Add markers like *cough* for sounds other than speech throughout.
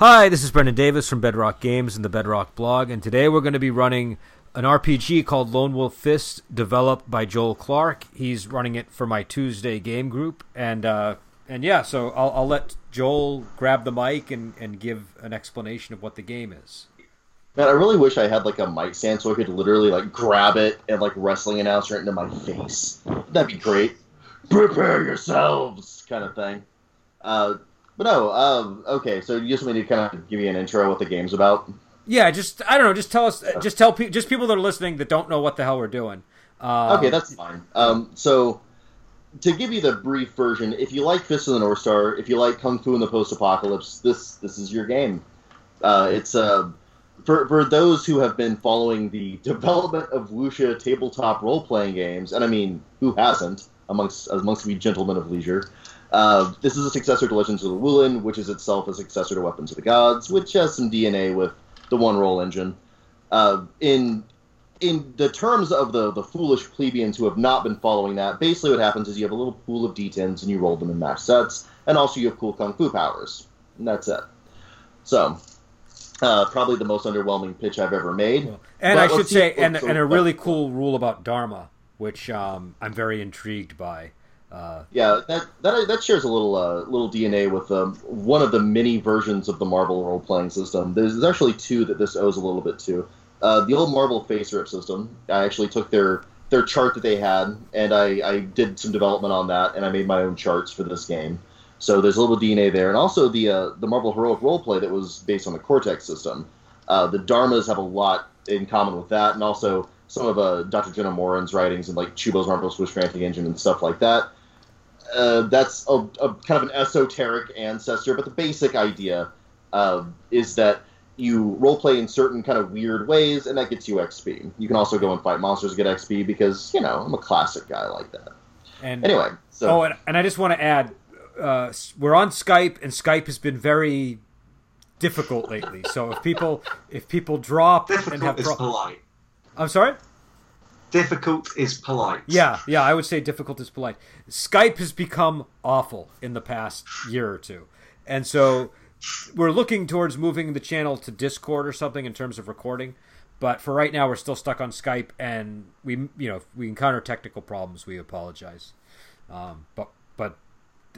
Hi, this is Brendan Davis from Bedrock Games and the Bedrock blog, and today we're going to be running an RPG called Lone Wolf Fist, developed by Joel Clark. He's running it for my Tuesday game group, and uh, and yeah, so I'll, I'll let Joel grab the mic and, and give an explanation of what the game is. Man, I really wish I had like a mic stand so I could literally like grab it and like wrestling announcer it into my face. That'd be great. Prepare yourselves, kind of thing. Uh, but no, um, okay. So you just want me to kind of give you an intro what the game's about? Yeah, just I don't know. Just tell us. Just tell people. Just people that are listening that don't know what the hell we're doing. Uh, okay, that's fine. Um, so to give you the brief version, if you like Fist of the North Star, if you like Kung Fu in the Post-Apocalypse, this this is your game. Uh, it's uh, for for those who have been following the *laughs* development of wuxia tabletop role-playing games, and I mean, who hasn't amongst amongst we gentlemen of leisure. Uh, this is a successor to Legends of the Wulin, which is itself a successor to Weapons of the Gods, which has some DNA with the One Roll engine. Uh, in in the terms of the the foolish plebeians who have not been following that, basically what happens is you have a little pool of d10s and you roll them in match sets, and also you have cool kung fu powers, and that's it. So. Uh, probably the most underwhelming pitch I've ever made. And but I should say, and, and a really cool rule about Dharma, which um, I'm very intrigued by. Uh, yeah, that, that that shares a little uh, little DNA with um, one of the many versions of the Marvel role playing system. There's, there's, actually two that this owes a little bit to. Uh, the old Marvel FASERIP system. I actually took their their chart that they had, and I, I did some development on that, and I made my own charts for this game. So there's a little DNA there, and also the uh, the Marvel heroic role play that was based on the Cortex system. Uh, the Dharmas have a lot in common with that, and also some of uh, Dr. Jenna Moran's writings and like Chuubo's Marvelous Wish-Granting Engine and stuff like that uh, that's a, a, kind of an esoteric ancestor, but the basic idea uh, is that you roleplay in certain kind of weird ways, and that gets you XP. You can also go and fight monsters to get XP because you know I'm a classic guy like that. And anyway, so oh, and, and I just want to add, uh, we're on Skype, and Skype has been very difficult lately. So if people if people drop difficult and have is polite. I'm sorry. Difficult is polite. Yeah, yeah, I would say difficult is polite. Skype has become awful in the past year or two. And so we're looking towards moving the channel to Discord or something in terms of recording. But for right now, we're still stuck on Skype, and we, you know, if we encounter technical problems, we apologize. Um, but but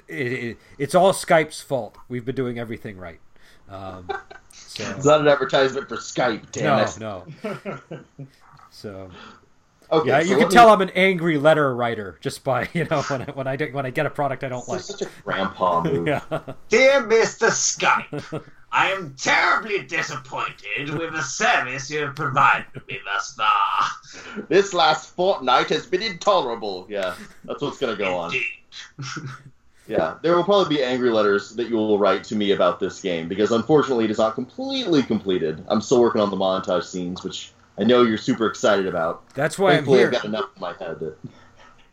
it, it, it's all Skype's fault. We've been doing everything right. Um, so. *laughs* It's not an advertisement for Skype, damn no, it. No, *laughs* So Okay, yeah, so you can me... tell I'm an angry letter writer just by *laughs* you know when I when I, when I get a product I don't like. Such a grandpa *laughs* move. yeah. Dear Mister Skype, I am terribly disappointed with the service you have provided me thus far. This last fortnight has been intolerable. Yeah, that's what's going to go Indeed. on. *laughs* yeah, there will probably be angry letters that you will write to me about this game because unfortunately it is not completely completed. I'm still working on the montage scenes, which I know you're super excited about. That's why Thankfully, I'm here. I've got enough in my head that.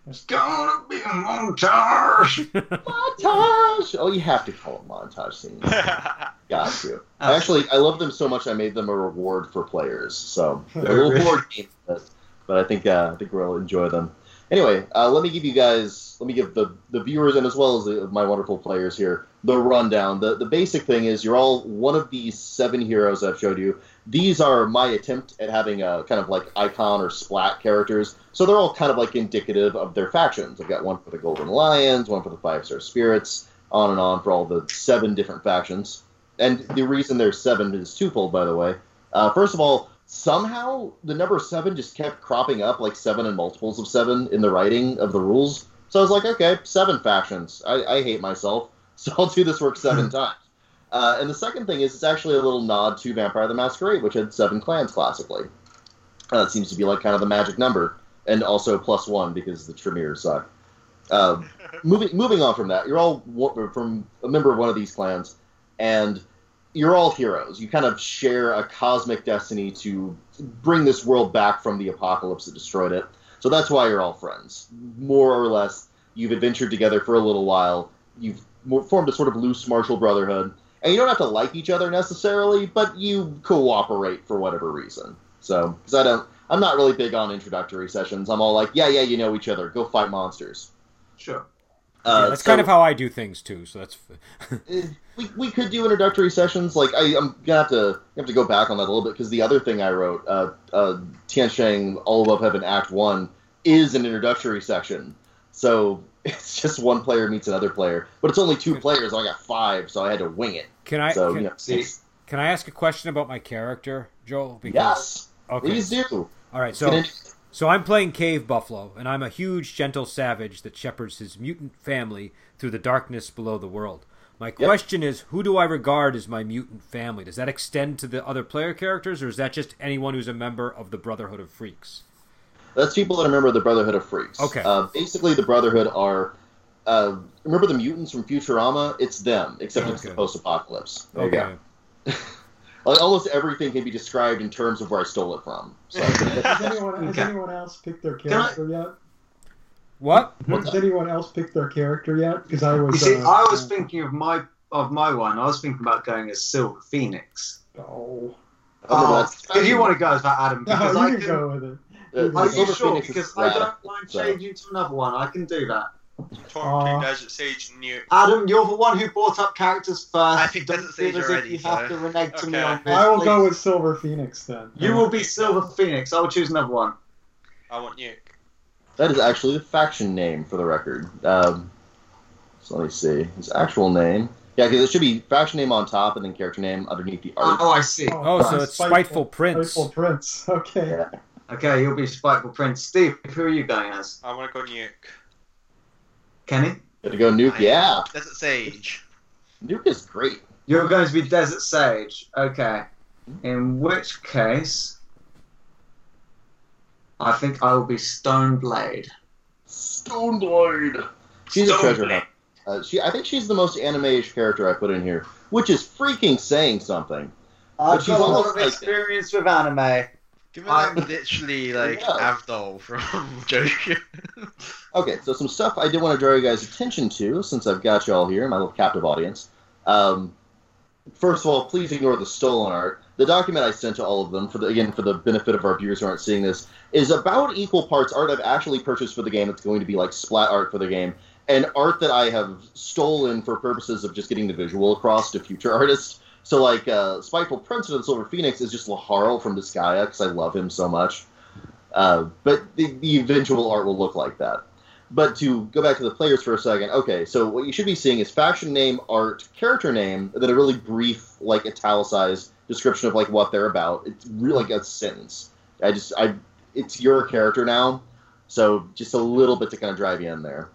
It's gonna be a montage. *laughs* montage. Oh, you have to call it montage scenes. *laughs* Got to. Actually, I love them so much. I made them a reward for players. So *laughs* they're a little board game, but, but I think uh, I think we'll enjoy them. Anyway, uh, let me give you guys, let me give the, the viewers and as well as the, my wonderful players here the rundown. The the basic thing is you're all one of these seven heroes I've showed you. These are my attempt at having a kind of like icon or splat characters. So they're all kind of like indicative of their factions. I've got one for the Golden Lions, one for the Five Star Spirits, on and on for all the seven different factions. And the reason there's seven is twofold, by the way. Uh, first of all, somehow the number seven just kept cropping up like seven and multiples of seven in the writing of the rules. So I was like, okay, seven factions. I, I hate myself, *laughs* so I'll do this work seven *laughs* times. Uh, and the second thing is it's actually a little nod to Vampire the Masquerade, which had seven clans classically. Uh, it seems to be like kind of the magic number, and also plus one because the Tremere suck. Uh, *laughs* moving moving on from that, you're all from a member of one of these clans, and you're all heroes. You kind of share a cosmic destiny to bring this world back from the apocalypse that destroyed it. So that's why you're all friends. More or less, you've adventured together for a little while. You've formed a sort of loose martial brotherhood and you don't have to like each other necessarily, but you cooperate for whatever reason. So, because I don't, I'm not really big on introductory sessions. I'm all like, yeah, yeah, you know each other. Go fight monsters. Sure. Uh, Yeah, that's so- kind of how I do things too. So that's *laughs* Eh, we, we could do introductory sessions. Like I, I'm gonna have to have to go back on that a little bit because the other thing I wrote, uh, uh, Tian Shang All Above Heaven Act One, is an introductory section. So it's just one player meets another player, but it's only two hmm. players. and I got five, so I had to wing it. can I So can, you know, See, can I ask a question about my character, Joel? yes, Okay. please do. All right. So so I'm playing Cave Buffalo, and I'm a huge, gentle savage that shepherds his mutant family through the darkness below the world. My question is, who do I regard as my mutant family? Does that extend to the other player characters, or is that just anyone who's a member of the Brotherhood of Freaks? That's people that are a member of the Brotherhood of Freaks. Okay. Uh, basically, the Brotherhood are. Uh, remember the mutants from Futurama? It's them, except it's the post-apocalypse. There you go. Okay. *laughs* Like, almost everything can be described in terms of where I stole it from. So, Has anyone, has *laughs* Okay. anyone else picked their I- character yet? What? Has anyone else picked their character yet? Because I was. you see, uh, I was uh, thinking of my of my one. I was thinking about going as Silver Phoenix. Oh. Oh, that's- if you want to go as that, Adam, because No, I you can. can go with it. Uh, Are you sure? Phoenix Because I don't mind so- changing to another one. I can do that. Torquay, Uh, Desert Sage, Nuke. Adam, you're the one who brought up characters first. I picked Don't Desert feel Sage as if already, You have to renege to me on this. I will go with Silver Phoenix then. You will be Silver Phoenix. I will choose another one. I want you. That is actually the faction name for the record. Um, so let me see his actual name. Yeah, because it should be faction name on top and then character name underneath the art. Oh, I see. Oh, so it's Spiteful Prince. Spiteful Prince. *laughs* Okay. Yeah. Okay, you'll be Spiteful Prince. Steve, who are you going as? I want to go Nuke. Kenny? Got to go nuke. Yeah, Desert Sage. nuke is great. You're going to be Desert Sage. Okay. In which case, I think I will be Stone Blade. Stone Blade. She's a treasure hunt. Uh, she, I think she's the most anime-ish character I put in here, which is freaking saying something. I've she's got a lot almost of like- with anime. Given I- I'm literally *laughs* like Yeah. Avdol from *laughs* Joker. Okay, so some stuff I did want to draw you guys' attention to, since I've got you all here, my little captive audience. Um, first of all, please ignore the stolen art. The document I sent to all of them, for the, again for the benefit of our viewers who aren't seeing this, is about equal parts art I've actually purchased for the game. That's going to be like splat art for the game, and art that I have stolen for purposes of just getting the visual across to future *laughs* artists. So like uh, Spiteful Prince of the Silver Phoenix is just Laharl from Disgaea because I love him so much. Uh, but the, the eventual art will look like that. But to go back to the players for a second, okay, so what you should be seeing is faction name, art, character name, and then a really brief, like italicized description of like what they're about. It's really like a sentence. I just, I, it's your character now, so just a little bit to kind of drive you in there.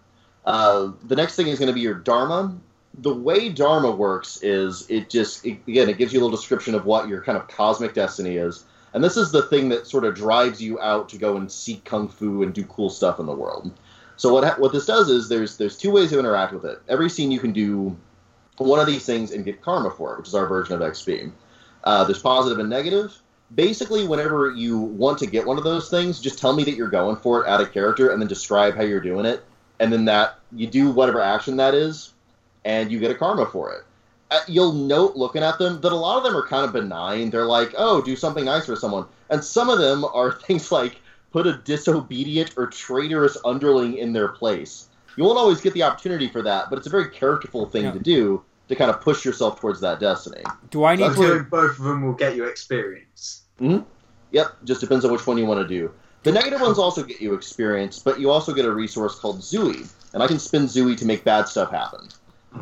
Uh, the next thing is going to be your dharma. The way dharma works is it just, it, again, it gives you a little description of what your kind of cosmic destiny is. And this is the thing that sort of drives you out to go and seek kung fu and do cool stuff in the world. So what what this does is there's there's two ways to interact with it. Every scene you can do one of these things and get karma for it, which is our version of XP. Uh, there's positive and negative. Basically, whenever you want to get one of those things, just tell me that you're going for it, add a character, and then describe how you're doing it, and then that you do whatever action that is, and you get a karma for it. Uh, you'll note looking at them that a lot of them are kind of benign. They're like, oh, do something nice for someone, and some of them are *laughs* things like put a disobedient or traitorous underling in their place. You won't always get the opportunity for that, but it's a very characterful thing Yeah. to do to kind of push yourself towards that destiny. Do I need That's to? So both of them will get you experience. Yep, just depends on which one you want to do. The negative ones also get you experience, but you also get a resource called Zui, and I can spin Zui to make bad stuff happen.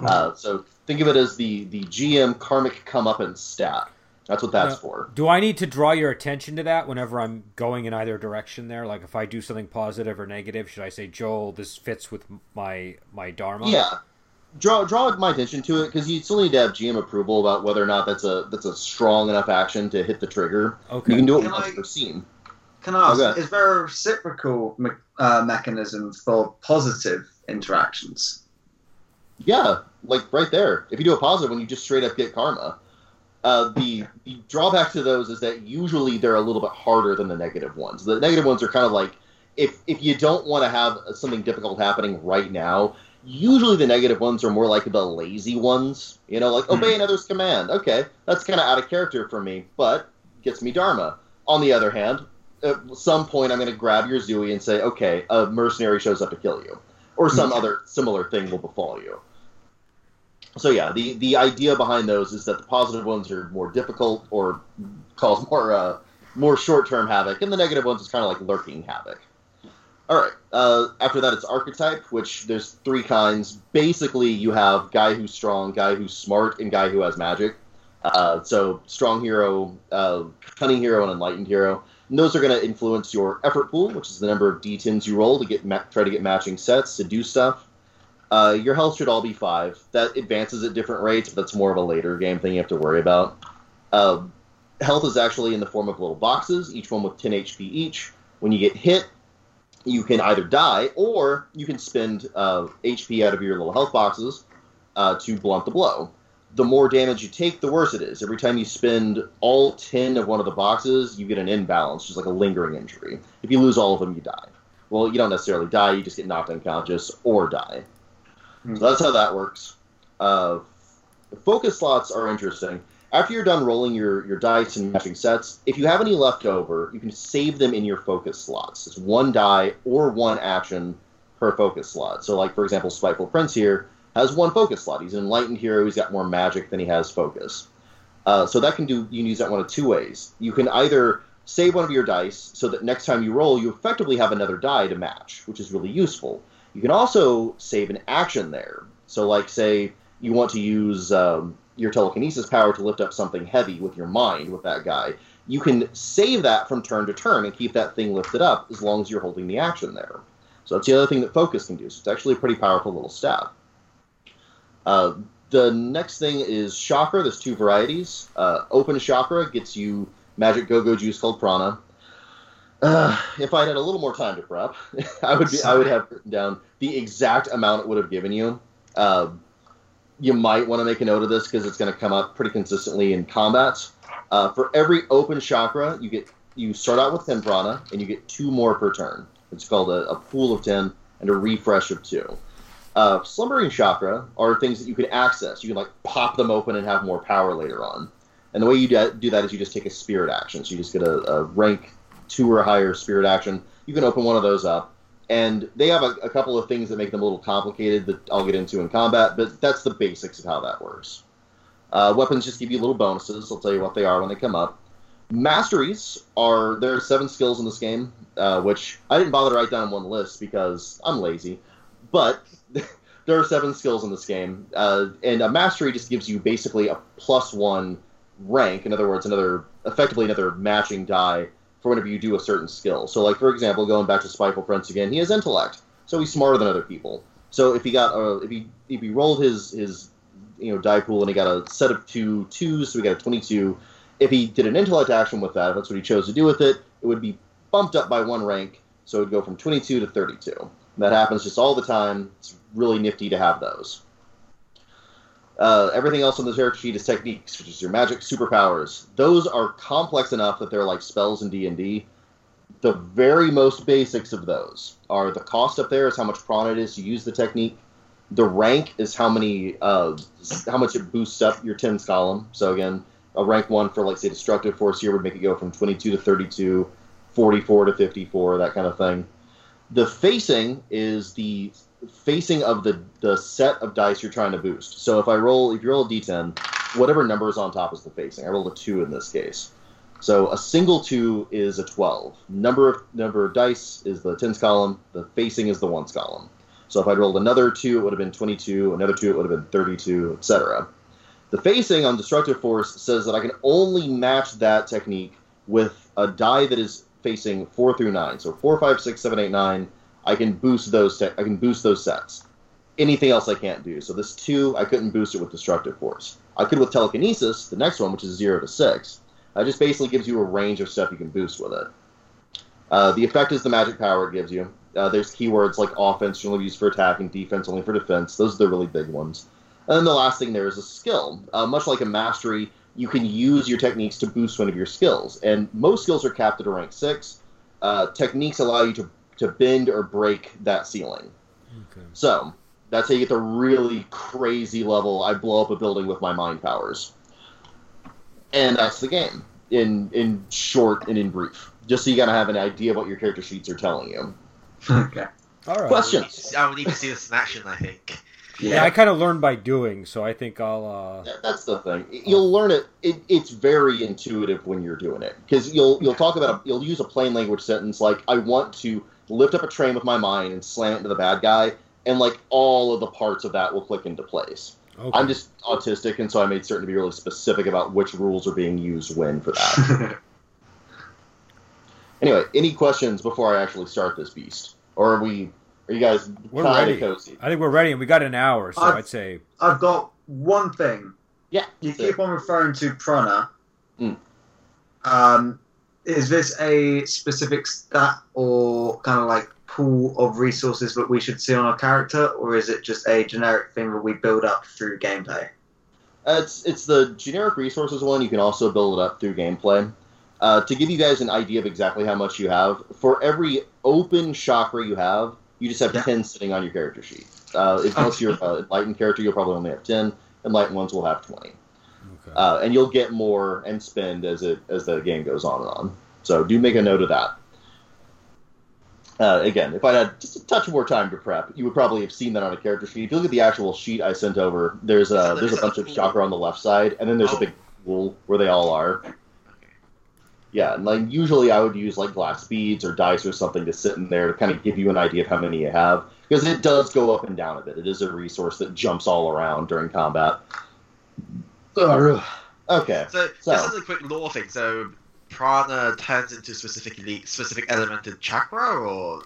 Uh, so think of it as the the GM karmic come up comeuppance stat. That's what that's Yeah. for. Do I need to draw your attention to that whenever I'm going in either direction there? Like if I do something positive or negative, should I say, Joel, this fits with my my dharma? Yeah, draw draw my attention to it because you still need to have GM approval about whether or not that's a that's a strong enough action to hit the trigger. Okay. You can do it Can once I- per scene. Can I ask, Okay. is there a reciprocal me- uh, mechanism for positive interactions? Yeah, like right there. If you do a positive one, you just straight up get karma. Uh, the the drawback to those is that usually they're a little bit harder than the negative ones. The negative ones are kind of like if if you don't want to have something difficult happening right now, usually the negative ones are more like the lazy ones. You know, like obey another's command. Okay, that's kind of out of character for me, but gets me dharma. On the other hand, at some point I'm going to grab your Zui and say, okay, a mercenary shows up to kill you. or some other similar thing will befall you. So yeah, the the idea behind those is that the positive ones are more difficult or cause more uh, more short term havoc, and the negative ones is kind of like lurking havoc. All right. Uh, after that, it's archetype, which there's three kinds. Basically, you have guy who's strong, guy who's smart, and guy who has magic. Uh, so strong hero, uh, cunning hero, and enlightened hero. And those are going to influence your effort pool, which is the number of d10s you roll to get ma- try to get matching sets to do stuff. Uh, your health should all be five. That advances at different rates, but that's more of a later game thing you have to worry about. Uh, health is actually in the form of little boxes, each one with 10 HP each. When you get hit, you can either die or you can spend uh, HP out of your little health boxes uh, to blunt the blow. The more damage you take, the worse it is. Every time you spend all 10 of one of the boxes, you get an imbalance, just like a lingering injury. If you lose all of them, you die. Well, you don't necessarily die, you just get knocked unconscious or die. Hmm. So that's how that works. Uh, focus slots are interesting. After you're done rolling your, your dice and matching sets, if you have any left over, you can save them in your focus slots. It's one die or one action per focus slot. So, like for example, Spiteful Prince here has one focus slot. He's an enlightened hero. He's got more magic than he has focus. Uh, so that can do. You can use that one of two ways. You can either save one of your dice so that next time you roll, you effectively have another die to match, which is really useful. You can also save an action there. So, like say you want to use um, your telekinesis power to lift up something heavy with your mind with that guy. You can save that from turn to turn and keep that thing lifted up as long as you're holding the action there. So that's the other thing that focus can do. So it's actually a pretty powerful little stat. Uh, the next thing is chakra. There's two varieties. Uh, open chakra gets you magic go-go juice called prana. Uh, if I had a little more time to prep, *laughs* I would be I would have written down the exact amount it would have given you. Uh, you might want to make a note of this because it's going to come up pretty consistently in combats. Uh, for every open chakra, you get you start out with 10 prana, and you get two more per turn. It's called a, a pool of 10 and a refresh of two. Uh, slumbering chakra are things that you can access. You can like pop them open and have more power later on. And the way you do that is you just take a spirit action. So you just get a, a rank two or higher spirit action. You can open one of those up, and they have a, a couple of things that make them a little complicated that I'll get into in combat. But that's the basics of how that works. Uh, weapons just give you little bonuses. I'll tell you what they are when they come up. Masteries are there are seven skills in this game, uh, which I didn't bother to write down on one list because I'm lazy. But *laughs* there are seven skills in this game, uh, and a mastery just gives you basically a plus one rank. In other words, another effectively another matching die for whenever you do a certain skill. So, like for example, going back to Spiteful Prince again, he has intellect, so he's smarter than other people. So if he got a, if he if he rolled his his you know die pool and he got a set of two twos, so he got a twenty two. If he did an intellect action with that, if that's what he chose to do with it, it would be bumped up by one rank, so it would go from twenty two to thirty two. That happens just all the time. It's really nifty to have those. Uh, everything else on the character sheet is techniques, which is your magic superpowers. Those are complex enough that they're like spells in D and D. The very most basics of those are the cost up there is how much prana it is to use the technique. The rank is how many uh, how much it boosts up your tens column. So again, a rank one for like say destructive force here would make it go from 22 to 32, 44 to 54, that kind of thing. The facing is the facing of the the set of dice you're trying to boost. So if I roll, if you roll a d10, whatever number is on top is the facing. I rolled a two in this case. So a single two is a 12. Number of number of dice is the tens column. The facing is the ones column. So if I'd rolled another two, it would have been 22. Another two, it would have been 32, etc. The facing on destructive force says that I can only match that technique with a die that is facing four through nine. So four, five, six, seven, eight, nine. I can boost those. Te- I can boost those sets. Anything else I can't do. So this two, I couldn't boost it with destructive force. I could with telekinesis, the next one, which is zero to six. It just basically gives you a range of stuff you can boost with it. Uh, the effect is the magic power it gives you. Uh, there's keywords like offense, only used for attacking, defense only for defense. Those are the really big ones. And then the last thing there is a skill. Uh, much like a mastery, you can use your techniques to boost one of your skills. And most skills are capped at a rank six. Uh, techniques allow you to, to bend or break that ceiling. Okay. So that's how you get the really crazy level. I blow up a building with my mind powers, and that's the game in in short and in brief. Just so you gotta have an idea of what your character sheets are telling you. Okay. All right. Questions? I would need to see this in action. I think. Yeah, I kind of learned by doing, so I think I'll. uh That- That's the thing. You'll learn it. it it's very intuitive when you're doing it because you'll you'll talk about a, you'll use a plain language sentence like I want to lift up a train with my mind and slam it into the bad guy, and like all of the parts of that will click into place. Okay. I'm just autistic, and so I made certain to be really specific about which rules are being used when for that. *laughs* anyway, any questions before I actually start this beast, or are we? Are you guys We're kind ready. of cozy? I think we're ready, and we got an hour, so I've- I'd say I've got one thing. Yeah. You keep on referring to prana. Mm. Um, is this a specific stat or kind of like pool of resources that we should see on our character, or is it just a generic thing that we build up through gameplay? Uh, it's it's the generic resources one. You can also build it up through gameplay. Uh, to give you guys an idea of exactly how much you have, for every open chakra you have, you just have Yeah. ten sitting on your character sheet. Uh, if unless you're an enlightened character, you'll probably only have ten. Enlightened ones will have twenty. Uh, and you'll get more and spend as it as the game goes on and on. So do make a note of that. Uh, again, if I had just a touch more time to prep, you would probably have seen that on a character sheet. If you look at the actual sheet I sent over, there's a that- there's a bunch of chakra on the left side, and then there's Oh. a big pool where they all are. Yeah, and like usually I would use like glass beads or dice or something to sit in there to kind of give you an idea of how many you have because it does go up and down a bit. It is a resource that jumps all around during combat. Okay. So, So- this is a quick lore thing. So prana turns into specifically specific elemented chakra, or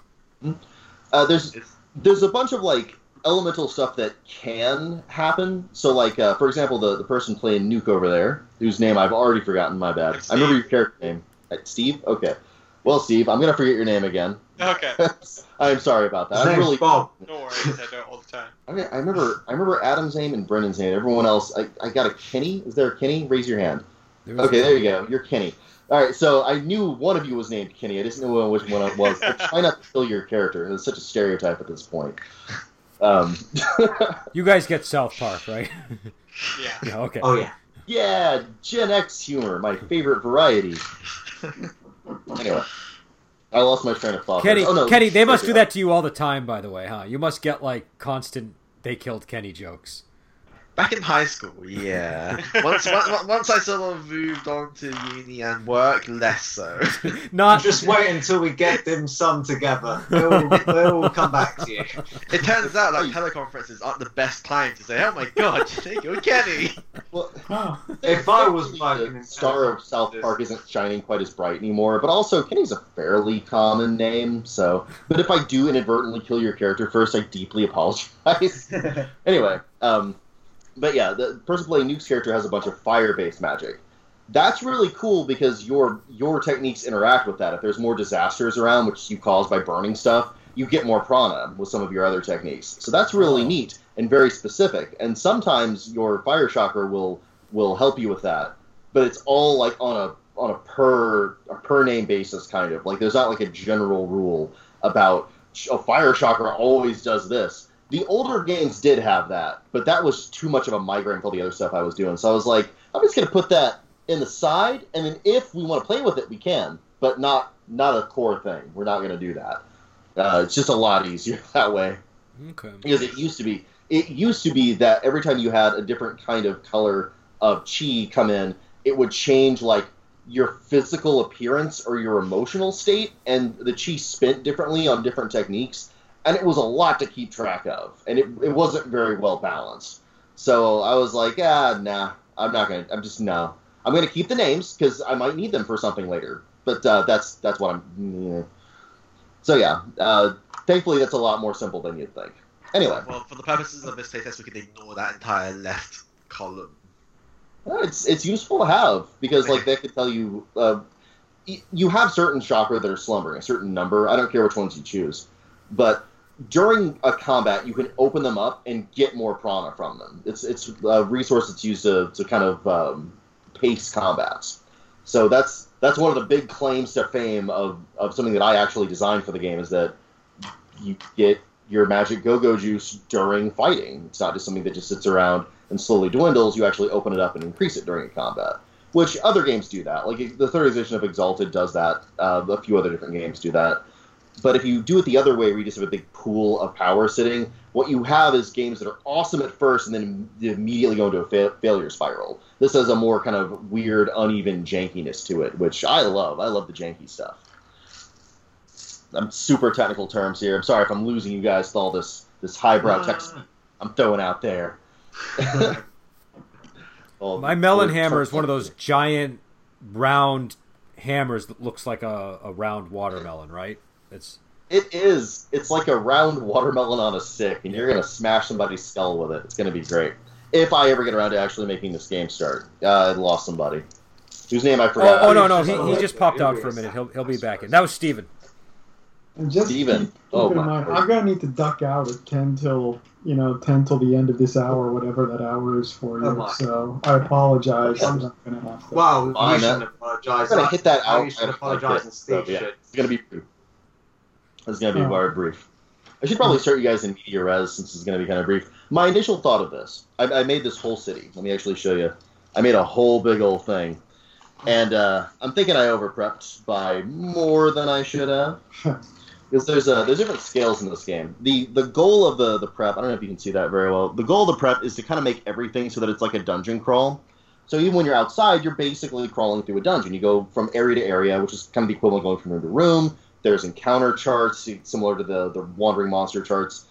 Uh, there's there's a bunch of like elemental stuff that can happen. So like uh, for example, the the person playing Nuke over there, whose name I've already forgotten. My bad. I remember your character name. Uh, Steve. Okay. Well, Steve, I'm gonna forget your name again. Okay. *laughs* I'm sorry about that. His I'm name's really. Bob. No worries. I do it all the time. Okay, I remember. I remember Adam's name and Brendan's name. Everyone else, I, I got a Kenny. Is there a Kenny? Raise your hand. There Okay, there you go. You're Kenny. All right, so I knew one of you was named Kenny. I just didn't know which one it was. *laughs* I try not to kill your character, it's such a stereotype at this point. Um, *laughs* You guys get South Park, right? Yeah. yeah. Okay. Oh yeah. yeah, Gen X humor, my favorite variety. Anyway, I lost my train of thought. Kenny, oh, no, Kenny, they must there do that to you all the time, by the way, huh? You must get like constant "they killed Kenny" jokes. Back in high school, yeah. *laughs* once, once, once I sort of moved on to uni and work, less so. *laughs* Not Just wait until we get them some together. They'll, they'll come back to you. It turns out like teleconferences aren't the best time to say, "Oh my God, *laughs* they killed Kenny." go. Well, If I was the working in star of South Park isn't shining quite as bright anymore, but also Kenny's a fairly common name. So, but if I do inadvertently kill your character first, I deeply apologize. anyway, um, but yeah, the person playing Nuke's character has a bunch of fire-based magic. That's really cool because your your techniques interact with that. If there's more disasters around, which you cause by burning stuff, you get more prana with some of your other techniques. So that's really Oh. neat and very specific. And sometimes your fire chakra will will help you with that, but it's all like on a on a per a per name basis kind of like there's not like a general rule about a fire chakra always does this. The older games did have that, but that was too much of a migraine for all the other stuff I was doing. So I was like, I'm just gonna put that in the side, and then if we want to play with it, we can, but not not a core thing. We're not gonna do that. Uh, it's just a lot easier *laughs* that way okay. because it used to be it used to be that every time you had a different kind of color of chi come in it would change like your physical appearance or your emotional state and the chi spent differently on different techniques and it was a lot to keep track of and it, it wasn't very well balanced so i was like ah nah i'm not gonna i'm just no i'm gonna keep the names because i might need them for something later but uh, that's that's what i'm yeah. so yeah uh, thankfully that's a lot more simple than you'd think anyway Well, for the purposes of this playtest, we can ignore that entire left column. Uh, It's it's useful to have because like that could tell you uh, you have certain chakra that are slumbering, a certain number. I don't care which ones you choose, but during a combat you can open them up and get more prana from them. It's it's a resource that's used to, to kind of um, pace combats. So that's that's one of the big claims to fame of, of something that I actually designed for the game is that you get your magic go-go juice during fighting. It's not just something that just sits around and slowly dwindles. You actually open it up and increase it during a combat, which other games do that. Like the third edition of Exalted does that. Uh, a few other different games do that. But if you do it the other way, where you just have a big pool of power sitting, what you have is games that are awesome at first and then immediately go into a fa- failure spiral. This has a more kind of weird, uneven jankiness to it, which I love. I love the janky stuff. I'm super technical terms here. I'm sorry if I'm losing you guys with all this this highbrow uh. text I'm throwing out there. *laughs* All My melon hammer is one of those giant round hammers that looks like a, a round watermelon, right? It's It is. It's like a round watermelon on a stick, and you're gonna smash somebody's skull with it. It's gonna be great. If I ever get around to actually making this game start, uh, I lost somebody. Whose name I oh, forgot. oh no no he, he just popped out for a minute. He'll he'll be back in. That was Steven. And just Steven. keep, keep Oh, in my mind. I'm gonna need to duck out at ten till you know ten till the end of this hour, whatever that hour is for you. Oh so I apologize. I'm not gonna have to. Well, you shouldn't apologize. I'm gonna hit that out. You should apologize and so, yeah, should. It's gonna be brief. It's gonna be Oh. very brief. I should probably start you guys in media res since it's gonna be kind of brief. My initial thought of this, I, I made this whole city. Let me actually show you. I made a whole big old thing, and uh, I'm thinking I overprepped by more than I should have. *laughs* Because there's uh, there's different scales in this game. The the goal of the the prep, I don't know if you can see that very well. The goal of the prep is to kind of make everything so that it's like a dungeon crawl. So even when you're outside, you're basically crawling through a dungeon. You go from area to area, which is kind of the equivalent of going from room to room. There's encounter charts similar to the the wandering monster charts.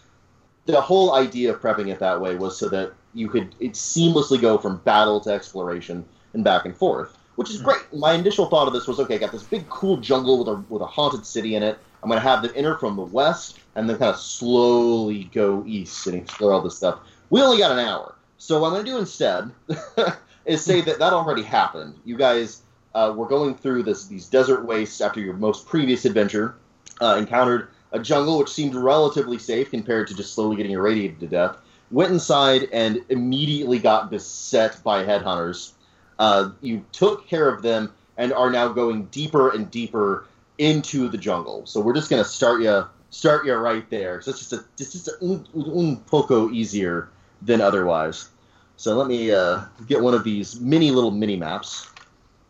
The whole idea of prepping it that way was so that you could it seamlessly go from battle to exploration and back and forth, which is hmm. great. My initial thought of this was okay, I got this big cool jungle with a with a haunted city in it. I'm gonna have them enter from the west and then kind of slowly go east and explore all this stuff. We only got an hour, so what I'm gonna do instead *laughs* is say that that already happened. You guys uh, were going through this these desert wastes after your most previous adventure, uh, encountered a jungle which seemed relatively safe compared to just slowly getting irradiated to death. Went inside and immediately got beset by headhunters. Uh, you took care of them and are now going deeper and deeper into the jungle. So we're just gonna start you start you right there. So it's just a it's just a un, un poco easier than otherwise. So let me uh, get one of these mini little mini maps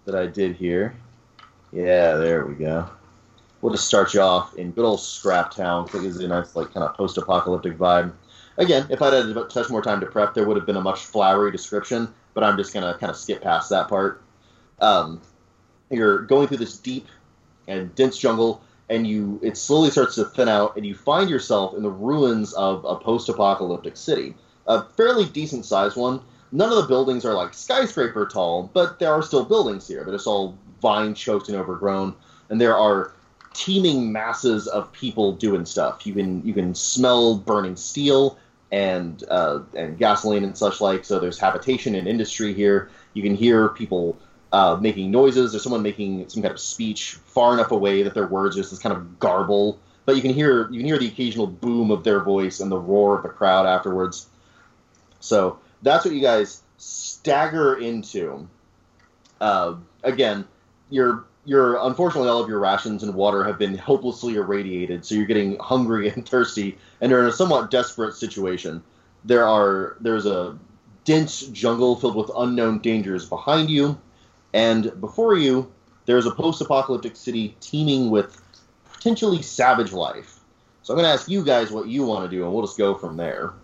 that I did here. Yeah, there we go. We'll just start you off in good old Scrap Town. I think it's a nice, like, kind of post-apocalyptic vibe. Again, if I'd had a touch more time to prep, there would have been a much flowery description, but I'm just gonna kind of skip past that part. Um, you're going through this deep and dense jungle, and you it slowly starts to thin out, and you find yourself in the ruins of a post-apocalyptic city, a fairly decent-sized one. None of the buildings are like skyscraper tall, but there are still buildings here. They're just all vine choked and overgrown, and there are teeming masses of people doing stuff. You can you can smell burning steel and uh, and gasoline and such like. So there's habitation and industry here. You can hear people uh, making noises. There's someone making some kind of speech far enough away that their words just this kind of garble. But you can hear you can hear the occasional boom of their voice and the roar of the crowd afterwards. So that's what you guys stagger into. Uh, again, you're you're unfortunately all of your rations and water have been hopelessly irradiated, so you're getting hungry *laughs* and thirsty, and you're in a somewhat desperate situation. There are there's a dense jungle filled with unknown dangers behind you, and before you there's a post-apocalyptic city teeming with potentially savage life. So I'm going to ask you guys what you want to do, and we'll just go from there.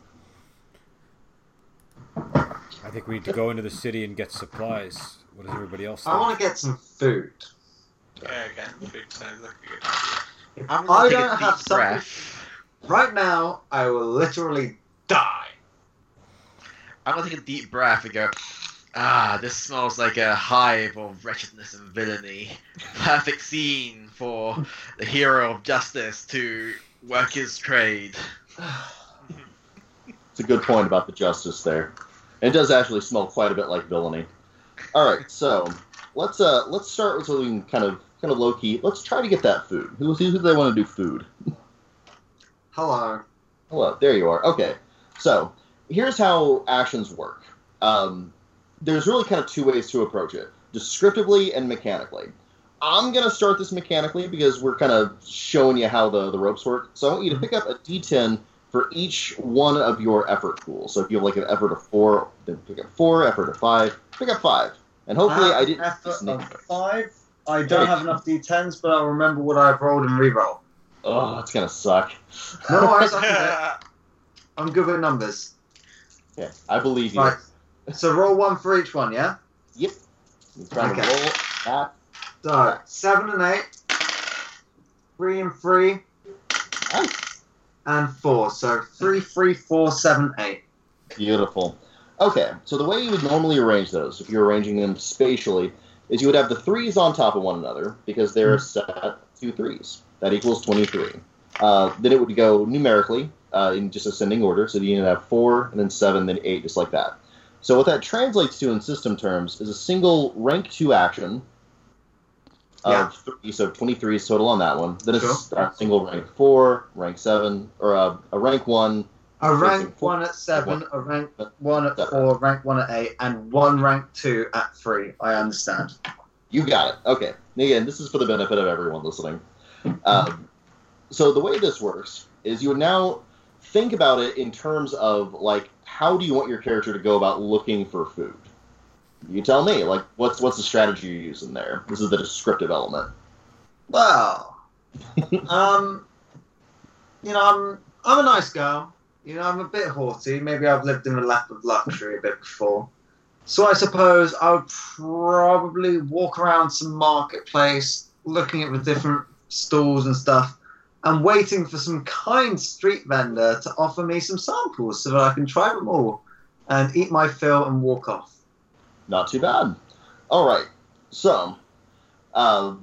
I think we need to go into the city and get supplies. What does everybody else think? I want to get some food. Yeah, again, food sounds like a good idea. I'm I gonna don't have something- breath. Right now, I will literally die. I'm gonna take a deep breath and go. Ah, this smells like a hive of wretchedness and villainy. Perfect scene for the hero of justice to work his trade. *sighs* *laughs* It's a good point about the justice there. It does actually smell quite a bit like villainy. All right, so let's uh let's start with something kind of kind of low key. Let's try to get that food. Who who do they want to do food? Hello. Hello, there you are. Okay, so here's how actions work. Um, there's really kind of two ways to approach it: descriptively and mechanically. I'm gonna start this mechanically because we're kind of showing you how the, the ropes work. So I want you to pick up a D10 for each one of your effort pools. So if you have like an effort of four, then pick up four. Effort of five, pick up five. And hopefully I didn't Effort sneak. of five. I don't have enough d10s, but I'll remember what I've rolled and re-roll. Oh, that's gonna suck. No I'm, *laughs* I'm good with numbers. Yeah, I believe you. Right. So roll one for each one, yeah? Yep. Okay. to roll that. So seven and eight, three and three, Nice. And four. So three, three, four, seven, eight. Beautiful. Okay, so the way you would normally arrange those, if you're arranging them spatially, is you would have the threes on top of one another because they're set two threes. That equals 23. Uh, then it would go numerically uh, in just ascending order, so you'd have four, and then seven, then eight, just like that. So what that translates to in system terms is a single rank two action of Yeah. three, so 23 is total on that one. Then it's Sure. a single rank four, rank seven, or a, a rank one, A rank four- one at seven, a rank one at Seven. four, rank one at eight, and one rank two at three. I understand. You got it. Okay. And Again, this is for the benefit of everyone listening. Um, so the way this works is you would now think about it in terms of like how do you want your character to go about looking for food? You tell me. Like, what's what's the strategy you're using there? This is the descriptive element. Well, *laughs* um, you know, I'm I'm a nice girl. You know, I'm a bit haughty. Maybe I've lived in a lap of luxury a bit before. So I suppose I would probably walk around some marketplace, looking at the different stalls and stuff, and waiting for some kind street vendor to offer me some samples so that I can try them all and eat my fill and walk off. Not too bad. All right. So, uh,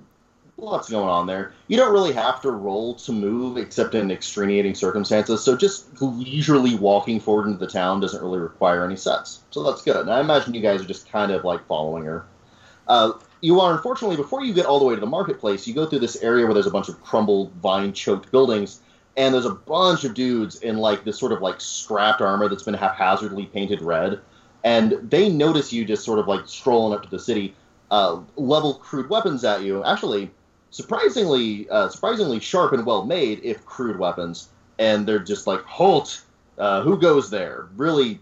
lots going on there. You don't really have to roll to move except in extenuating circumstances. So just leisurely walking forward into the town doesn't really require any sets. So that's good. And I imagine you guys are just kind of like following her. Uh, you are unfortunately before you get all the way to the marketplace, you go through this area where there's a bunch of crumbled, vine-choked buildings, and there's a bunch of dudes in like this sort of like scrapped armor that's been haphazardly painted red and they notice you just sort of like strolling up to the city, uh, level crude weapons at you. Actually, surprisingly, uh, surprisingly sharp and well made, if crude weapons. And they're just like, "Halt! Uh, who goes there?" Really,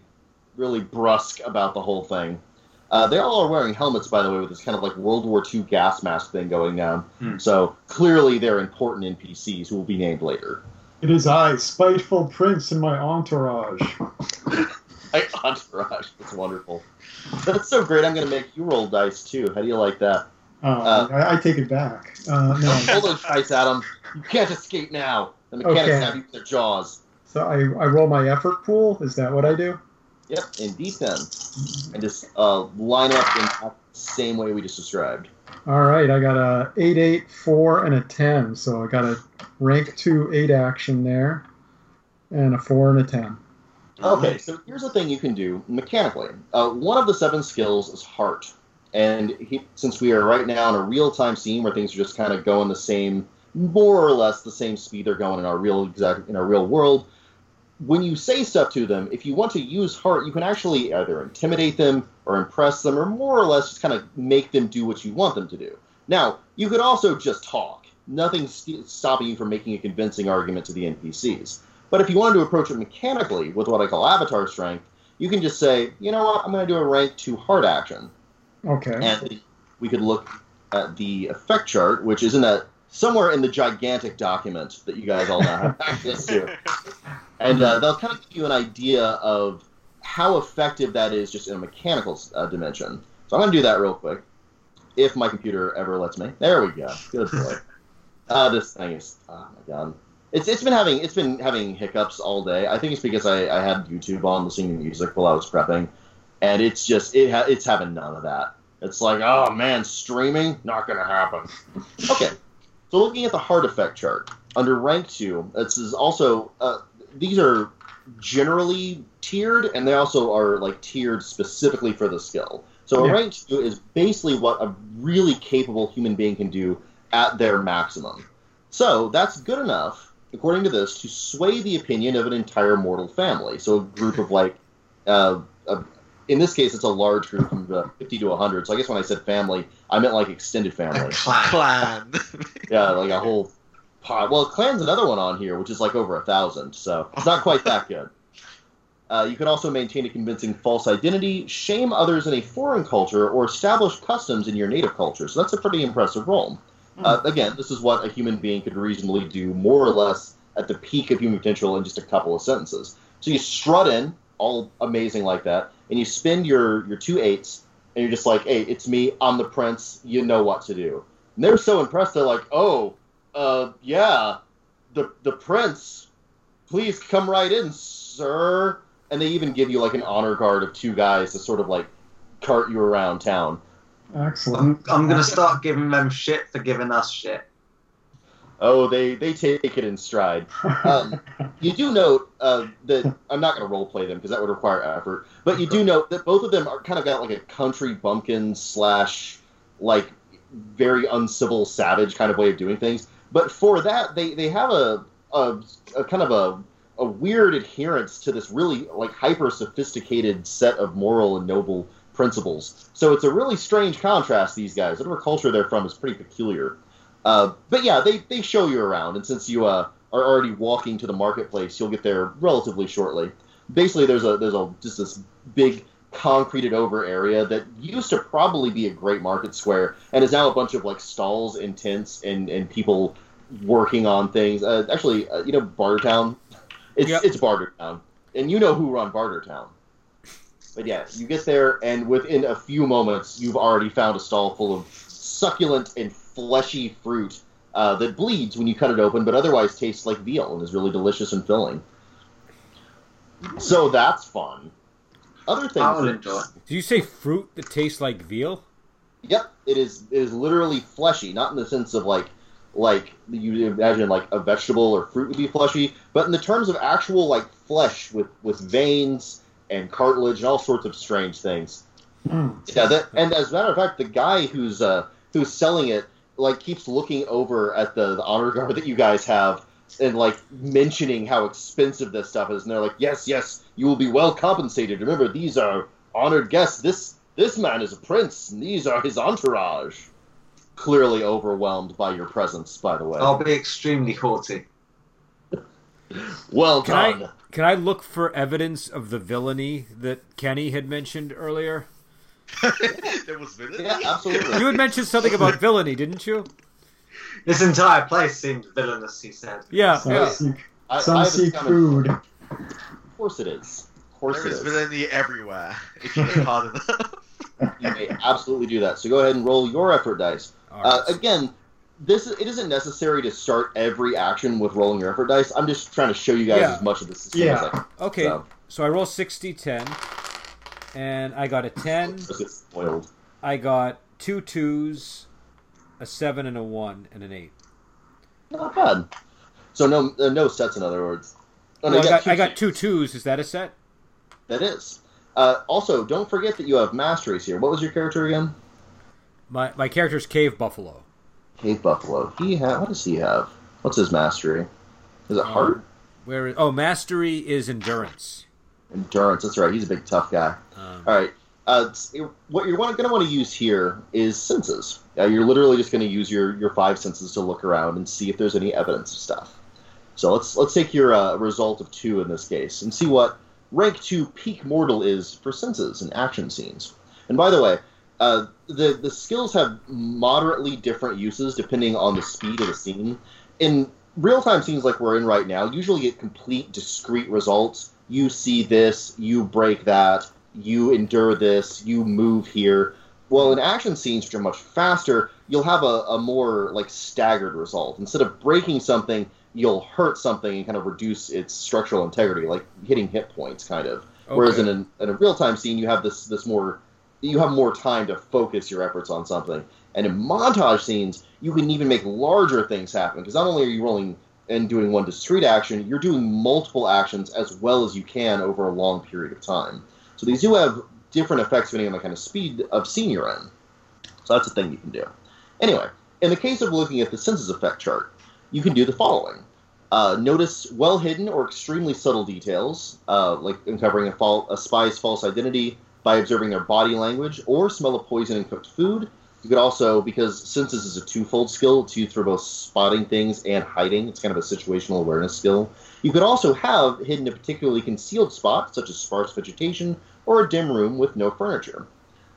really brusque about the whole thing. Uh, they all are wearing helmets, by the way, with this kind of like World War II gas mask thing going down. Hmm. So clearly, they're important NPCs who will be named later. It is I, spiteful prince, and my entourage. *laughs* I entourage. That's wonderful. That's so great. I'm going to make you roll dice too. How do you like that? Uh, Uh, I, I take it back. Uh, no. *laughs* Hold those dice at him. You can't escape now. The mechanics Okay. have you with their jaws. So I, I roll my effort pool. Is that what I do? Yep, in D10. And just uh, line up in the same way we just described. All right, I got a eight, eight, four, and a ten. So I got a rank two eight action there, and a four and a ten. Okay, so here's the thing you can do mechanically. Uh, one of the seven skills is heart, and he, since we are right now in a real-time scene where things are just kind of going the same, more or less the same speed they're going in our real exact in our real world. When you say stuff to them, if you want to use heart, you can actually either intimidate them or impress them, or more or less just kind of make them do what you want them to do. Now, you could also just talk. Nothing's stopping you from making a convincing argument to the NPCs. But if you wanted to approach it mechanically with what I call avatar strength, you can just say, you know what, I'm going to do a rank 2 heart action. Okay. And we could look at the effect chart, which is in that somewhere in the gigantic document that you guys all now have *laughs* access to. And uh, they'll kind of give you an idea of how effective that is just in a mechanical uh, dimension. So I'm going to do that real quick, if my computer ever lets me. There we go. Good boy. *laughs* uh, this thing is, oh my god. It's, it's been having it's been having hiccups all day. I think it's because I, I had YouTube on listening to music while I was prepping, and it's just it ha- it's having none of that. It's like oh man, streaming not gonna happen. *laughs* Okay, so looking at the heart effect chart under rank two, this is also uh, these are generally tiered, and they also are like tiered specifically for the skill. So a Yeah. rank two is basically what a really capable human being can do at their maximum. So that's good enough, according to this, to sway the opinion of an entire mortal family. So a group of like, uh, a, in this case, it's a large group from uh, 50 to 100. So I guess when I said family, I meant like extended family. clan. Clan. *laughs* Yeah, like a whole pod. Well, Clan's another one on here, which is like over a thousand, so it's not quite that good. Uh, you can also maintain a convincing false identity, shame others in a foreign culture, or establish customs in your native culture. So that's a pretty impressive role. Uh, again, this is what a human being could reasonably do more or less at the peak of human potential in just a couple of sentences. So you strut in, all amazing like that, and you spend your, your two eights, and you're just like, hey, it's me, I'm the prince, you know what to do. And they're so impressed, they're like, oh, uh, yeah, the, the prince, please come right in, sir. And they even give you like an honor guard of two guys to sort of like cart you around town. Excellent. I'm, I'm gonna start giving them shit for giving us shit. Oh, they they take it in stride. Um, *laughs* you do note uh, that I'm not going to role play them because that would require effort. But you do note that both of them are kind of got like a country bumpkin slash like very uncivil savage kind of way of doing things. But for that, they they have a a, a kind of a a weird adherence to this really like hyper sophisticated set of moral and noble principles. So it's a really strange contrast. These guys, whatever culture they're from, is pretty peculiar. Uh, but yeah, they, they show you around, and since you uh, are already walking to the marketplace, you'll get there relatively shortly. Basically, there's a there's a just this big concreted over area that used to probably be a great market square, and is now a bunch of like stalls and tents and, and people working on things. Uh, actually, uh, you know, Bartertown, it's Yep. it's Bartertown, and you know who run Bartertown. But yeah, you get there, and within a few moments, you've already found a stall full of succulent and fleshy fruit uh, that bleeds when you cut it open, but otherwise tastes like veal and is really delicious and filling. So that's fun. Other things. I will enjoy. Did you say fruit that tastes like veal? Yep, it is. It is literally fleshy, not in the sense of like like you imagine like a vegetable or fruit would be fleshy, but in the terms of actual like flesh with with veins and cartilage and all sorts of strange things. Mm. Yeah, that, and as a matter of fact, the guy who's uh, who's selling it like keeps looking over at the, the honor guard that you guys have and like mentioning how expensive this stuff is, and they're like, "Yes, yes, you will be well compensated. Remember, these are honored guests. This this man is a prince, and these are his entourage." Clearly overwhelmed by your presence, by the way. I'll be extremely haughty. well Can done. I can I look for evidence of the villainy that Kenny had mentioned earlier? *laughs* there was villainy. Yeah, absolutely. You had mentioned something about villainy, didn't you? This entire place seemed villainous, he said. Yeah, Some yeah. seek, I, some I seek food. Of, of course it is. Of course There it is is. villainy everywhere. *laughs* If you look hard enough. You may absolutely do that. So go ahead and roll your effort dice. All Uh, again, this it isn't necessary to start every action with rolling your effort dice. I'm just trying to show you guys Yeah. as much of this system as I can. Okay, So, so I roll 60 10, and I got a 10. just get spoiled. I got two twos, a 7, and a 1, and an 8. Not bad. So no uh, no sets in other words. Oh, no, Well, I, you got, I got two twos. Is that a set? That is. Uh, also, don't forget that you have masteries here. What was your character again? My, my character's Cave Buffalo. Cave Buffalo. He ha- what does he have? What's his mastery? Is it Um, heart? Where is, oh, mastery is endurance. Endurance. That's right. He's a big tough guy. Um, All right. Uh, what you're going to want to use here is senses. Uh, you're literally just going to use your, your five senses to look around and see if there's any evidence of stuff. So let's let's take your uh, result of two in this case and see what rank two peak mortal is for senses and action scenes. And by the way, uh, the the skills have moderately different uses depending on the speed of the scene. In real time scenes like we're in right now, usually get complete discrete results. You see this, you break that, you endure this, you move here. Well, in action scenes, which are much faster, you'll have a, a more like staggered result. Instead of breaking something, you'll hurt something and kind of reduce its structural integrity, like hitting hit points, kind of. Whereas in, okay. an, in a real time scene, you have this this more you have more time to focus your efforts on something. And in montage scenes, you can even make larger things happen because not only are you rolling and doing one discrete action, you're doing multiple actions as well as you can over a long period of time. So these do have different effects depending on the kind of speed of scene you're in. So that's a thing you can do. Anyway, in the case of looking at the senses effect chart, you can do the following. Uh, notice well hidden or extremely subtle details, uh, like uncovering a, a spy's false identity by observing their body language, or smell of poison in cooked food. You could also, because senses is a twofold skill, it's used for both spotting things and hiding. It's kind of a situational awareness skill. You could also have hidden a particularly concealed spot, such as sparse vegetation or a dim room with no furniture.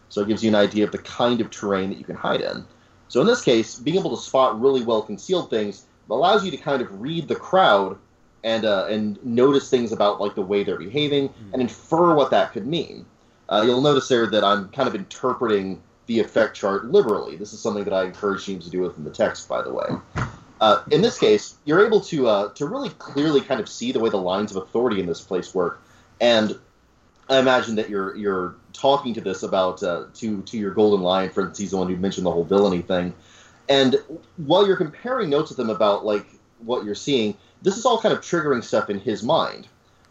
So it gives you an idea of the kind of terrain that you can hide in. So in this case, being able to spot really well concealed things allows you to kind of read the crowd and uh, and notice things about like the way they're behaving and infer what that could mean. Uh, you'll notice there that I'm kind of interpreting the effect chart liberally. This is something that I encourage teams to do within the text, by the way. Uh, in this case, you're able to uh, to really clearly kind of see the way the lines of authority in this place work, and I imagine that you're you're talking to this about uh, to to your golden lion, for instance, he's the one who mentioned the whole villainy thing, and while you're comparing notes with him about like what you're seeing, this is all kind of triggering stuff in his mind,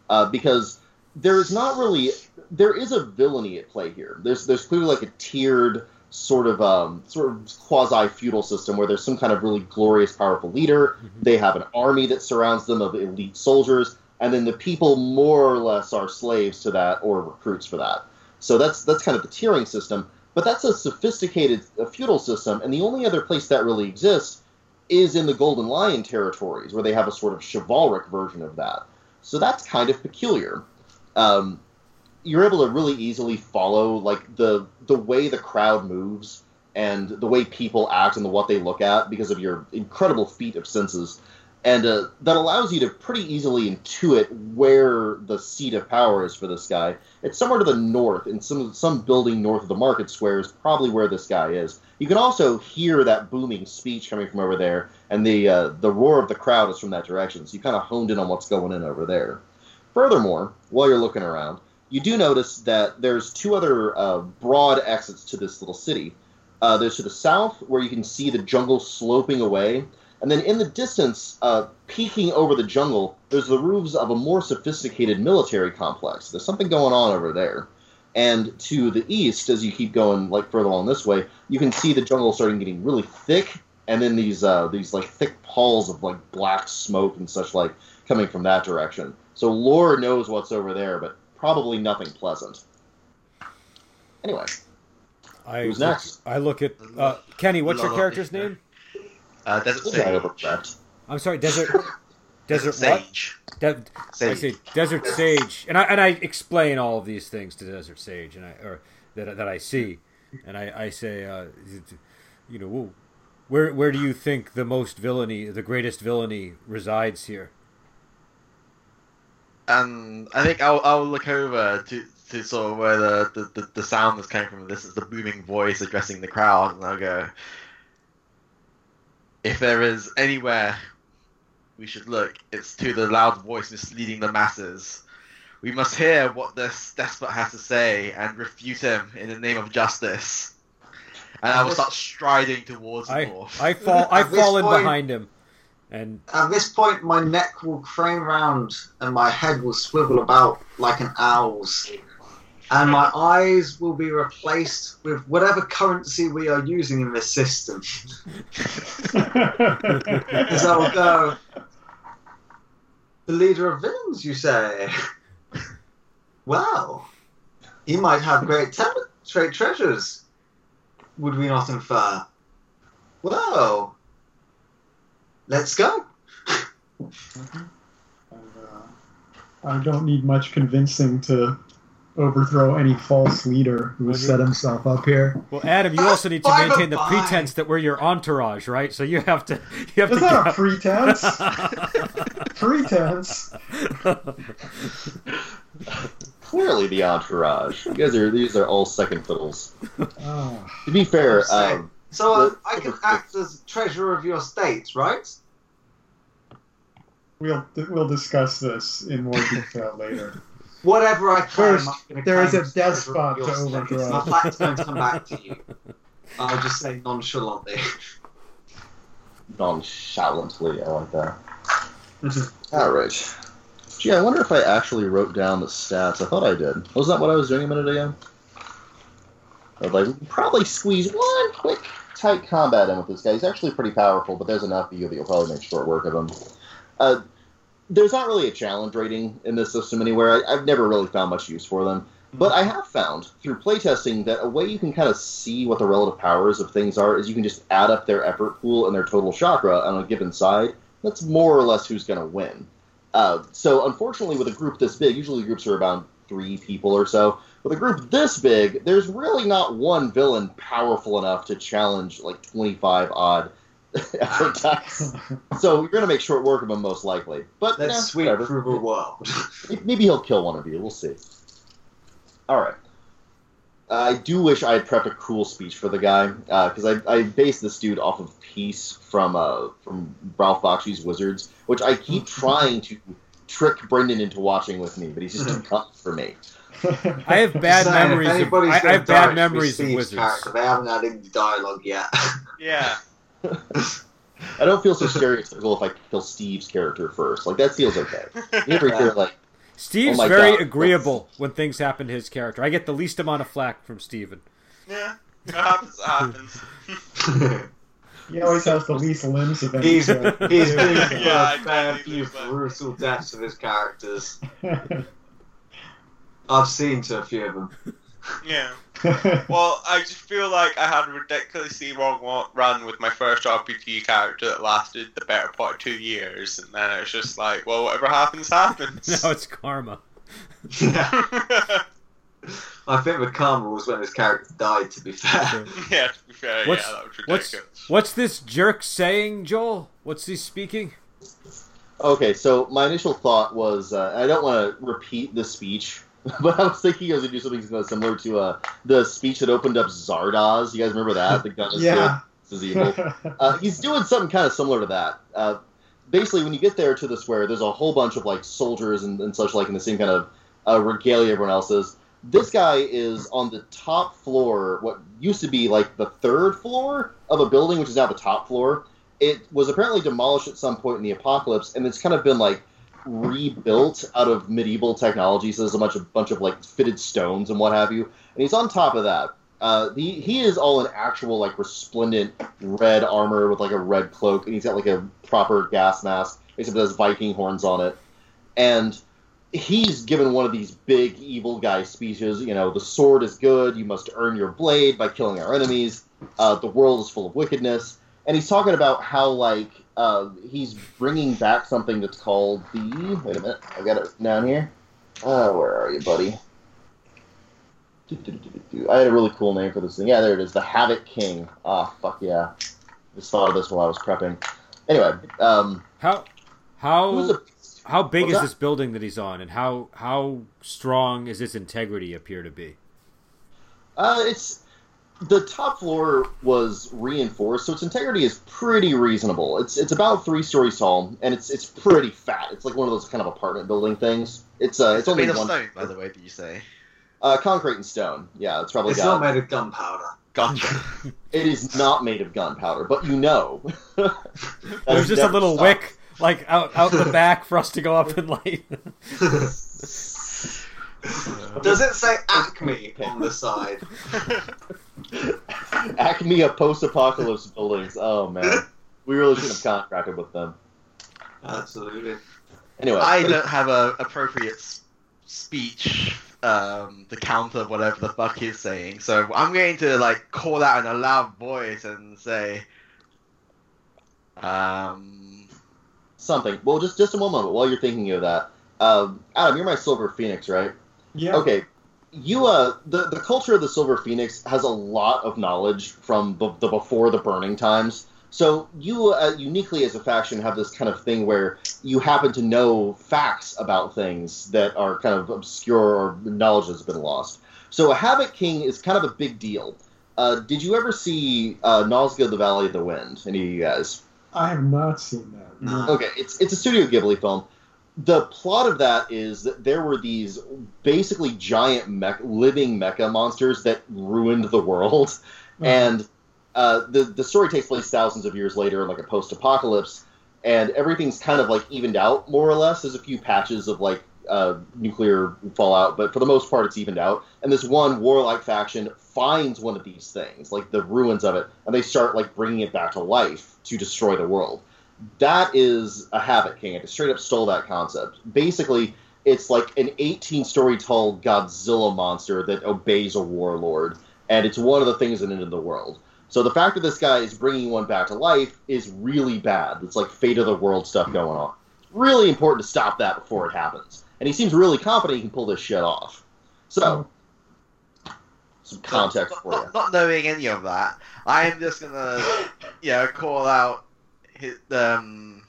uh, because there is not really there is a villainy at play here. There's there's clearly like a tiered sort of um, sort of quasi feudal system where there's some kind of really glorious, powerful leader. They have an army that surrounds them of elite soldiers, and then the people more or less are slaves to that or recruits for that. So that's that's kind of the tiering system. But that's a sophisticated uh, feudal system, and the only other place that really exists is in the Golden Lion territories, where they have a sort of chivalric version of that. So that's kind of peculiar. Um, you're able to really easily follow like the the way the crowd moves and the way people act and the, what they look at because of your incredible feat of senses. And uh, that allows you to pretty easily intuit where the seat of power is for this guy. It's somewhere to the north in some some building north of the market square is probably where this guy is. You can also hear that booming speech coming from over there and the uh, the roar of the crowd is from that direction. So you kind of honed in on what's going in over there. Furthermore while you're looking around you do notice that there's two other uh, broad exits to this little city. Uh, there's to the south, where you can see the jungle sloping away, and then in the distance, uh, peeking over the jungle, there's the roofs of a more sophisticated military complex. There's something going on over there. And to the east, as you keep going like further along this way, you can see the jungle starting getting really thick, and then these uh, these like thick palls of like black smoke and such like coming from that direction. So Lore knows what's over there, but probably nothing pleasant. Anyway, I who's next? I look at uh, Kenny. What's your character's name? Uh, Desert We'll Sage. that. I'm sorry, Desert. Desert what? Sage. De- I say Desert Sage, and I and I explain all of these things to Desert Sage, and I or that that I see, and I I say, uh, you know, where where do you think the most villainy, the greatest villainy, resides here? And I think I'll, I'll look over to, to sort of where the, the, the, the sound is coming from. This is the booming voice addressing the crowd, and I'll go, if there is anywhere we should look, it's to the loud voice misleading the masses. We must hear what this despot has to say and refute him in the name of justice. And I will start striding towards the I north. I fall I At this fall in point- behind him, and At this point, my neck will crane round and my head will swivel about like an owl's. And my eyes will be replaced with whatever currency we are using in this system. As I will go, the leader of villains, you say? Well, he might have great, tem- great treasures, would we not infer? Well, let's go. And, uh, I don't need much convincing to overthrow any false leader who has set himself up here. well, Adam, you also need to Bye, maintain the bye. pretense that we're your entourage, right? So you have to you have Is to. that a pretense? *laughs* pretense. Clearly, the entourage. You guys are these are all second fiddles. Oh, To be fair, um, So uh, The- I can act as treasurer of your state, right? we'll we'll discuss this in more detail *laughs* later. Whatever I claim, First, I'm gonna there is claim a as treasurer despot of to state. overthrow. My fact's going to come back to you. I'll just say nonchalantly. nonchalantly, I like that. All right. Gee, I wonder if I actually wrote down the stats. I thought I did. Wasn't that what I was doing a minute ago? I'd like probably squeeze one quick tight combat in with this guy. He's actually pretty powerful, but there's enough of you that you'll probably make short work of him. Uh, there's not really a challenge rating in this system anywhere. I, I've never really found much use for them. But I have found through playtesting that a way you can kind of see what the relative powers of things are is you can just add up their effort pool and their total chakra on a given side. That's more or less who's going to win. Uh, so unfortunately, with a group this big, usually groups are about three people or so. With a group this big, there's really not one villain powerful enough to challenge like 25 odd *laughs* attacks. *laughs* So you're gonna make short work of him most likely. But Let's nah, sweep whatever. the world. Maybe he'll kill one of you. We'll see. All right. I do wish I had prepped a cool speech for the guy because I, I based this dude off of Peace from uh, from Ralph Bakshi's Wizards, which I keep *laughs* trying to trick Brendan into watching with me, but he's just too cut for me. I have *laughs* bad Saying, if memories. Of, I, I have bad memories of Steve's Wizards. Character, they haven't had any dialogue yet. *laughs* Yeah. I don't feel so stereotypical if I kill Steve's character first. Like that feels okay. You never hear like Steve's Oh very God. agreeable when things happen to his character. I get the least amount of flack from Steven. Yeah. It happens. It happens. *laughs* he always has the least limbs of any he's character. he's been Yeah, a fair few brutal deaths of his characters. I've seen to a few of them. Yeah. *laughs* Well, I just feel like I had a ridiculously long run with my first RPG character that lasted the better part of two years, and then it's just like, well, whatever happens, happens. *laughs* now it's karma. *laughs* I think the karma was when his character died. To be fair, yeah, to be fair, What's- yeah, that was What's what's this jerk saying, Joel? What's he speaking? Okay, so my initial thought was uh, I don't want to repeat the speech, *laughs* but I was thinking I was going to do something similar to uh, the speech that opened up Zardoz. You guys remember that? The gun is yeah. good, this is evil. *laughs* Uh, he's doing something kind of similar to that. Uh, basically, when you get there to the square, there's a whole bunch of like soldiers and, and such like in the same kind of uh, regalia everyone else is. This guy is on the top floor, what used to be like the third floor of a building, which is now the top floor. It was apparently demolished at some point in the apocalypse, and it's kind of been like rebuilt out of medieval technology. So there's a bunch of bunch of like fitted stones and what have you. And he's on top of that. Uh, he he is all in actual like resplendent red armor with like a red cloak, and he's got like a proper gas mask, except it has Viking horns on it. And he's given one of these big evil guy speeches. You know, the sword is good. You must earn your blade by killing our enemies. Uh, the world is full of wickedness, and he's talking about how like uh, he's bringing back something that's called the. Wait a minute, I got it down here. Uh, where are you, buddy? I had a really cool name for this thing. Yeah, there it is. The Havoc King. Ah, fuck yeah. Just thought of this while I was prepping. Anyway, um, How how a how big is that? this building that he's on, and how how strong is its integrity appear to be? Uh, it's the top floor was reinforced, so its integrity is pretty reasonable. It's it's about three stories tall, and it's it's pretty fat. It's like one of those kind of apartment building things. It's uh, it's only made of one stone, by the way. Did you say? uh, concrete and stone. Yeah, it's probably it's got. not made of gunpowder. Gotcha. *laughs* It is not made of gunpowder, but you know. *laughs* There's just a little wick like out out the back for us to go up and light. *laughs* Does it say Acme on the side? *laughs* Acme of post-apocalypse buildings. Oh man, we really should have contracted with them. Absolutely. Anyway, I don't have a appropriate s- speech um, to counter whatever the fuck he's saying, so I'm going to like call out in a loud voice and say, um, something. Well, just just a moment while you're thinking of that. Um, Adam, you're my Silver Phoenix, right? Yeah. Okay. You uh the the culture of the Silver Phoenix has a lot of knowledge from the, the before the burning times. So you uh, uniquely as a faction have this kind of thing where you happen to know facts about things that are kind of obscure or knowledge has been lost. So a Havoc King is kind of a big deal. Uh, did you ever see uh, Nausicaä: The Valley of the Wind? Any of you guys? I have not seen that. No. Okay, it's it's a Studio Ghibli film. The plot of that is that there were these basically giant mech, living mecha monsters that ruined the world, *laughs* and uh, the the story takes place thousands of years later in like a post apocalypse, and everything's kind of like evened out more or less. There's a few patches of like uh, nuclear fallout, but for the most part, it's evened out. And this one warlike faction finds one of these things, like the ruins of it, and they start like bringing it back to life to destroy the world that is a Havoc King. It straight up stole that concept. Basically, it's like an 18 story tall Godzilla monster that obeys a warlord, and it's one of the things that ended the world. So the fact that this guy is bringing one back to life is really bad. It's like fate of the world stuff going on. Really important to stop that before it happens. And he seems really confident he can pull this shit off. So, some context not, for you. not, knowing any of that, I am just gonna, you know, call out um,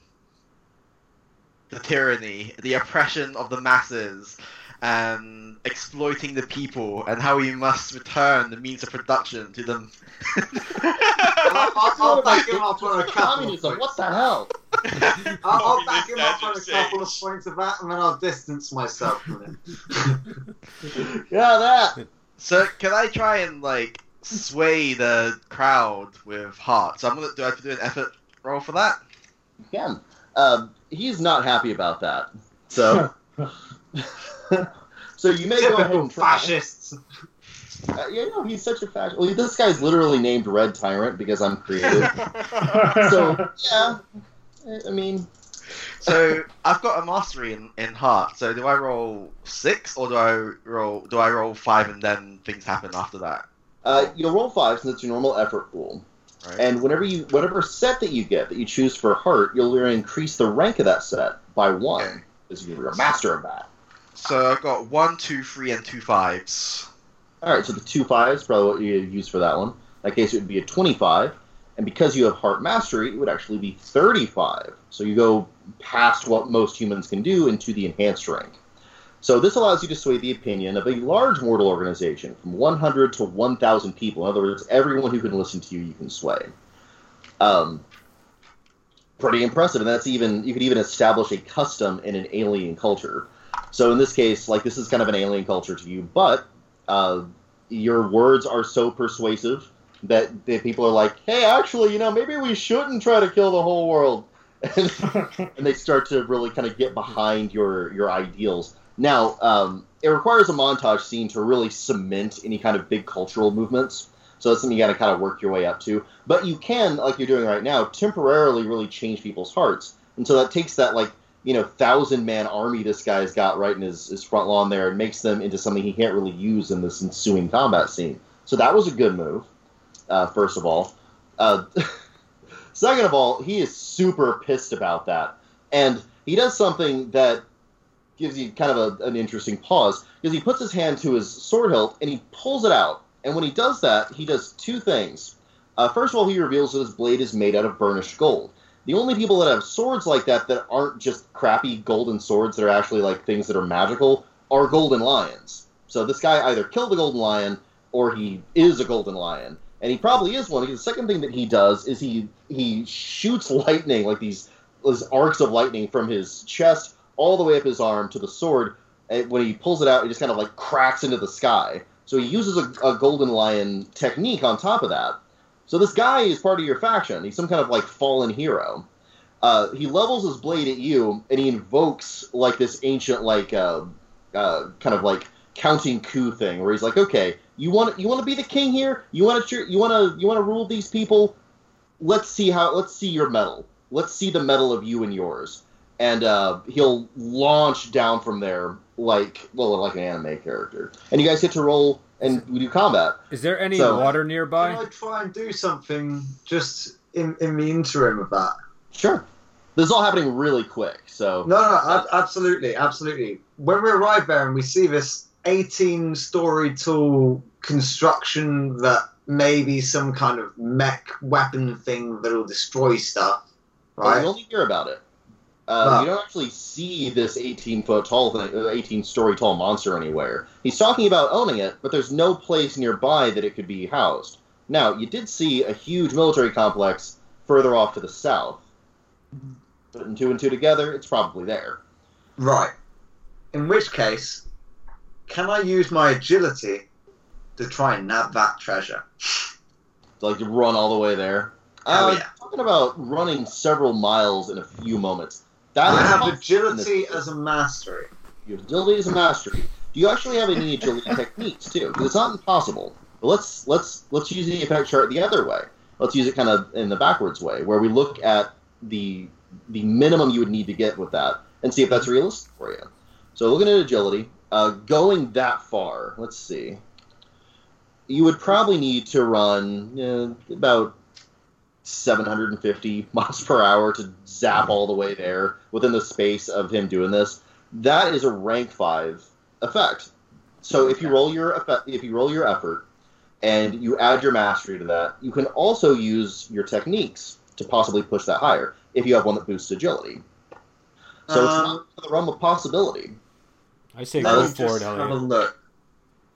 the tyranny, the oppression of the masses, and exploiting the people, and how we must return the means of production to them. I'll, *laughs* I'll, I'll back him up on a couple of Communism, what the hell? *laughs* I'll, I'll back him up on a couple of points of that, and then I'll distance myself from it. *laughs* Yeah, that. So can I try and like sway the crowd with heart? So I'm gonna do I have to do an effort roll for that? You can. Um, he's not happy about that. So, *laughs* so you may go ahead and try. fascists. Uh, yeah, no, he's such a fascist. Well, this guy's literally named Red Tyrant because I'm creative. *laughs* so, yeah. I- I mean, So I've got a mastery in, in heart. So do I roll six or do I roll do I roll five and then things happen after that? uh, you'll roll five since it's your normal effort pool. Right. And whenever you, whatever set that you get that you choose for heart, you'll increase the rank of that set by one Okay. because you're a master of that. So I've got one, two, three, and two fives. All right, so the two fives probably what you use for that one. In that case, it would be a twenty-five, and because you have heart mastery, it would actually be thirty-five. So you go past what most humans can do into the enhanced rank. So this allows you to sway the opinion of a large mortal organization from 100 to 1,000 people. In other words, everyone who can listen to you, you can sway. Um, pretty impressive, and that's even you could even establish a custom in an alien culture. So in this case, like this is kind of an alien culture to you, but uh, your words are so persuasive that the people are like, "Hey, actually, you know, maybe we shouldn't try to kill the whole world," *laughs* and, and they start to really kind of get behind your your ideals. Now, um, it requires a montage scene to really cement any kind of big cultural movements. So that's something you got to kind of work your way up to. But you can, like you're doing right now, temporarily really change people's hearts. And so that takes that like you know thousand man army this guy's got right in his, his front lawn there and makes them into something he can't really use in this ensuing combat scene. So that was a good move. Uh, first of all, uh, *laughs* second of all, he is super pissed about that, and he does something that gives you kind of a, an interesting pause because he puts his hand to his sword hilt and he pulls it out. And when he does that, he does two things. Uh, first of all, he reveals that his blade is made out of burnished gold. The only people that have swords like that that aren't just crappy golden swords that are actually like things that are magical are golden lions. So this guy either killed a golden lion or he is a golden lion, and he probably is one. Because the second thing that he does is he he shoots *laughs* lightning like these these arcs of lightning from his chest all the way up his arm to the sword. And when he pulls it out, it just kind of like cracks into the sky. So he uses a, a golden lion technique on top of that. So this guy is part of your faction. He's some kind of like fallen hero. Uh, he levels his blade at you, and he invokes like this ancient like uh, uh, kind of like counting coup thing, where he's like, okay, you want you want to be the king here? You want to you want to you want to rule these people? Let's see how let's see your mettle. Let's see the mettle of you and yours. And uh, he'll launch down from there like well like an anime character. And you guys get to roll and we do combat. Is there any So- water Can nearby? I try and do something just in, in the interim of that? Sure. This is all happening really quick, so No, no, ab- absolutely, absolutely. When we arrive there and we see this 18 story tall construction that may be some kind of mech weapon thing that'll destroy stuff, Well, right? you only hear about it. Uh, Ah. You don't actually see this 18 foot tall thing, uh, 18 story tall monster anywhere. He's talking about owning it, but there's no place nearby that it could be housed. Now, you did see a huge military complex further off to the south. Putting two and two together, it's probably there. Right. In which case, can I use my agility to try and nab that treasure? Like to run all the way there. Hell Uh, yeah. Talking about running several miles in a few moments. That I have agility as a mastery. Your agility is a mastery. Do you actually have any agility *laughs* techniques too? Because it's not impossible. But let's let's let's use the effect chart the other way. Let's use it kind of in the backwards way, where we look at the the minimum you would need to get with that, and see if that's realistic for you. So looking at agility, uh, going that far, let's see. You would probably need to run uh, about 750 *laughs* miles per hour to zap all the way there within the space of him doing this. That is a rank five effect. So if you roll your effect, if you roll your effort, and you add your mastery to that. You can also use your techniques to possibly push that higher if you have one that boosts agility. So it's Um, not the realm of possibility. I say Let go us for it, just have a look.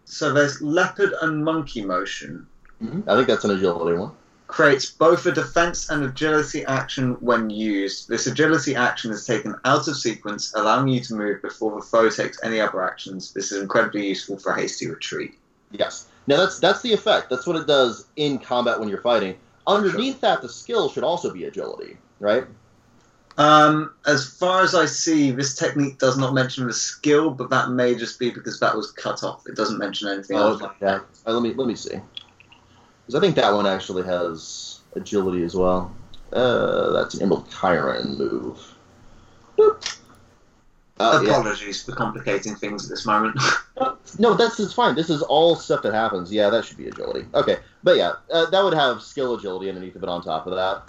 So there's leopard and monkey motion. I think that's an agility one. Creates both a defense and agility action when used. This agility action is taken out of sequence, allowing you to move before the foe takes any other actions. This is incredibly useful for hasty retreat. Yes. Now that's that's the effect. That's what it does in combat when you're fighting. Underneath that, the skill should also be agility, right? Um, as far as I see, this technique does not mention the skill, but that may just be because that was cut off. It doesn't mention anything Oh, else. okay. Yeah. Uh, let me let me see. Because I think that one actually has agility as well. Uh, that's an Emerald Chiron move. Boop. Uh, yeah. Apologies for complicating things at this moment. *laughs* No, that's is fine. This is all stuff that happens. Yeah, that should be agility. Okay, but yeah, uh, that would have skill agility underneath of it. On top of that,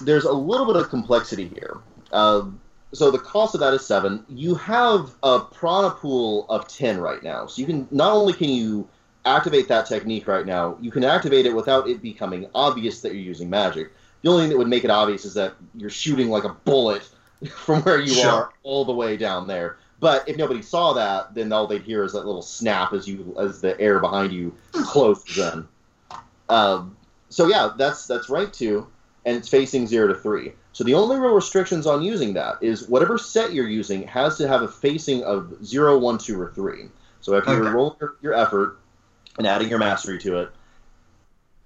there's a little bit of complexity here. Um, so the cost of that is seven. You have a prana pool of ten right now, so you can not only can you activate that technique right now, you can activate it without it becoming obvious that you're using magic. The only thing that would make it obvious is that you're shooting like a bullet *laughs* from where you Sure. are all the way down there. But if nobody saw that, then all they'd hear is that little snap as you as the air behind you closes in. Um, so yeah, that's that's right too, and it's facing zero to three. So the only real restrictions on using that is whatever set you're using has to have a facing of zero, one, two, or three. So if you're Okay. rolling your, your effort and adding your mastery to it,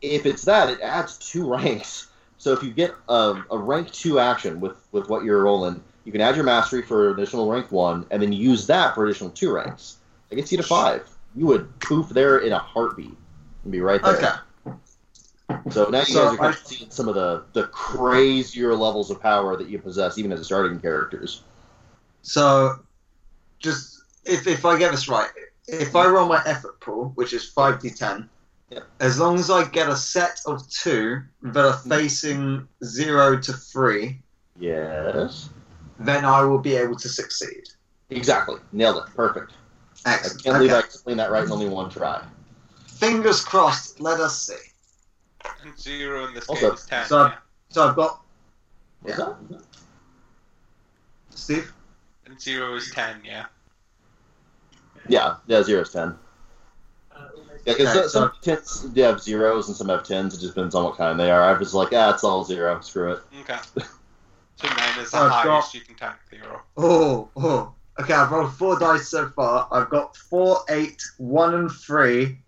if it's that, it adds two *laughs* ranks. So if you get a, a rank two action with with what you're rolling, you can add your mastery for additional rank one, and then use that for additional two ranks. That gets you to five. You would poof there in a heartbeat and be right there. okay. So now you So guys are kind I- of seeing some of the, the crazier levels of power that you possess, even as starting characters. So, just if, if I get this right, if I roll my effort pool, which is 5d10, Yep. as long as I get a set of two that are facing 0 to 3, Yes. then I will be able to succeed. Exactly. Nailed it. Perfect. I can't believe I explained that right in only one try. Fingers crossed, let us see. And zero in this Also- game is ten. So- yeah. So I've got. What's Yeah. that? Steve? And zero is ten. Yeah. Yeah, yeah, zero's ten. Yeah, because Okay, some tens they have zeros and some have tens. It just depends on what kind they are. I was like, ah, it's all zero. Screw it. Okay. *laughs* So nine is the I've highest got- you can tank zero. Oh, oh. Okay, I've rolled four dice so far. I've got four, eight, one, and three.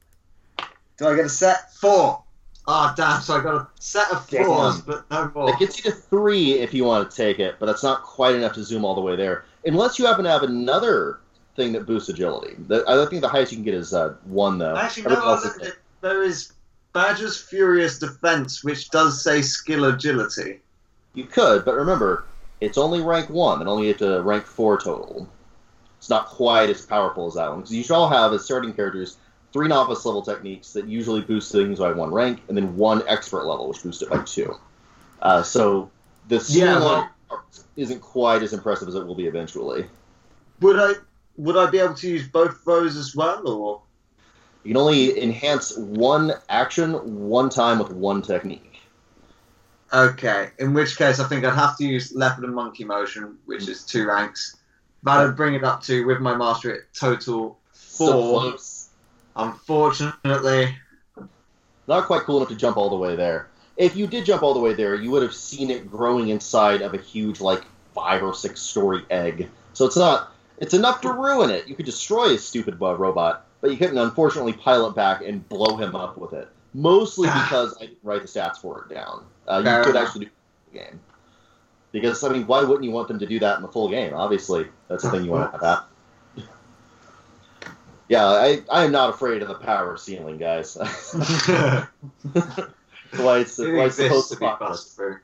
Do I get a set? Four. Ah, damn, so I got a set of Damn. fours, but no more. It gets you to three if you want to take it, but that's not quite enough to zoom all the way there. Unless you happen to have another thing that boosts agility. The, I think the highest you can get is uh, one, though. Actually, no, Everything I else is- there is Badger's Furious Defense, which does say skill agility. You could, but remember, it's only rank one, and only at to rank four total. It's not quite as powerful as that one because you should all have as starting characters three novice level techniques that usually boost things by one rank, and then one expert level, which boosts it by two. Uh, so the Yeah, ceiling isn't quite as impressive as it will be eventually. Would I would I be able to use both those as well, or You can only enhance one action one time with one technique. okay? In which case, I think I'd have to use Leopard and Monkey Motion, which is two ranks. That'd bring it up to with my mastery at total four. close. Unfortunately, not quite cool enough to jump all the way there. If you did jump all the way there, you would have seen it growing inside of a huge, like five or six story egg. So it's not. It's enough to ruin it. You could destroy a stupid uh, robot, but you couldn't, unfortunately, pilot back and blow him up with it. Mostly because I didn't write the stats for it down. Uh, you Fair could enough. actually do it in the game. Because I mean, why wouldn't you want them to do that in the full game? Obviously, that's the thing you want to have happen. *laughs* Yeah, I, I am not afraid of the power ceiling, guys. *laughs* *laughs* why it's, it why it's supposed to be pop bust through.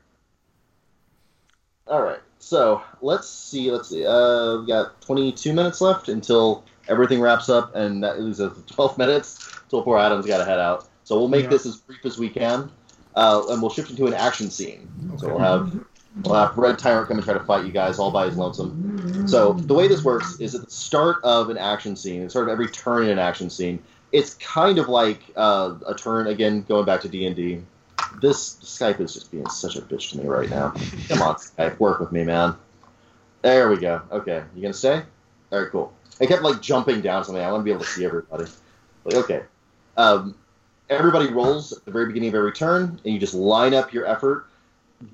All right, so let's see. Let's see. Uh, we got 22 minutes left until everything wraps up, and that leaves us *laughs* 12 minutes until poor Adam's got to head out. So we'll make Yeah. this as brief as we can, uh, and we'll shift into an action scene. So we'll have we'll have Red Tyrant come and try to fight you guys all by his lonesome. So the way this works is at the start of an action scene, at sort of every turn in an action scene, it's kind of like uh, a turn again. Going back to D and D, this Skype is just being such a bitch to me right now. Come on, *laughs* Skype, work with me, man. There we go. Okay, you gonna stay? All right, cool. I kept like jumping down something. I want to be able to see everybody. Like, okay. Um, everybody rolls at the very beginning of every turn, and you just line up your effort.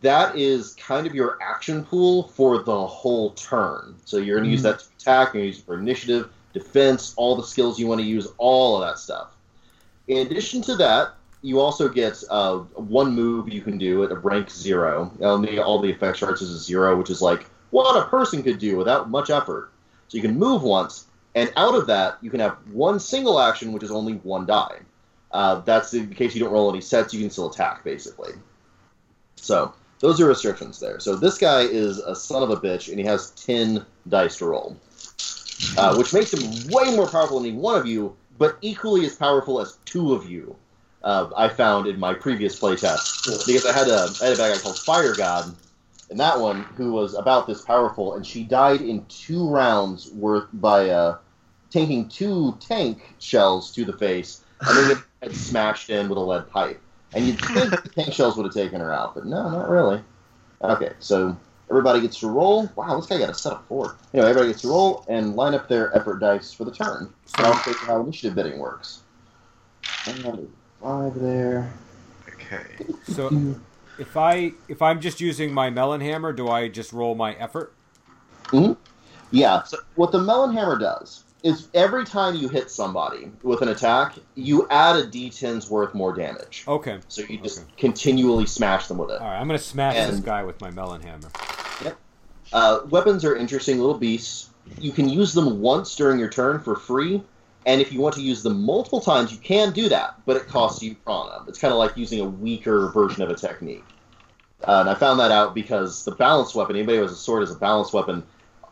That is kind of your action pool for the whole turn. So you're going to use that to attack, you're to use it for initiative, defense, all the skills you want to use, all of that stuff. In addition to that, you also get uh, one move you can do at rank zero. All the, effect charts is a zero, which is like what a person could do without much effort. So you can move once, and out of that, you can have one single action, which is only one die. Uh, that's in case you don't roll any sets, you can still attack, basically. So those are restrictions there. So this guy is a son of a bitch, and he has 10 dice to roll, uh, which makes him way more powerful than any one of you, but equally as powerful as two of you. Uh, I found in my previous playtest because I had a I had a bad guy called Fire God, and that one who was about this powerful, and she died in two rounds worth by uh, tanking two tank shells to the face, and then get smashed in with a lead pipe. And you'd think the tank shells would have taken her out, but no, not really. Okay, so everybody gets to roll. Wow, this guy got a set of four. Anyway, everybody gets to roll and line up their effort dice for the turn. So I'll show you how initiative bidding works. And Five there. Okay. So if I if I'm just using my melon hammer, do I just roll my effort? hmm Yeah. So- what the melon hammer does is every time you hit somebody with an attack, you add a d10's worth more damage. Okay. So you just Okay. continually smash them with it. All right. I'm gonna smash this guy with my melon hammer. Uh, weapons are interesting little beasts. You can use them once during your turn for free, and if you want to use them multiple times, you can do that, but it costs you prana. It's kind of like using a weaker version of a technique. Uh, and I found that out because the balanced weapon, anybody who has a sword as a balanced weapon,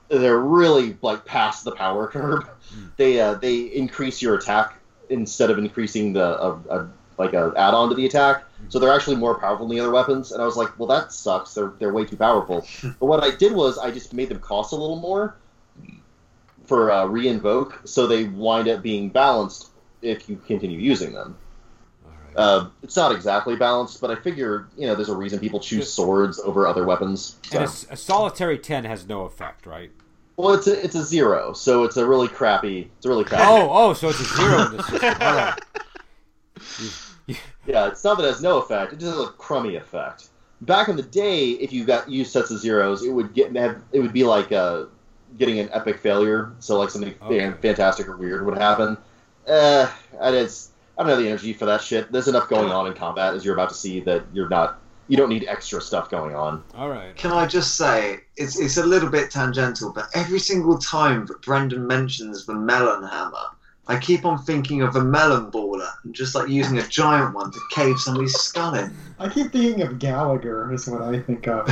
they're really like past the power *laughs* curve. They uh, they increase your attack instead of increasing the like a add-on to the attack. So they're actually more powerful than the other weapons. And I was like, well, that sucks. They're they're way too powerful. *laughs* but what I did was I just made them cost a little more for uh, re-invoke, so they wind up being balanced if you continue using them. All right. Uh, it's not exactly balanced, but I figure you know there's a reason people choose swords over other weapons. So. and a, s- a solitary ten has no effect, right? Well, it's a it's a zero, so it's a really crappy. It's a really crappy. Oh, oh, so it's a zero in this system. *laughs* All right. You- you- Yeah, it's not that it has no effect. It just has a crummy effect. Back in the day, if you got used sets of zeros, it would get have, it would be like uh, getting an epic failure. So like something Okay. fantastic or weird would happen. Uh, and it's I don't have the energy for that shit. There's enough going on in combat as you're about to see that you're not. You don't need extra stuff going on. All right. Can I just say, it's, it's a little bit tangential, but every single time that Brendan mentions the melon hammer, I keep on thinking of a melon baller and just like using a giant one to cave somebody's skull in. I keep thinking of Gallagher is what I think of. *laughs*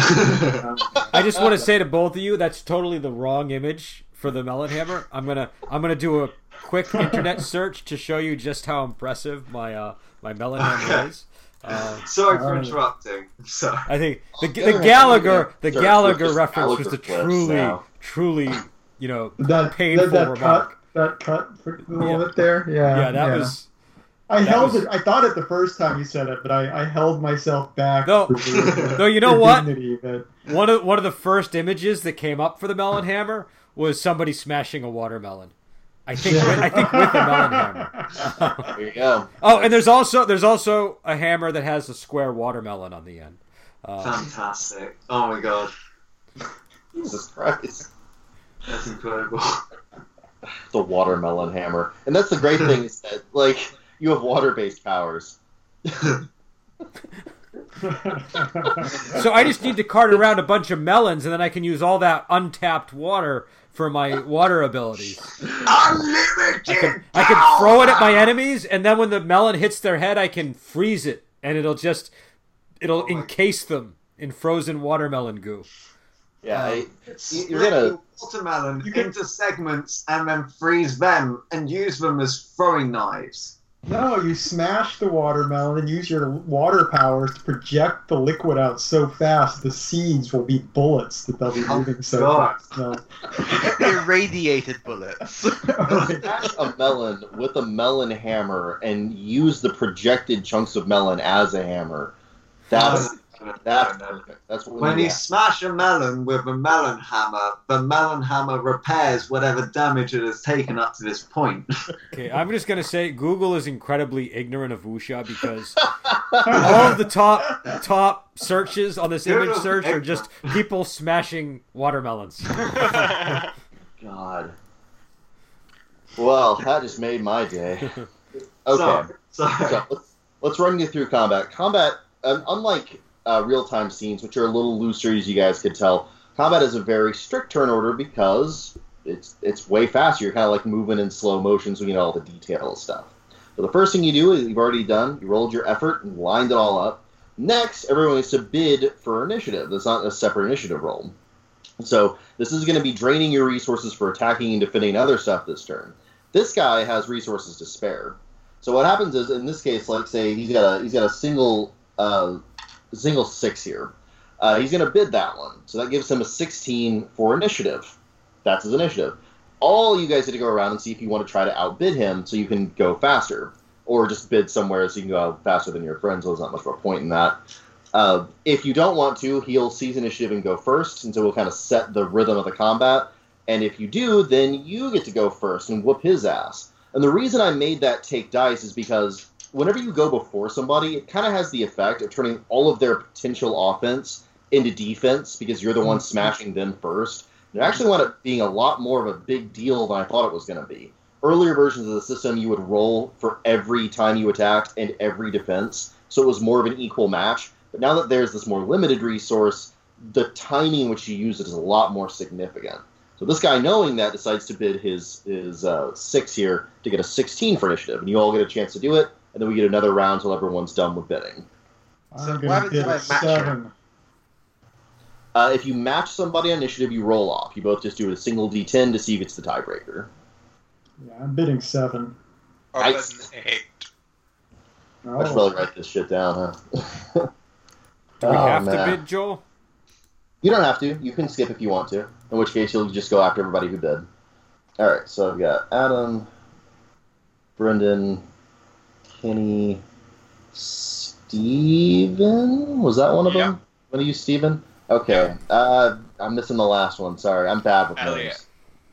I just want to say to both of you, that's totally the wrong image for the melon hammer. I'm gonna I'm gonna do a quick internet *laughs* search to show you just how impressive my uh, my melon hammer is. Uh, Sorry for Alright. interrupting. Sorry. I think the, On the, the other hand, Gallagher the sure, Gallagher reference was Gallagher a clips truly now. truly you know that, painful that, that remark. cut, that cut for a little Yeah. bit there. Yeah, yeah, that was I that held was- it. I thought it the first time you said it, but I, I held myself back. No. for the- No, you know what? dignity that- one of one of the first images that came up for the melon hammer was somebody smashing a watermelon. I think with, I think with a melon hammer. There you go. *laughs* Oh, and there's also there's also a hammer that has a square watermelon on the end. Uh, Fantastic. Oh my god. *laughs* Jesus Christ. That's incredible. The watermelon hammer, and that's the great thing is that like you have water-based powers. so I just need to cart around a bunch of melons, and then I can use all that untapped water for my water abilities. Unlimited I can I can throw it at my enemies, and then when the melon hits their head, I can freeze it, and it'll just it'll encase them in frozen watermelon goo. Yeah, I, Split you're gonna the watermelon You can- into segments and then freeze them and use them as throwing knives. No, you smash the watermelon and use your water powers to project the liquid out so fast the seeds will be bullets that they'll be Oh, moving so God. fast. No. *laughs* Irradiated bullets. *laughs* Smash a melon with a melon hammer and use the projected chunks of melon as a hammer. That's uh, that's perfect. That's what When you to smash a melon with a melon hammer, the melon hammer repairs whatever damage it has taken up to this point. *laughs* Okay, I'm just gonna say Google is incredibly ignorant of wuxia because *laughs* all of the top top searches on this image search are just people smashing watermelons. *laughs* God. Well, that just made my day. Okay. So, so, So let's, let's run you through combat. Combat, um, unlike uh, real time scenes, which are a little looser, as you guys could tell, combat is a very strict turn order because it's it's way faster. You're kind of like moving in slow motion, so you know all the detail and stuff. So the first thing you do is you've already done. You rolled your effort and lined it all up. Next, everyone needs to bid for initiative. That's not a separate initiative roll. So this is going to be draining your resources for attacking and defending other stuff this turn. This guy has resources to spare. So what happens is, in this case, like say he's got a he's got a single uh, single six here. Uh, he's going to bid that one, so that gives him a 16 for initiative. That's his initiative. All you guys get to go around and see if you want to try to outbid him, so you can go faster, or just bid somewhere so you can go out faster than your friends. So there's not much of a point in that. Uh, if you don't want to, he'll seize initiative and go first, and so we'll kind of set the rhythm of the combat. And if you do, then you get to go first and whoop his ass. And the reason I made that take dice is because whenever you go before somebody, it kind of has the effect of turning all of their potential offense into defense because you're the one smashing them first. And it actually wound up being a lot more of a big deal than I thought it was going to be. Earlier versions of the system, you would roll for every time you attacked and every defense, so it was more of an equal match. But now that there's this more limited resource, the timing in which you use it is a lot more significant. So this guy, knowing that, decides to bid his his uh, six here to get a 16 for initiative, and you all get a chance to do it, and then we get another round until everyone's done with bidding. So I'm what happens if I a match seven. Uh, if you match somebody on initiative, you roll off. You both just do a single d10 to see if it's the tiebreaker. Yeah, I'm bidding seven. Or Nice. an eight. I should Oh, probably write this shit down, huh? Do we *laughs* Oh, have man. to bid, Joel? You don't have to. You can skip if you want to. In which case, you'll just go after everybody who bid. All right. So I've got Adam, Brendan, Kenny, Steven? Was that one of Yeah. them? One of you, Steven? Okay. Uh, I'm missing the last one. Sorry. I'm bad with Elliot. names.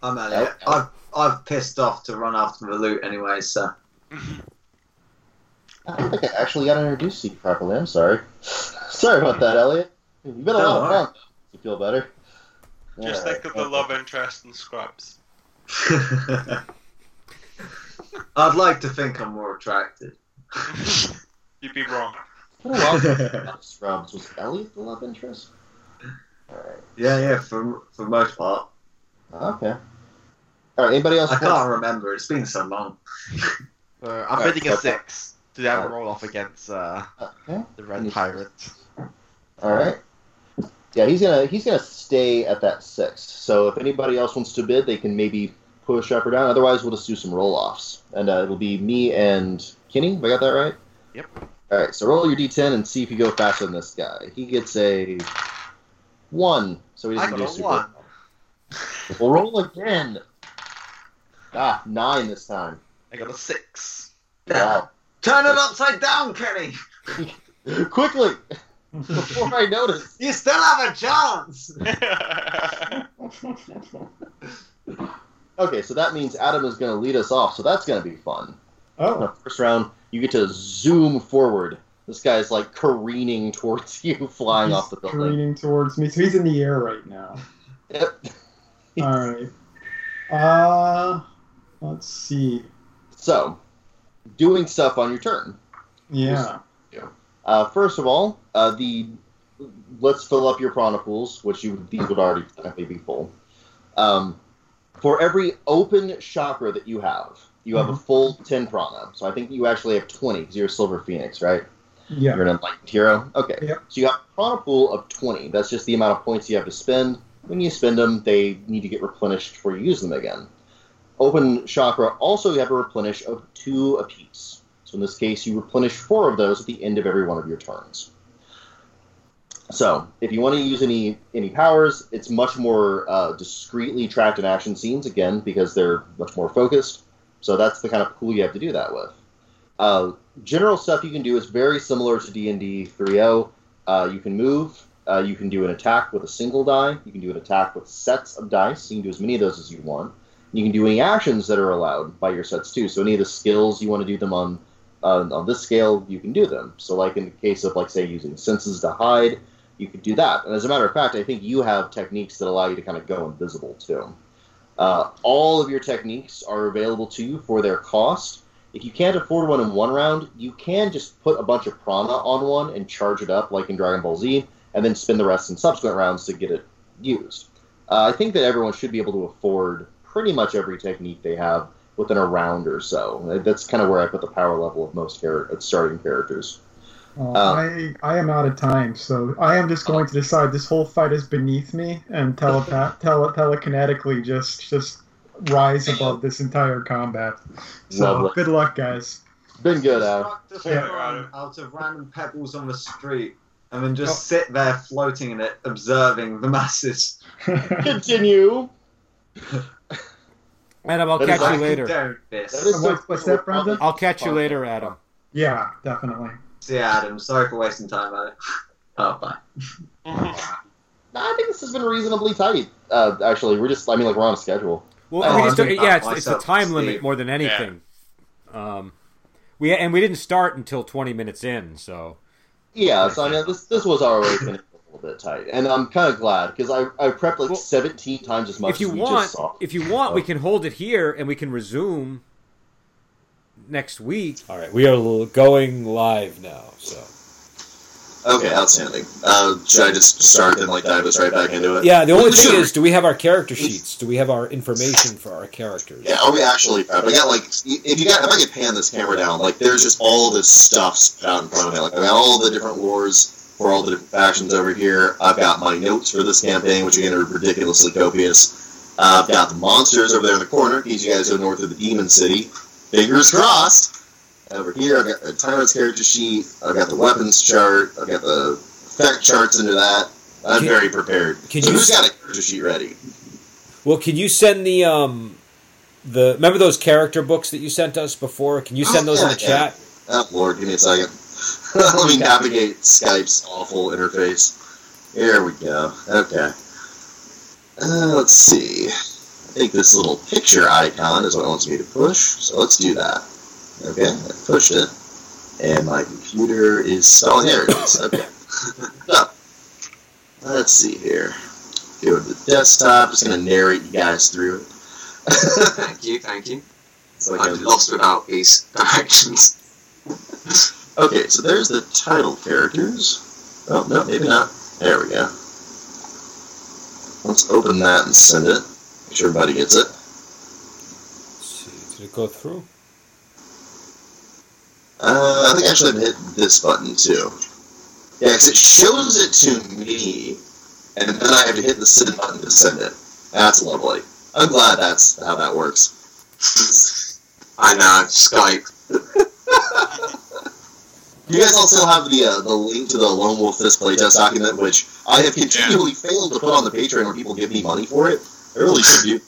I'm Elliot. I've, I've pissed off to run after the loot anyway, so. *laughs* I don't think I actually got introduced to you properly. I'm sorry. *laughs* sorry about that, Elliot. You've been a lot of Don't fun. You feel better? Just All think of the love interest in Scrubs. *laughs* I'd like to think I'm more attractive. *laughs* You'd be wrong. It's been a while since I watched Scrubs. Was Elliot the love interest? Alright. Yeah, yeah, for for the most part. Okay. Alright, anybody else? I can't remember. It's been so long. So I'm Alright, bidding a so- six to have a roll off against uh, Okay. the red pirate. Alright. Yeah, he's gonna he's gonna stay at that six. So if anybody else wants to bid, they can maybe push up or down. Otherwise, we'll just do some roll offs, and uh, it'll be me and Kenny. Have I got that right? Yep. All right. So roll your d10 and see if you go faster than this guy. He gets a one, so he doesn't got do a super. one. We'll roll again. Ah, nine this time. I got a six. Wow. Turn it upside down, Kenny! *laughs* Quickly, before I notice. You still have a chance! *laughs* *laughs* Okay, so that means Adam is going to lead us off, so that's going to be fun. Oh, first round, you get to zoom forward. This guy's like careening *laughs* towards you, flying he's off the building. careening towards me. So he's in the air right now. Yep. *laughs* All right. Uh, let's see. So, doing stuff on your turn. Yeah. Uh, first of all, uh, the let's fill up your prana pools, which you these would already be full. Um, for every open chakra that you have, you have a mm-hmm. full ten prana. So I think you actually have twenty because you're a silver phoenix, right? Yeah. You're an enlightened hero. Okay. Yep. So you have a prana pool of twenty. That's just the amount of points you have to spend. When you spend them, they need to get replenished before you use them again. Open chakra also you have a replenish of two apiece. So in this case, you replenish four of those at the end of every one of your turns. So if you want to use any any powers, it's much more uh, discreetly tracked in action scenes again because they're much more focused. So that's the kind of pool you have to do that with. Uh, general stuff you can do is very similar to D and D 3.0. Uh, you can move. Uh, you can do an attack with a single die. You can do an attack with sets of dice. You can do as many of those as you want. You can do any actions that are allowed by your sets too. So any of the skills you want to do them on on this scale, you can do them. So like in the case of like say using senses to hide, you could do that. And as a matter of fact, I think you have techniques that allow you to kind of go invisible too. Uh, all of your techniques are available to you for their cost. If you can't afford one in one round, you can just put a bunch of prana on one and charge it up, like in Dragon Ball Z, and then spend the rest in subsequent rounds to get it used. Uh, I think that everyone should be able to afford pretty much every technique they have within a round or so. That's kind of where I put the power level of most char- starting characters. Uh, Uh, I I am out of time, so I am just going to decide this whole fight is beneath me and telepath tele- telekinetically just just rise above this entire combat. So Lovely. good luck, guys. Been good, Al. Construct a Yeah. out of random pebbles on the street and then just sit there floating in it, observing the masses. *laughs* Continue. Adam, I'll That is catch you later. Condone this. That is What's- what's that, Brandon? I'll catch you later, Adam. yeah, definitely. See ya, Adam. Sorry for wasting time on it. *laughs* Oh, bye. *laughs* I think this has been reasonably tight. Uh, actually, we're just, I mean, like, we're on a schedule. Well, Oh, we just, yeah, it's, it's the time to limit more than anything. Um, we and we didn't start until twenty minutes in, so Yeah, so I mean, this this was already a little bit tight, and I'm kind of glad because I I prepped like Well, 17 times as much if you as we want, just saw. if you want, we can hold it here and we can resume next week. All right, we are going live now. So Okay, outstanding. Uh, should I just start and like dive us right back into it? yeah, the only thing is, do we have our character sheets? Do we have our information for our characters? Yeah, are we actually prepped? I got like, if you got, if I could pan this camera down, like, there's just all this stuff out in front of me. Like, I got all the different wars for all the different factions over here. I've got my notes for this campaign, which again are ridiculously copious. Uh, I've got the monsters over there in the corner, in case you guys go north of the Demon City. Fingers crossed. Over here, I've got the Tyrant's character sheet. I've got the weapons chart. I've got the effect charts under that. I'm Can- very prepared. can so you who's got a character sheet ready? Well, can you send the um the remember those character books that you sent us before? Can you send Oh, those in the yeah. chat? Oh Lord, give me a second. *laughs* Let me navigate Skype's awful interface. Here we go. Okay. Uh, let's see. I think this little picture icon is what it wants me to push, so let's do that. Okay, I pushed it, and my computer is. Oh, there it is. Okay. *laughs* so, let's see here. Go to the desktop. Just gonna narrate you guys through it. *laughs* Thank you, thank you. so I can I'm lost without these directions. *laughs* Okay, so there's the title characters. Oh, no, maybe not. There we go. Let's open that and send it. Make sure everybody gets it. Let's see, did it go through? Uh, I think I should have hit this button too. Yeah, because it shows it to me, and then I have to hit the send button to send it. That's lovely. I'm glad that's how that works. *laughs* I know, Skype. *laughs* You guys also have the uh, the link to the Lone Wolf Fist playtest document, which I have continually failed to put on the Patreon where people give me money for it. I really should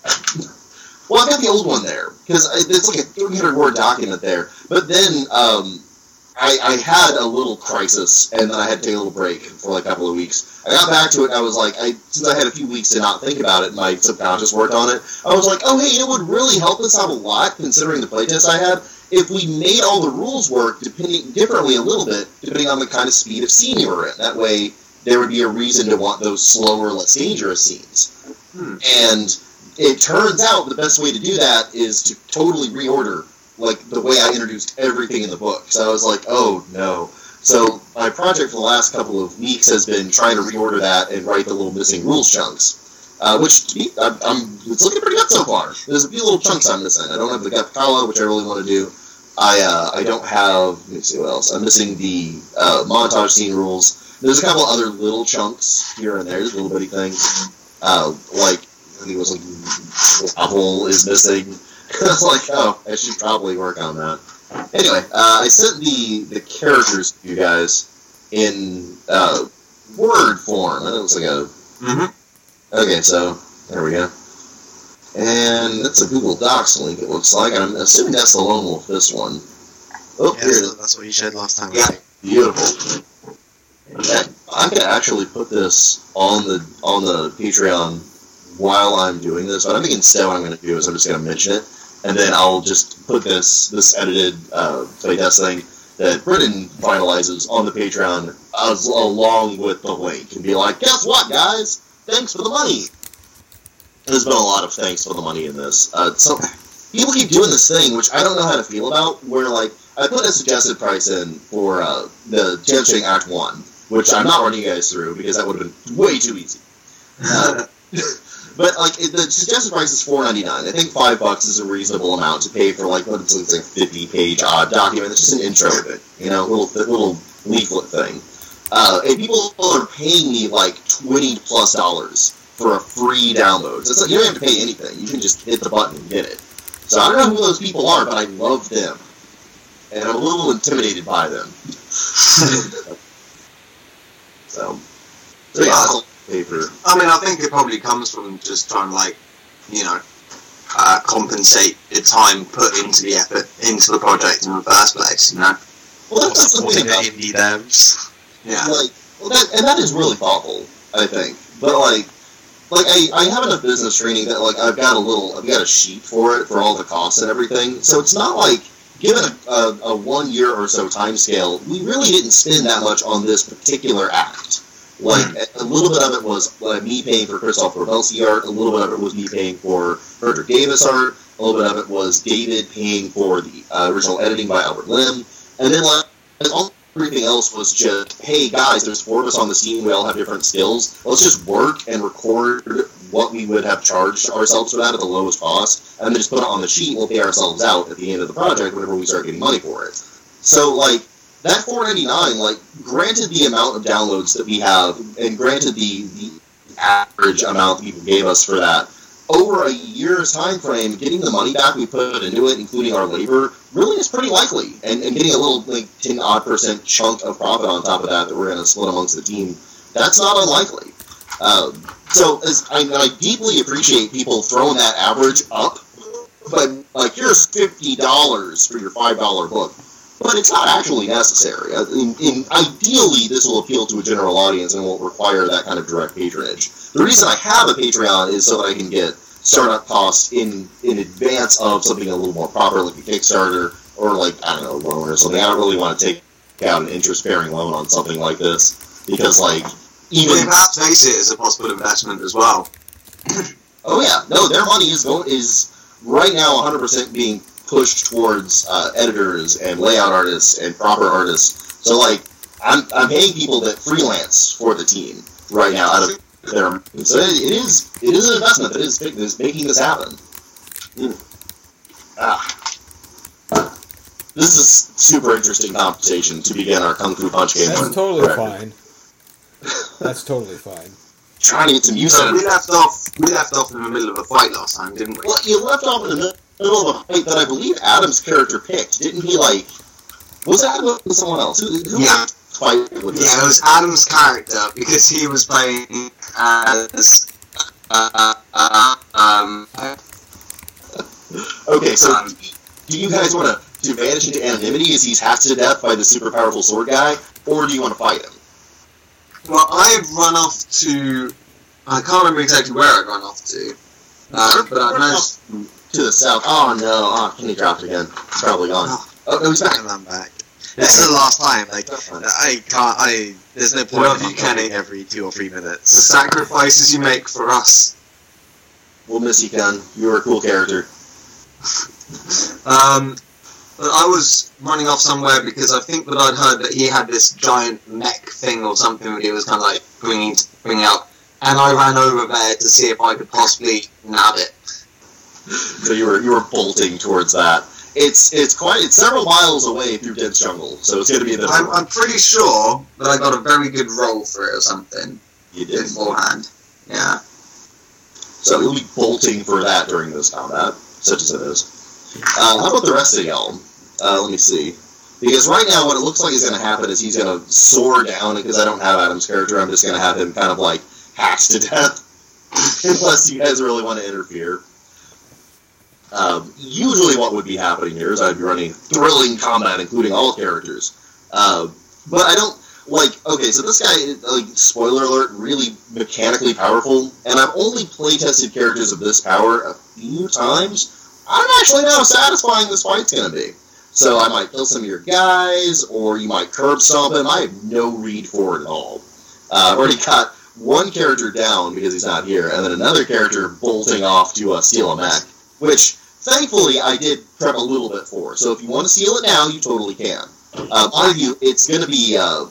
well, I've got the old one there because it's like a 300 word document there. But then um, I, I had a little crisis, and then I had to take a little break for like a couple of weeks. I got back to it, and I was like, I since I had a few weeks to not think about it, my subconscious worked on it. I was like, oh hey, it would really help us out a lot considering the playtest I had if we made all the rules work depending differently a little bit, depending on the kind of speed of scene you were in. That way, there would be a reason to want those slower, less dangerous scenes. Hmm. And it turns out the best way to do that is to totally reorder, like the way I introduced everything in the book. So I was like, oh no. So my project for the last couple of weeks has been trying to reorder that and write the little missing rules chunks. Uh, which to me, I'm, I'm, it's looking pretty good so far. There's a few little chunks I'm missing. I don't have the Gapkala, which I really want to do. I uh, I don't have. Let me see what else. I'm missing the uh, montage scene rules. There's a couple other little chunks here and there, just little bitty things. Uh, like I think it was like Apple is missing. *laughs* I was like, oh, I should probably work on that. Anyway, uh, I sent the the characters to you guys in uh, word form. It looks like a. Mm-hmm. Okay, so there we go. And that's a Google Docs link. It looks like. I'm assuming that's the lone wolf. This one. Oh, Yeah, here it that's, that's what you shared last time. Yeah. Beautiful. I can actually put this on the on the Patreon while I'm doing this, but I think instead what I'm going to do is I'm just going to mention it, and then I'll just put this this edited uh, playtest thing that Britton finalizes on the Patreon as, along with the link, and be like, guess what, guys? Thanks for the money. There's been a lot of thanks for the money in this. Uh, so people keep doing this thing, which I don't know how to feel about, where like I put a suggested price in for uh, the Dancing Act One, which I'm not running you guys through because that would have been way too easy. But like it, the suggested price is four ninety nine. I think five bucks is a reasonable amount to pay for like what like fifty page odd document. It's just an intro of it, you know, little little leaflet thing. Uh, and people are paying me like twenty plus dollars for a free download. So it's like you don't have to pay anything. You can just hit the button and get it. So I don't know who those people are, but I love them, and I'm a little intimidated by them. *laughs* so, so yeah, I'll pay for. I mean, I think it probably comes from just trying to, like, you know, uh, compensate the time put into the effort into the project in the first place. You know, Well, that's, that's the supporting thing the about indie devs. Yeah. like well that and that is really thoughtful i think but like like I, I have enough business training that like i've got a little i've got a sheet for it for all the costs and everything so it's not like given a, a, a one year or so time scale we really didn't spend that much on this particular act. Like a little bit of it was uh, me paying for Christoph Robelsi art, a little bit of it was me paying for Frederick Davis art, a little bit of it was David paying for the uh, original editing by Albert Lim, and then like all everything else was just, hey guys, there's four of us on the team, we all have different skills. Let's just work and record what we would have charged ourselves for that at the lowest cost, and then just put it on the sheet. We'll pay ourselves out at the end of the project whenever we start getting money for it. So like that 499, like granted the amount of downloads that we have, and granted the the average amount that people gave us for that. Over a year's time frame, getting the money back we put into it, including our labor, really is pretty likely. And, and getting a little like ten odd percent chunk of profit on top of that that we're going to split amongst the team, that's not unlikely. Um, so as I, deeply appreciate people throwing that average up, but like here's fifty dollars for your five dollar book, but it's not actually necessary. I mean, in, ideally, this will appeal to a general audience and won't require that kind of direct patronage. The reason I have a Patreon is so that I can get startup costs in in advance of something a little more proper, like a Kickstarter or like I don't know, a loan or something. I don't really want to take out an interest bearing loan on something like this because like Even even perhaps face it as a possible investment as well. *coughs* Oh yeah, no, their money is going is right now 100% being pushed towards uh, editors and layout artists and proper artists. So like, I'm, I'm paying people that freelance for the team right now out of their so it, it is it is an investment that is, that is making this happen. Mm. Ah. This is super interesting conversation to begin our Kung Fu Punch game. That's on. totally *laughs* Correct. fine. That's totally fine. Trying to get some use So out of we left off. We left off in the middle of a fight last time, didn't we? Well, you left off in the middle of a fight that I believe Adam's character picked. Didn't he, like... Was Adam with someone else? Who, who Yeah. fight with Yeah, it was Adam's character because he was playing as uh, uh, um, Okay, so Um, do you guys want to, to vanish into anonymity as he's hacked to death by the super powerful sword guy, or do you want to fight him? Well, I've run off to. I can't remember exactly where I've run off to, uh, but I've managed. To the south. Oh no, oh, Kenny dropped again. It's probably gone. Oh, no, he's back. And I'm back. This is the last time. Like I can't. I there's no point Love in you, Kenny. every two or three minutes. The sacrifices you make for us. We'll miss you, Ken. You were a cool character. *laughs* Um, but I was running off somewhere because I think that I'd heard that he had this giant mech thing or something that he was kind of like bringing bringing out, and I ran over there to see if I could possibly nab it. So you were you were bolting towards that. It's it's quite it's several miles away through dense jungle, so it's going to be a bit. I'm, I'm pretty sure that I got a very good roll for it or something you did. beforehand. Yeah. So you'll be bolting for that during this combat, such as it is. Uh, how about the rest of y'all? Uh, let me see. Because right now, what it looks like is going to happen is he's going to soar down, because I don't have Adam's character, I'm just going to have him kind of like hacked to death. *laughs* Unless you guys really want to interfere. Um, usually, what would be happening here is I'd be running thrilling combat, including all characters. Uh, but I don't like. Okay, so this guy, like, spoiler alert, really mechanically powerful, and I've only play tested characters of this power a few times. I don't actually how satisfying this fight's going to be. So I might kill some of your guys, or you might curb stomp him. I have no read for it at all. Uh, I've already got one character down because he's not here, and then another character bolting off to uh, steal a mech, which thankfully I did prep a little bit for. So if you want to steal it now, you totally can. Uh, mind you, it's going to be. Uh,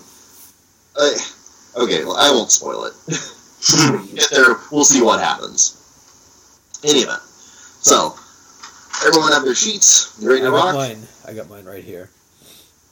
uh, okay, well, I won't spoil it. *laughs* get there, we'll see what happens. In any event, so everyone have their sheets. You ready I to got rock? mine. I got mine right here.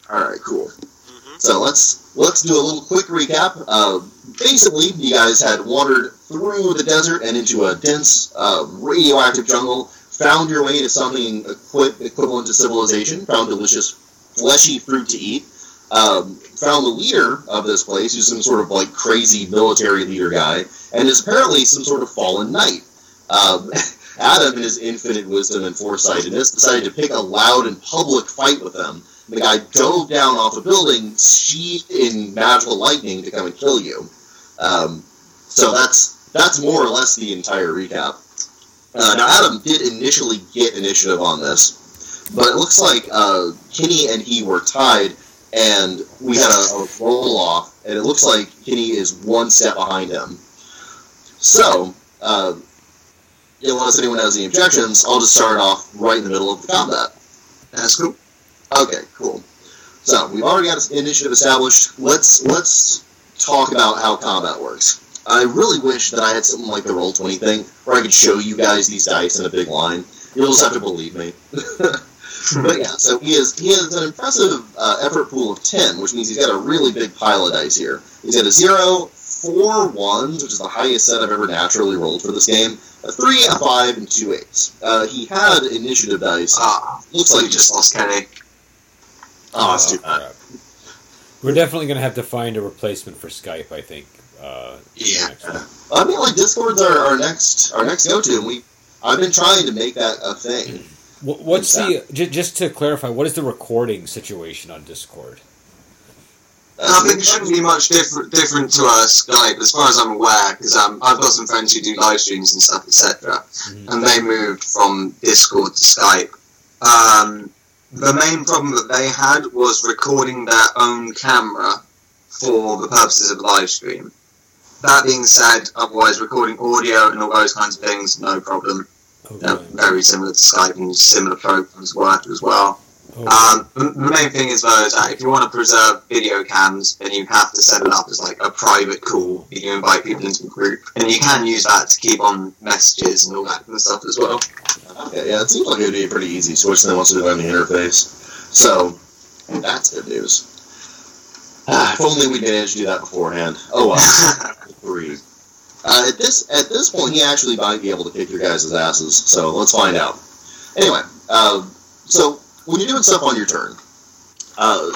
All right, cool. Mhm. So let's let's do a little quick recap. Uh, basically, you guys had wandered through the desert and into a dense uh, radioactive jungle, found your way to something equi- equivalent to civilization, found delicious fleshy fruit to eat, um, found the leader of this place, who's some sort of like crazy military leader guy, and is apparently some sort of fallen knight. Um, *laughs* Adam, in his infinite wisdom and foresightedness, decided to pick a loud and public fight with them. The guy dove down off a building, sheathed in magical lightning to come and kill you. Um, so that's that's more or less the entire recap. Uh, now, Adam did initially get initiative on this, but it looks like uh, Kenny and he were tied, and we had a, a roll off, and it looks like Kenny is one step behind him. So, uh, unless anyone has any objections, I'll just start off right in the middle of the combat. That's cool. Okay, cool. So we've already got initiative established. Let's let's talk about how combat works. I really wish that I had something like the roll twenty thing where I could show you guys these dice in a big line. You'll just have to believe me. *laughs* but yeah, so he has he has an impressive uh, effort pool of ten, which means he's got a really big pile of dice here. He's got a zero, four ones, which is the highest set I've ever naturally rolled for this game. A three, a five, and two eights. Uh, he had initiative dice. Ah, Looks like he just lost Kenny. Oh, that's too bad. We're definitely going to have to find a replacement for Skype, I think. Uh, Yeah. I mean, like Discord's our, our next our next go to, and we I've been trying to make that a thing. What's the just to clarify? What is the recording situation on Discord? I think it shouldn't be much different different to uh, Skype, as far as I'm aware, because um, I've got some friends who do live streams and stuff, etc., Mhm. and they moved from Discord to Skype. Um, the main problem that they had was recording their own camera for the purposes of live stream. That being said, otherwise recording audio and all those kinds of things, no problem. Okay. very similar to Skype and similar programs work as well. Okay. Um, the main thing is though is that if you want to preserve video cams, then you have to set it up as like a private call. You invite people into the group, and you can use that to keep on messages and all that kind of stuff as well. Okay, yeah, it seems like it would be pretty easy switch than once it on the interface. So that's good news. Ah, *sighs* if only we managed to do that beforehand. Oh well. *laughs* Three. Uh, at this at this point, he actually might be able to kick your guys' asses. So let's find out. Anyway, uh, so when you're doing stuff on your turn, uh,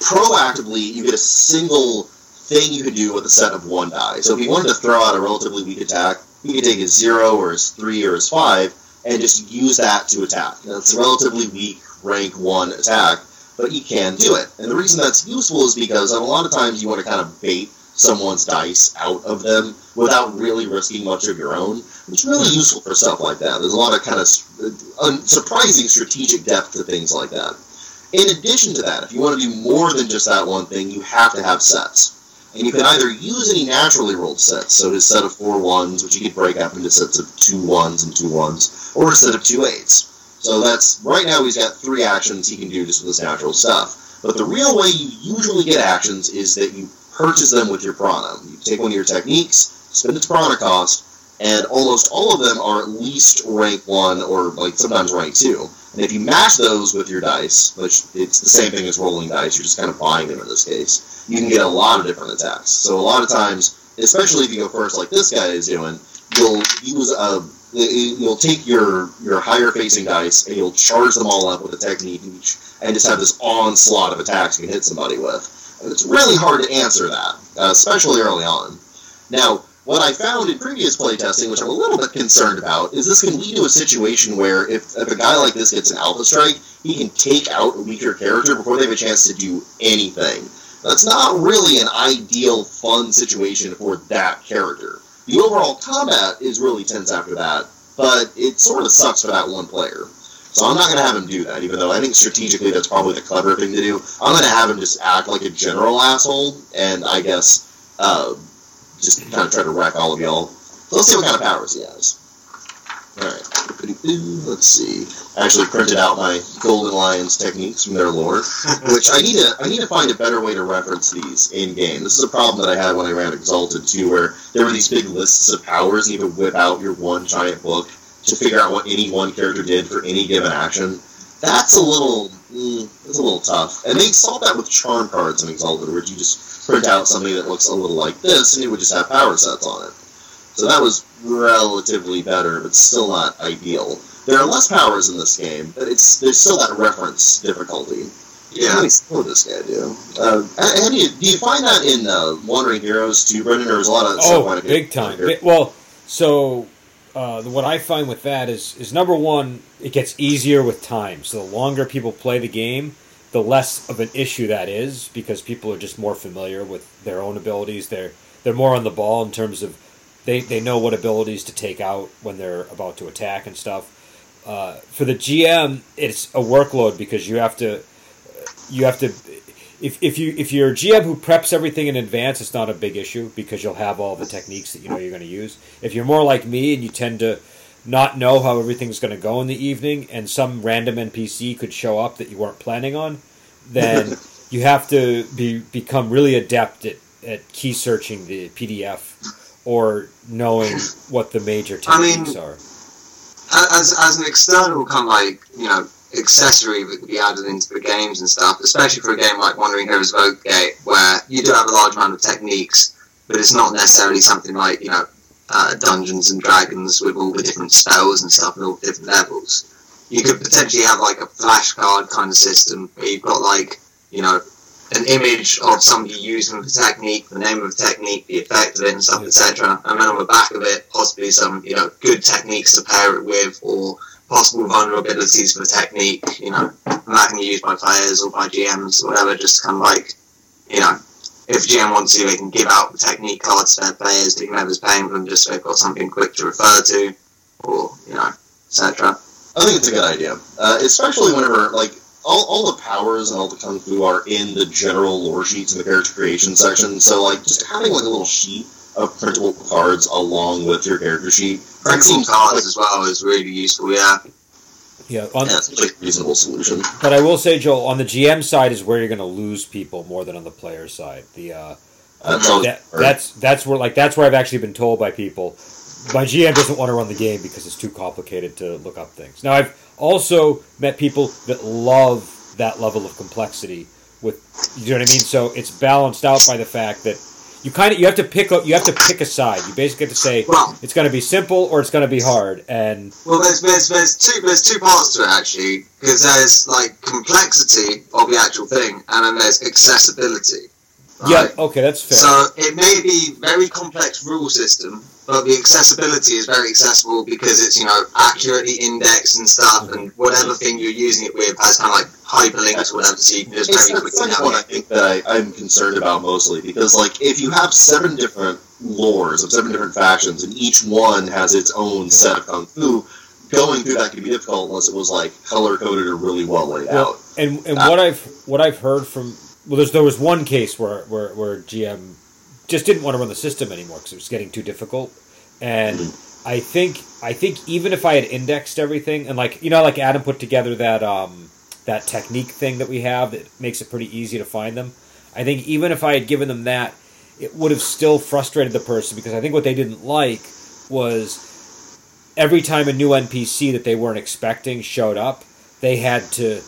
proactively you get a single thing you can do with a set of one die. So if you wanted to throw out a relatively weak attack, you could take his zero or his three or his five and just use that to attack. It's a relatively weak rank one attack, but you can do it. And the reason that's useful is because a lot of times you want to kind of bait someone's dice out of them without really risking much of your own. It's really useful for stuff like that. There's a lot of kind of uh, surprising strategic depth to things like that. In addition to that, if you want to do more than just that one thing, you have to have sets. And you can either use any naturally rolled sets, so his set of four ones, which you could break up into sets of two ones and two ones, or a set of two eights. So that's right now he's got three actions he can do just with his natural stuff. But the real way you usually get actions is that you purchase them with your prana. You take one of your techniques, spend its prana cost, and almost all of them are at least rank one or like sometimes rank two. And if you match those with your dice, which it's the same thing as rolling dice, you're just kind of buying them in this case, you can get a lot of different attacks. So a lot of times, especially if you go first like this guy is doing, you'll use a it- you'll take your your higher facing dice and you'll charge them all up with a technique each, and just have this onslaught of attacks you can hit somebody with. It's really hard to answer that, uh, especially early on. Now, what I found in previous playtesting, which I'm a little bit concerned about, is this can lead to a situation where if, if a guy like this gets an alpha strike, he can take out a weaker character before they have a chance to do anything. That's not really an ideal, fun situation for that character. The overall combat is really tense after that, but it sort of sucks for that one player. So I'm not going to have him do that, even though I think strategically that's probably the clever thing to do. I'm going to have him just act like a general asshole, and I guess uh, just kind of try to wreck all of y'all. So let's see what kind of powers he has. Alright, let's see. I actually printed out my Golden Lions techniques from their lore, *laughs* which I need to I need to find a better way to reference these in game. This is a problem that I had when I ran Exalted too, where there were these big lists of powers, and you would whip out your one giant book to figure out what any one character did for any given action. That's a little mm, that's a little tough. And they solved that with charm cards in Exalted, where you just print out something that looks a little like this, and it would just have power sets on it. So that was relatively better, but still not ideal. There are less powers in this game, but it's there's still that reference difficulty. Yeah. Skill does this guy do? Uh, how do you do you find that in uh, Wandering Heroes too, Brendan? Or is a lot of Oh, big time. Bi- Well, so uh, what I find with that is is number one, it gets easier with time. So the longer people play the game, the less of an issue that is because people are just more familiar with their own abilities. They're they're more on the ball in terms of they, they know what abilities to take out when they're about to attack and stuff. Uh, for the GM, it's a workload because you have to you have to if, if you if you're a GM who preps everything in advance, it's not a big issue because you'll have all the techniques that you know you're going to use. If you're more like me and you tend to not know how everything's going to go in the evening, and some random NPC could show up that you weren't planning on, then *laughs* you have to be become really adept at, at key searching the PDF or knowing what the major techniques I mean, are. as as an external kind of like you know accessory that could be added into the games and stuff, especially for a game like Wandering Heroes of Ogre Gate, where you do have a large amount of techniques, but it's not necessarily something like you know uh, Dungeons and Dragons with all the different spells and stuff and all the different levels. You could potentially have like a flashcard kind of system where you've got like you know an image of somebody using the technique, the name of the technique, the effect of it, and stuff, etc. And then on the back of it, possibly some you know good techniques to pair it with, or possible vulnerabilities for technique. You know, and that can be used by players or by GMs or whatever. Just kind of like you know, if GM wants to, they can give out the technique cards to their players to whoever's paying them, just so they've got something quick to refer to, or you know, etc. I think it's a good idea, uh, especially whenever like all, all the powers and all the kung fu are in the general lore sheets in the character creation section. So like just having like a little sheet of printable cards along with your character sheet. that Printable cards as well is really useful. Yeah. Yeah, on, yeah, it's like a reasonable solution. But I will say, Joel, on the GM side is where you're going to lose people more than on the player side. The uh, That's always that, that's that's where like that's where I've actually been told by people. My GM doesn't want to run the game because it's too complicated to look up things. Now I've also met people that love that level of complexity. With you know what I mean. So it's balanced out by the fact that you kind of you have to pick up you have to pick a side. You basically have to say Well, it's going to be simple or it's going to be hard. And Well, there's there's there's two there's two parts to it actually because there's like complexity of the actual thing, and then there's accessibility. yeah, okay, that's fair. So it may be very complex rule system, but the accessibility is very accessible because it's you know accurately indexed and stuff, and whatever thing you're using it with has kind of like hyperlinks or whatever, so you can just It's very that's quickly kind of what I think that I, I'm concerned about mostly because, like, if you have seven different lores of seven different factions and each one has its own set of kung fu, going through that could be difficult unless it was like color coded or really well laid Well, out. and and Uh, what I've what I've heard from well, there's there was one case where where, where GM just didn't want to run the system anymore because it was getting too difficult, and I think I think even if I had indexed everything and like you know like Adam put together that um that technique thing that we have that makes it pretty easy to find them, I think even if I had given them that, it would have still frustrated the person because I think what they didn't like was every time a new NPC that they weren't expecting showed up, they had to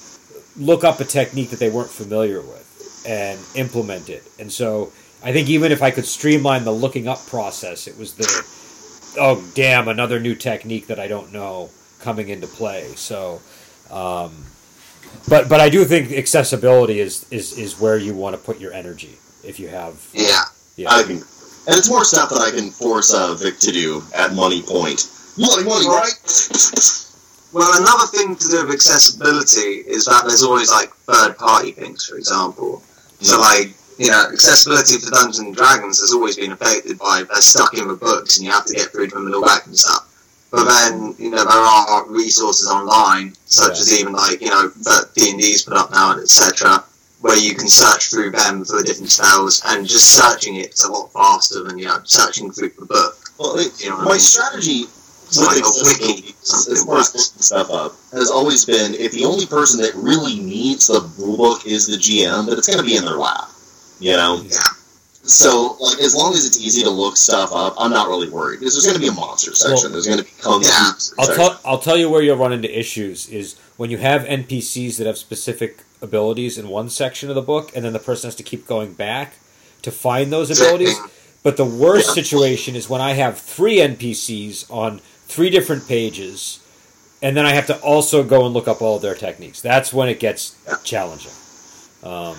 look up a technique that they weren't familiar with and implement it. And so I think even if I could streamline the looking up process, it was the oh damn, another new technique that I don't know coming into play. So, um, but but I do think accessibility is is is where you want to put your energy if you have Yeah. yeah. I can, and it's more stuff that I can force uh, Vic to do at money point. Money, money, right? Well, another thing to do with accessibility is that there's always like third party things, for example. So, like, you know, accessibility for Dungeons and Dragons has always been affected by they're stuck in the books and you have to get through them and all that kind of stuff. But then, you know, there are resources online, such Yeah. as even like, you know, that D&D's put up now, etc., where you can search through them for the different spells, and just searching it's a lot faster than, you know, searching through the book. Well, it, You know what I my mean? strategy It's with like a wiki, as something far as looking stuff up, has always been if the only person that really needs the rulebook is the GM, that it's going to be in their lap. You know? Yeah. So, like, as long as it's easy to look stuff up, I'm not really worried. Because there's going to be a monster section. Well- there's going to be kung Yeah. I'll section. tell I'll tell you where you'll run into issues is when you have NPCs that have specific abilities in one section of the book, and then the person has to keep going back to find those abilities. But the worst situation is when I have three NPCs on three different pages, and then I have to also go and look up all of their techniques. That's when it gets challenging. Um,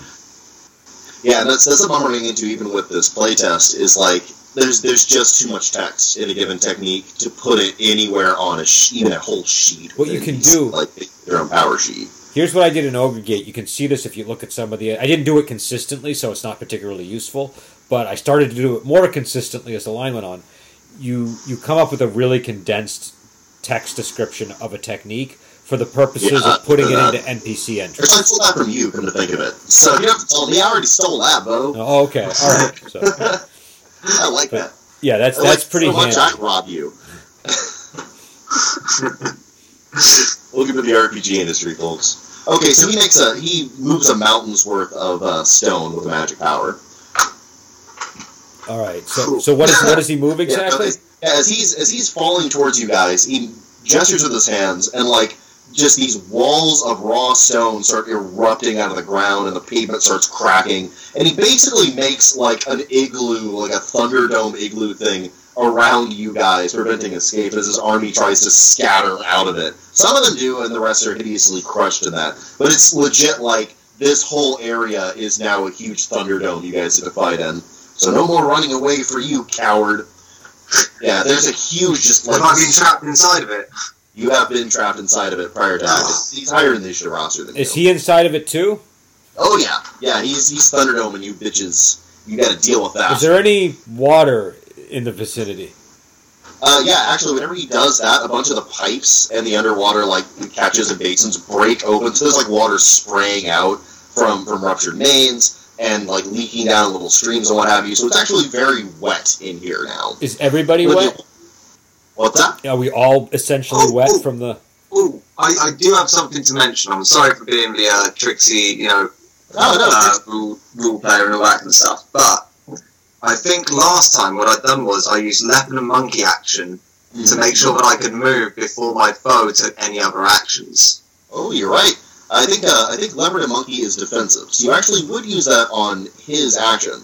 Yeah, that's that's what I'm running into even with this playtest. Is like there's there's just too much text in a given technique to put it anywhere on a sh- even a whole sheet. What you can do- like their own power sheet. Here's what I did in Ogre Gate. You can see this if you look at some of the. I didn't do it consistently, so it's not particularly useful. But I started to do it more consistently as the line went on. You you come up with a really condensed text description of a technique for the purposes Yeah, of putting it into NPC entries. I stole that from you. Come to think of it, so you have to tell me. I already stole that, Bo. Oh, okay, all right. So *laughs* I like But- that. yeah, that's I like that's pretty so much. I rob you. *laughs* Welcome to the RPG industry, folks. Okay, so he makes a he moves a mountain's worth of uh, stone with magic power. All right. So so what is what does he move *laughs* exactly? Yeah, as he's as he's falling towards you guys, he gestures with his hands, and like just these walls of raw stone start erupting out of the ground, and the pavement starts cracking. And he basically makes like an igloo, like a thunderdome igloo thing around you guys, preventing escape as his army tries to scatter out of it. Some of them do, and the rest are hideously crushed in that. But it's legit like this whole area is now a huge thunderdome you guys have to fight in. So no more running away for you, coward. Yeah, there's a huge just like Have I been trapped inside of it? You have been trapped inside of it prior to that. He's higher in the initiative roster than Is you. he inside of it too? Oh yeah, yeah. He's he's Thunderdome, and you bitches, you got to deal with that. Is there any water in the vicinity? Uh, yeah, actually, whenever he does that, a bunch of the pipes and the underwater like catches and basins break open, so there's like water spraying out from from ruptured mains and like leaking down little streams and what have you. So it's actually very wet in here now. Is everybody But wet? the- What's that? Are we all essentially Oh, wet oh. from the? Oh, I, I do have something to mention. I'm sorry for being the uh, tricksy, you know, Oh no, uh, rule, rule player and all that kind of stuff. But I think last time what I'd done was I used leopard and monkey action to make sure that I could move before my foe took any other actions. Oh, you're right. I think uh, I think leopard and monkey is defensive, so you actually would use that on his action.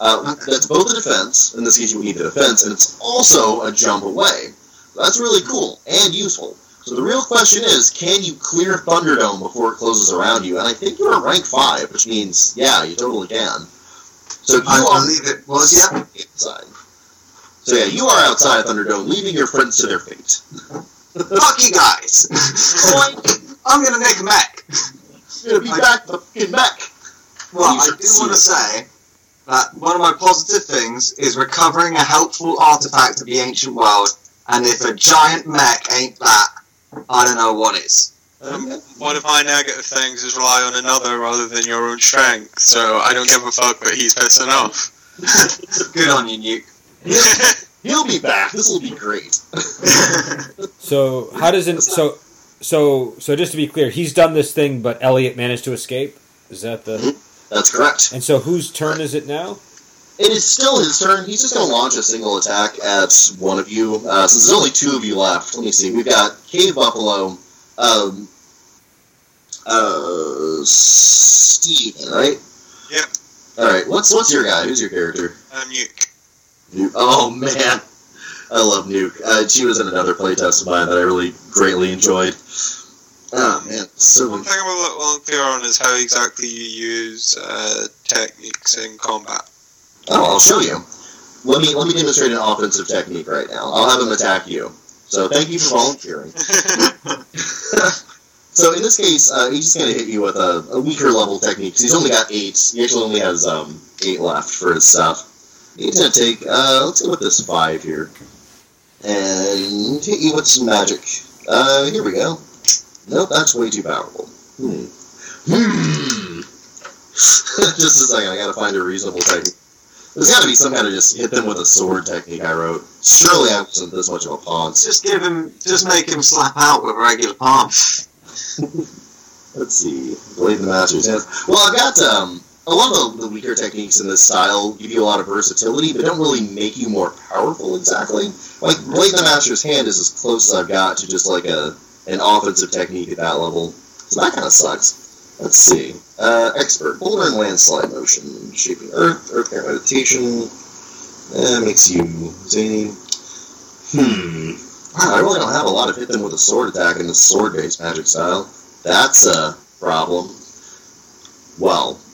Uh, that's both a defense. In this case, you would need the defense, and it's also a jump away. That's really cool and useful. So the real question is, can you clear Thunderdome before it closes around you? And I think you're rank five, which means yeah, you totally can. So you I are believe it was, yeah. inside. So yeah, you are outside Thunderdome, leaving your friends to their fate. Fuck you guys! I'm gonna make a mech! You're gonna be back the fucking mech. Well, I do want to say that one of my positive things is recovering a helpful artifact of the ancient world, and if a giant mech ain't that, I don't know what is. Um, One of my negative things is rely on another rather than your own strength, so I don't give a fuck that he's pissing off. *laughs* Good on you, Nuke. *laughs* He'll be back. This will be great. *laughs* So how does it? So so so just to be clear, he's done this thing, but Elliot managed to escape. Is that the? That's correct. And so whose turn is it now? It is still his turn. He's just going to launch a single attack at one of you. Uh, since there's only two of you left, let me see. We've got Cave Buffalo, um, uh, Steven, right? Yep. All right. What's what's your guy? Who's your character? Um, you, You, oh man. I love Nuke. Uh, she was in another playtest of mine that I really greatly enjoyed. Oh man, so One thing I'm a little unclear on is how exactly you use uh, techniques in combat. Oh, I'll show you. Let me let me demonstrate an offensive technique right now. I'll have him attack you. So thank you for volunteering. *laughs* so in this case, uh, he's just gonna hit you with a, a weaker level technique. he's only got eight. He actually only has um, eight left for his stuff. He's gonna take uh, let's go with this five here, and hit you with some magic. Uh, here we go. Nope, that's way too powerful. Hmm. Hmm. *laughs* just a second, I gotta find a reasonable technique. There's got to be some kind of just hit them with a sword technique I wrote. Surely I wasn't this much of a pawn. Just give him, just make him slap out with a regular palms. *laughs* Let's see. Blade the Master's hands. Well, I've got um, a lot of the, the weaker techniques in this style give you a lot of versatility, but don't really make you more powerful exactly. Like Blade the Master's hand is as close as I've got to just like a an offensive technique at that level. So that kind of sucks. Let's see. Uh, expert. Boulder and landslide motion. Shaping earth. Earth current meditation. Eh, makes you zany. Hmm. Wow, I really don't have a lot of hit them with a sword attack in the sword based magic style. That's a problem. Well. *laughs*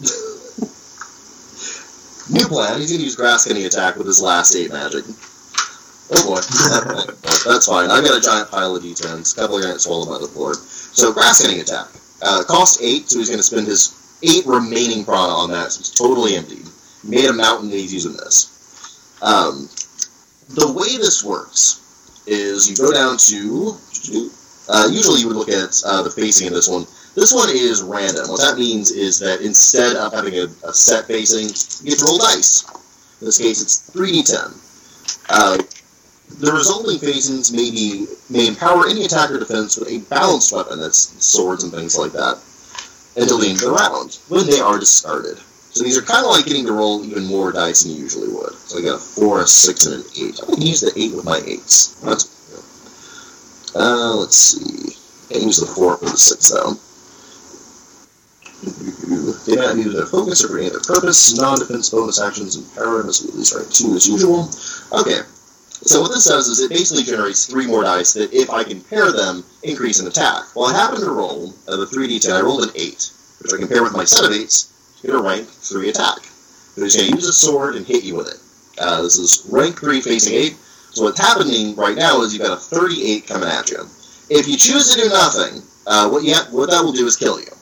New plan. He's going to use grass cutting attack with his last eight magic. Oh boy. *laughs* That's fine. I've got a giant pile of d10s. A couple are going swallowed by the floor. So, grass cutting attack. Uh, cost eight, so he's going to spend his eight remaining prana on that, so he's totally emptied. Made a mountain, and he's using this. Um, the way this works is you go down to. Uh, usually you would look at uh, the facing of this one. This one is random. What that means is that instead of having a, a set facing, you get to roll dice. In this case, it's 3d10. Uh, the resulting facings may, may empower any attack or defense with a balanced weapon, that's swords and things like that, until the end of the round, when they are discarded. So these are kind of like getting to roll even more dice than you usually would. So I got a 4, a 6, and an 8. I'm to use the 8 with my 8s. That's. Uh, let's see. I use the 4 for the 6, though. Did not use a focus or any other purpose. Non-defense bonus actions and power must be at least rank 2 as usual. Okay. So what this does is it basically generates three more dice that, if I can pair them, increase in attack. Well, I happen to roll uh, the 3d10. I rolled an 8, which I can pair with my set of 8s to get a rank 3 attack. So he's going to use a sword and hit you with it. Uh, this is rank 3 facing 8. So what's happening right now is you've got a 38 coming at you. If you choose to do nothing, uh, what, you what that will do is kill you.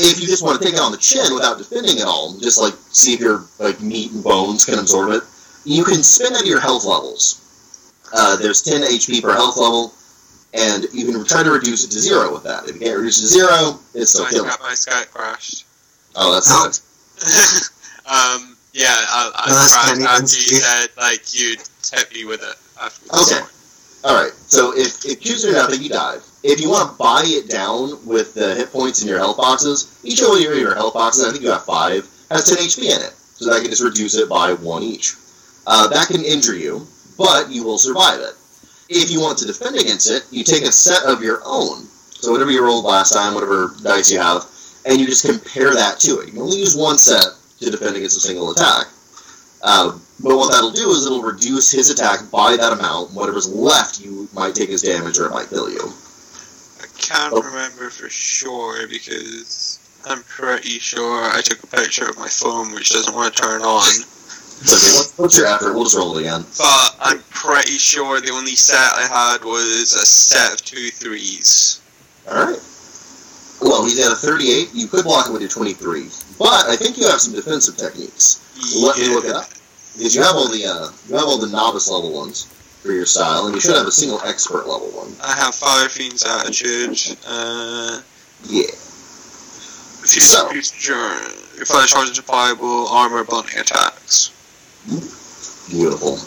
If you just want to take it on the chin without defending at all, just like see if your like meat and bones can absorb it, you can spin out your health levels. Uh, there's 10 HP per health level, and you can try to reduce it to zero with that. If you can't reduce it to zero, it's still I killing. got my Skype crashed. Oh, that's sucks. *laughs* um, yeah, I, I No, that's crashed Kenny after you said like you'd hit me with it. After Okay. All right. So if if choose or nothing, you dive. If you want to buy it down with the hit points in your health boxes, each one of your, your health boxes, I think you have five, has 10 HP in it. So that can just reduce it by one each. Uh, that can injure you, but you will survive it. If you want to defend against it, you take a set of your own. So whatever you rolled last time, whatever dice you have, and you just compare that to it. You can only use one set to defend against a single attack. Uh, but what that'll do is it'll reduce his attack by that amount. Whatever's left, you might take as damage or it might kill you. I can't Oh. remember for sure because I'm pretty sure I took a picture of my phone which doesn't want to turn on. Okay. What's, what's your effort? We'll just roll it again. But I'm pretty sure the only set I had was a set of two threes. All right. Well, he's at a 38. You could block it with your 23, but I think you have some defensive techniques. Let me look it up. Because you have all the uh, you have all the novice level ones for your style, and you should have a single expert level one. I have Fire Fiend's Attitude, uh, Yeah. Fuse So. Future, if I charge into pliable armor blunting attacks. Beautiful.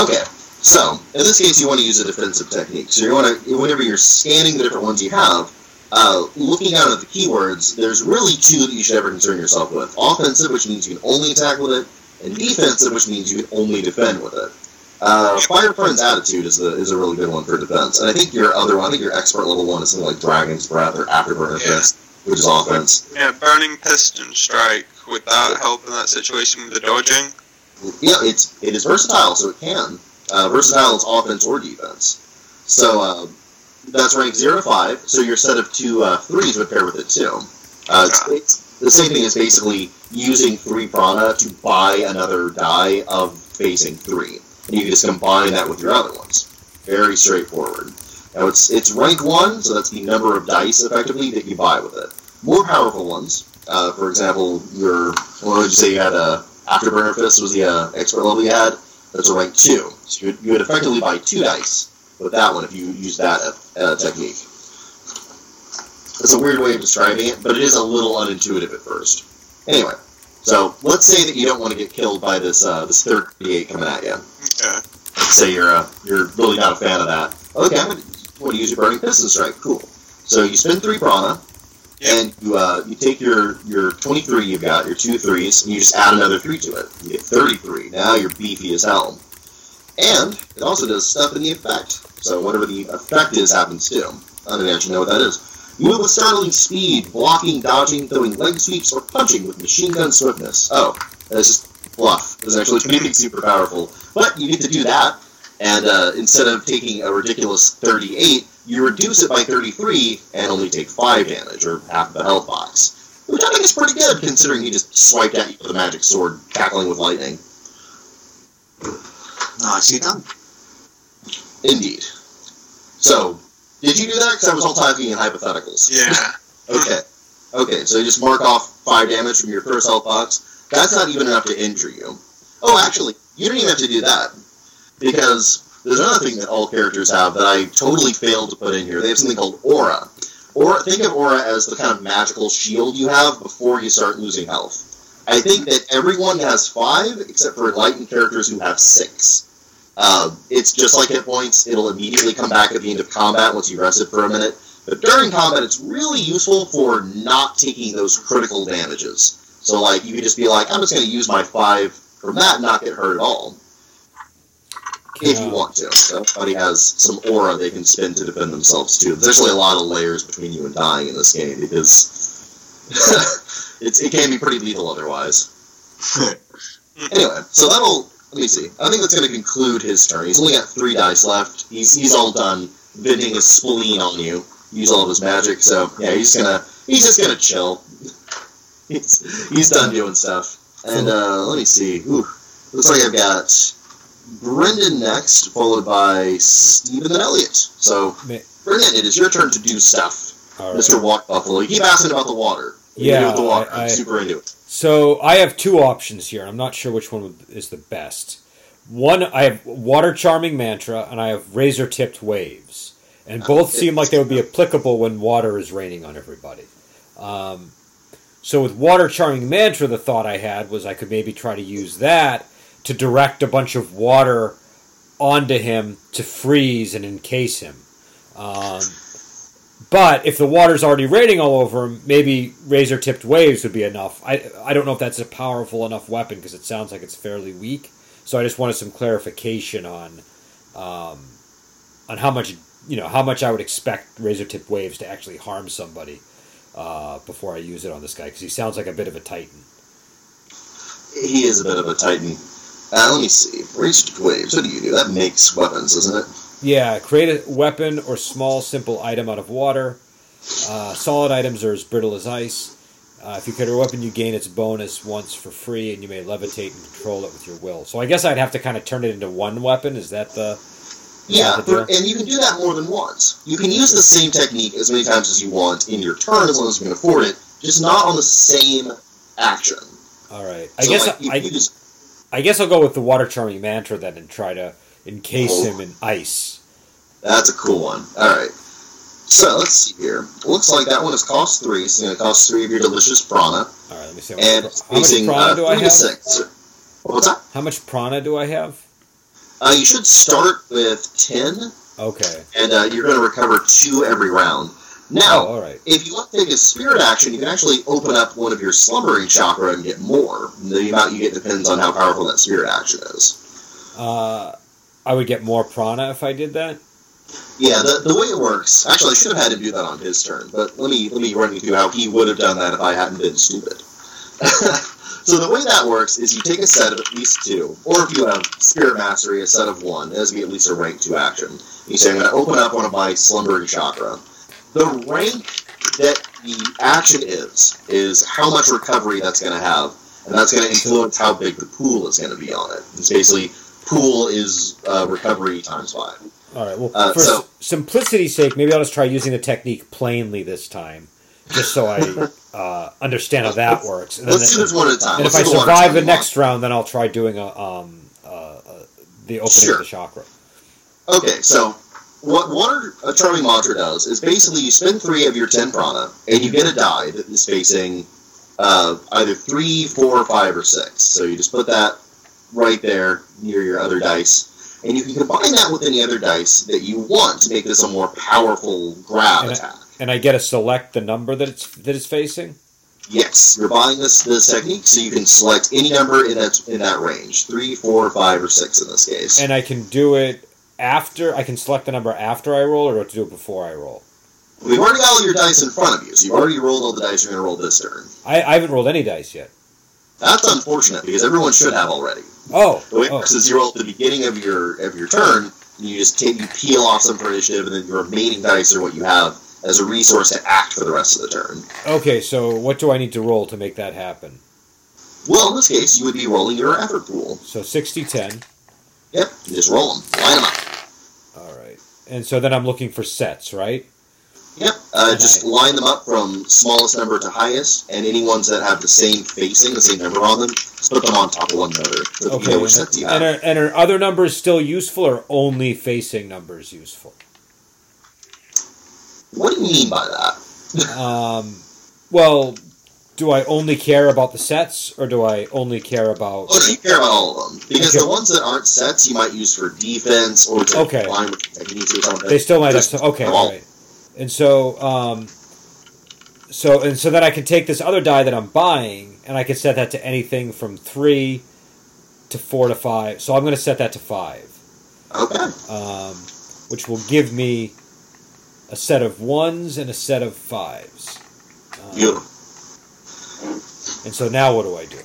Okay, so in this case, you want to use a defensive technique. So you want to, whenever you're scanning the different ones you have, uh, looking out at the keywords, there's really two that you should ever concern yourself with: offensive, which means you can only attack with it, and defensive, which means you can only defend with it. Uh, Fire Friend's attitude is a is a really good one for defense, and I think your other one, I think your expert level one is something like Dragon's Breath or Afterburner Yeah. Fist, which is offense. Yeah, Burning Piston Strike, would that help in that situation with the dodging? Yeah, it's it is versatile, so it can. uh, versatile is offense or defense. So uh, that's rank zero to five. So your set of two uh, threes would pair with it too. Uh, it's, it's the same thing as basically using three prana to buy another die of facing three, and you can just combine that with your other ones. Very straightforward. Now it's it's rank one, so that's the number of dice effectively that you buy with it. More powerful ones, uh, for example, your what would you say you had a afterburner fist was the uh, expert level you had? That's a rank two, so you would, you would effectively buy two dice with that one if you use that uh, technique. It's a weird way of describing it, but it is a little unintuitive at first. Anyway, so let's say that you don't want to get killed by this uh, this 38 coming at you. Okay. Let's say you're uh, you're really not a fan of that. Okay, I'm gonna, want to use your burning piston strike. Cool. So you spend three prana, and you uh, you take your your 23 you've got your two threes, and you just add another three to it. You get 33. Now you're beefy as hell. And it also does stuff in the effect. So whatever the effect is happens too. I don't actually know what that is. You move with startling speed, blocking, dodging, throwing leg sweeps, or punching with machine gun swiftness. Oh, that's just bluff. Doesn't actually anything *laughs* super powerful. But you get to do that, and uh, instead of taking a ridiculous 38, you reduce it by 33 and only take 5 damage, or half the health box. Which I think is pretty good, considering he just swiped at you with a magic sword, tackling with lightning. Nicely done. Indeed. So, did you do that? Because I was all talking in hypotheticals. Yeah. *laughs* Okay. Okay, so you just mark off 5 damage from your first health box. That's not even enough to injure you. Oh, actually, you don't even have to do that. Because there's another thing that all characters have that I totally failed to put in here. They have something called aura. Or think of aura as the kind of magical shield you have before you start losing health. I think that everyone has five, except for enlightened characters who have six. Uh, it's just like hit points. It'll immediately come back at the end of combat once you rested for a minute. But during combat, it's really useful for not taking those critical damages. So, like, you could just be like, I'm just going to use my five from that and not get hurt at all. If you want to. So everybody has some aura they can spend to defend themselves, too. There's actually a lot of layers between you and dying in this game because *laughs* it's, it can be pretty lethal otherwise. *laughs* anyway, so that'll. Let me see. I think that's going to conclude his turn. He's only got three dice left. He's he's all done venting his spleen on you. Use all of his magic. So yeah, he's gonna he's just gonna chill. *laughs* he's he's done doing stuff. And uh, let me see. Ooh, looks like I've got Brendan next, followed by Stephen and Elliot. So Ma- Brendan, it is your turn to do stuff, right. Mr. Walk Buffalo. You keep asking about the water. What do you do Yeah, the water. I- I'm super into it. So I have two options here. I'm not sure which one is the best. One, I have water charming mantra, and I have razor tipped waves, and both seem like they would be applicable when water is raining on everybody. Um, so with water charming mantra, the thought I had was I could maybe try to use that to direct a bunch of water onto him to freeze and encase him. Um, but if the water's already raining all over him, maybe razor tipped waves would be enough. I I don't know if that's a powerful enough weapon because it sounds like it's fairly weak. So I just wanted some clarification on um, on how much you know how much I would expect razor tipped waves to actually harm somebody uh, before I use it on this guy because he sounds like a bit of a titan. He is a bit of a titan. Uh, let me see. Ranged waves. What do you do? That makes weapons, doesn't it? Yeah, create a weapon or small simple item out of water. Uh, solid items are as brittle as ice. Uh, if you create a weapon, you gain its bonus once for free, and you may levitate and control it with your will. So I guess I'd have to kind of turn it into one weapon. Is that the? Yeah, the and you can do that more than once. You can use the same technique as many times as you want in your turn, as long as you can afford it, just not on the same action. All right. I So, guess like, you I, can use- I guess I'll go with the water charming mantra then and try to encase him in ice. That's a cool one. All right. So let's see here. Looks like that one is cost three. So it's going to cost three of your delicious prana, All right. Let me see. and How much prana uh, do I have? six. What's that? How much prana do I have? Uh, you should start with ten, Okay. and uh, you're going to recover two every round. Oh, Now, all right. if you want to take a spirit action, you can actually open up one of your slumbering chakra and get more. The amount you get depends on how powerful that spirit action is. Uh, I would get more prana if I did that. Yeah, the, the way it works. Actually, I should have had to do that on his turn, but let me let me run you through how he would have done that if I hadn't been stupid. *laughs* So the way that works is you take a set of at least two, or if you have Spirit Mastery, a set of one. It has to be at least a rank two action. You say, I'm going to open up one of my Slumbering Chakra. The rank that the action is, is how much recovery that's going to have, and that's going to influence how big the pool is going to be on it. It's basically, pool is uh, recovery times five. All right. Well, Uh, for so- simplicity's sake, maybe I'll just try using the technique plainly this time, just so I *laughs* uh, understand how that works. And, Let's do this one at a time. and if I do the one at a survive the next round, then I'll try doing a um uh, uh, the opening Sure. of the chakra. Okay, so what Water a Charming Mantra does is basically you spend three of your ten prana, and you get a die that is facing uh, either three, four, five, or six. So you just put that right there near your other dice, and you can combine that with any other dice that you want to make this a more powerful grab And I- attack. And I get to select the number that it's that it's facing. Yes, you're buying this this technique, so you can select any number in that in that range, three, four, five, or six in this case. And I can do it after. I can select the number after I roll, or do I have to do it before I roll. We've already got all your dice in front of you, so you've already rolled all the dice you're going to roll this turn. I, I haven't rolled any dice yet. That's unfortunate because everyone should have already. Oh, The way it oh. is you roll at the beginning of your of your turn, and you just take, you peel off some for initiative, and then your remaining dice are what you have as a resource to act for the rest of the turn. Okay, so what do I need to roll to make that happen? Well, in this case, you would be rolling your effort pool. So 60 10. Yep, you just roll them, line them up. All right. And so then I'm looking for sets, right? Yep, uh, just line them up from smallest number to highest, and any ones that have the same facing, the same number on them, just put them on top of one another. So you Okay. know which sets you And are, and are other numbers still useful or only facing numbers useful? What do you mean by that? Um, well, do I only care about the sets or do I only care about. Oh, no, you care about all of them. Because Okay. the ones that aren't sets you might use for defense or to Okay. combine with techniques or something. They still might have some. Okay, all. all right. And so, um, so and so then I can take this other die that I'm buying and I can set that to anything from three to four to five. So I'm going to set that to five, Okay. um, which will give me a set of ones and a set of fives. Um, Beautiful. And so now what do I do?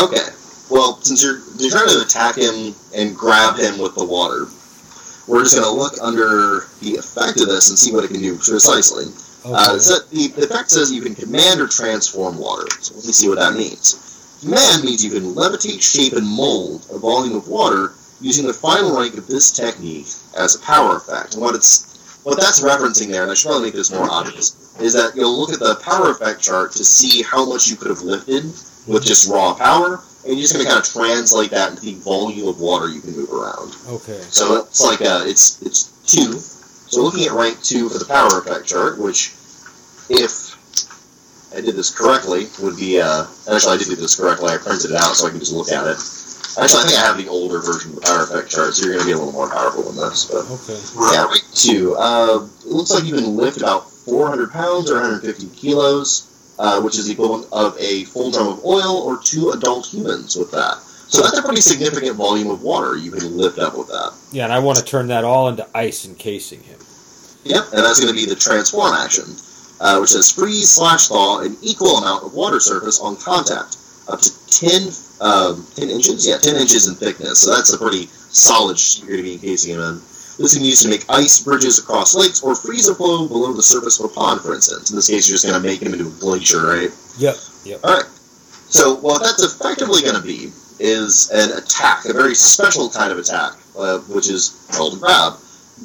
Okay. Well, since you're you're trying to attack him and grab him with the water, we're just going to look under the effect of this and see what it can do precisely. Uh, Okay. so the, the effect says you can command or transform water. So let me see what that means. Command means you can levitate, shape, and mold a volume of water using the final rank of this technique as a power effect. And what it's what that's referencing there, and I should probably make this more obvious, is that you'll look at the power effect chart to see how much you could have lifted with just raw power, and you're just going to kind of translate that into the volume of water you can move around. Okay. So it's like uh, it's it's two. So looking at rank two for the power effect chart, which if I did this correctly would be uh, actually I did do this correctly. I printed it out so I can just look at it. Actually, I think I have the older version of the power effect chart, so you're going to be a little more powerful than this. But Okay. yeah, rank two. Uh, it looks like you can lift about 400 pounds or 150 kilos, uh, which is the equivalent of a full drum of oil or two adult humans with that. So that's a pretty significant volume of water you can lift up with that. Yeah, and I want to turn that all into ice encasing him. Yep, and that's going to be the transform action, uh, which says freeze slash thaw an equal amount of water surface on contact, up to 10, um, 10 inches? Yeah, 10 inches in thickness. So that's a pretty solid sheet you're going to be encasing him in. This can be used to make ice bridges across lakes or freeze a flow below the surface of a pond, for instance. In this case, you're just going to make him into a glacier, right? Yep. Yep. All right. So what that's effectively going to be is an attack, a very special kind of attack, uh, which is called a grab.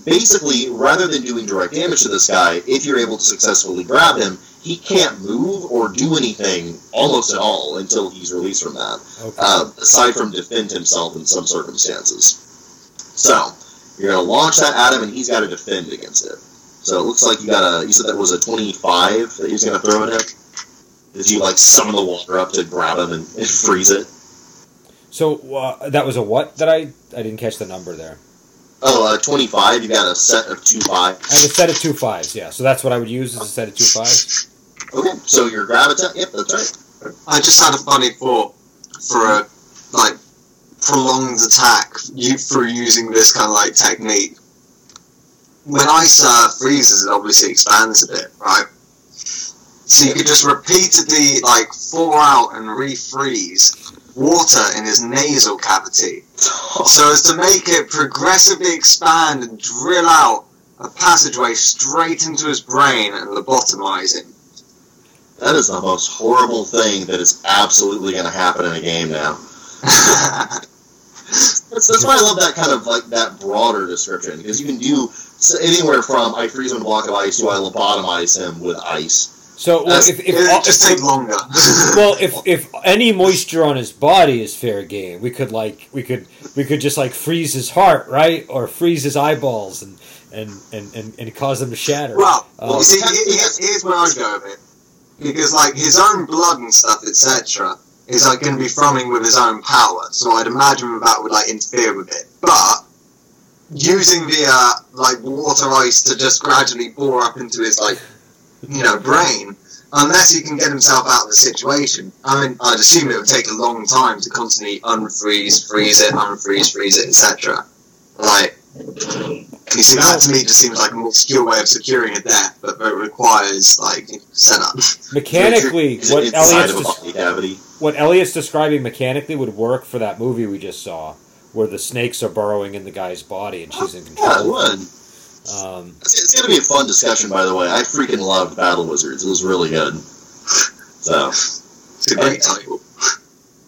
Basically, rather than doing direct damage to this guy, if you're able to successfully grab him, he can't move or do anything almost at all until he's released from that, Okay. uh, aside from defend himself in some circumstances. So, you're going to launch that at him, and he's got to defend against it. So it looks like you got a. You said that was a 25 that he was going to throw at him. Did you like summon the water up to grab him and, and freeze it? So uh, that was a what that I I didn't catch the number there. Oh, uh, 25. You got a set of two fives. I have a set of two fives, yeah. So that's what I would use as a set of two fives. Okay, so your grab attack. Yep, that's right. I just had a funny thought for a like prolonged attack you through using this kind of like technique. When ice uh, freezes, it obviously expands a bit, right? So you could just repeatedly like thaw out and refreeze water in his nasal cavity, so as to make it progressively expand and drill out a passageway straight into his brain and lobotomize him. That is the most horrible thing that is absolutely going to happen in a game now. *laughs* That's, that's why I love that kind of like that broader description because you can do anywhere from I freeze him in a block of ice to I lobotomize him with ice. So well, if, if, it would just if- take longer. *laughs* well, if if any moisture on his body is fair game, we could like we could we could just like freeze his heart, right, or freeze his eyeballs and and and and, and cause them to shatter. Well, Uh, you see, here's, here's where I go with it. Because, like, his own blood and stuff, etc., is, like, going to be throbbing with his own power. So I'd imagine that would, like, interfere with it. But, using the, uh, like, water ice to just gradually bore up into his, like, you know, brain, um, unless he can get himself out of the situation, I mean, I'd assume it would take a long time to constantly unfreeze, freeze it, unfreeze, freeze it, etc. Like, you see, that to me just seems like a more secure way of securing a death, but it requires like setup. mechanically, what Elliot's des- what Elliot's describing mechanically would work for that movie we just saw, where the snakes are burrowing in the guy's body and she's in Yeah, control. would. Um, It's, it's going to be a fun discussion, by the way. I freaking loved Battle Wizards. It was really good. So, It's a great title.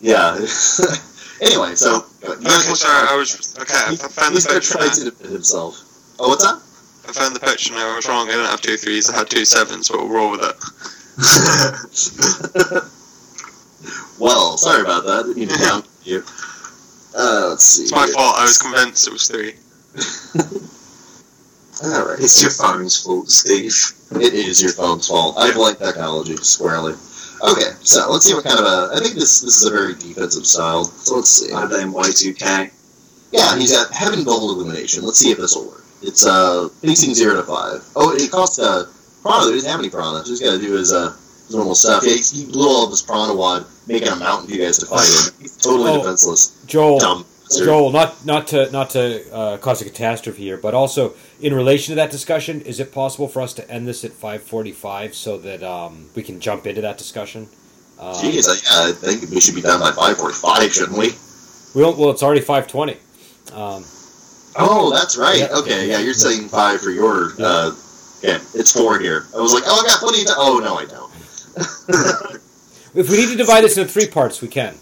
yeah. *laughs* anyway, so. you Okay, sorry, I was okay. I found he's the going to picture. try now. to defend himself. Oh, what's that? I found the picture now. I was wrong. I didn't have two threes. I had two sevens, but we'll roll with it. *laughs* well, sorry about that. Didn't mean to *laughs* you. Uh, let's see. It's my fault. I was convinced it was three. All right. it's your phone's fault, Steve. It is your phone's fault. I blame technology squarely. Okay, so let's see what kind of a. I think this this is a very defensive style. So let's see. I blame Y2K. Yeah, he's got heaven gold illumination. Let's see if this will work. It's uh facing zero to five. Oh, it costs uh prana. He doesn't have any prana. So he's got to do his uh his normal stuff. Yeah, he blew all of his prana wad, making a mountain for you guys to fight in. He's totally Oh. defenseless. Joel, Dumb. Joel, not not to not to uh, cause a catastrophe here, but also in relation to that discussion, is it possible for us to end this at five forty-five so that um, we can jump into that discussion? Uh, Jeez, I, I think we should be done by five forty-five, shouldn't we? we don't, well, it's already five twenty. Um, Oh, that's right. Yeah. Okay, yeah, you're saying five for your. Uh, okay, it's four here. I was like, oh, I got plenty of time. Oh no, I don't. if we need to divide this into three parts, we can.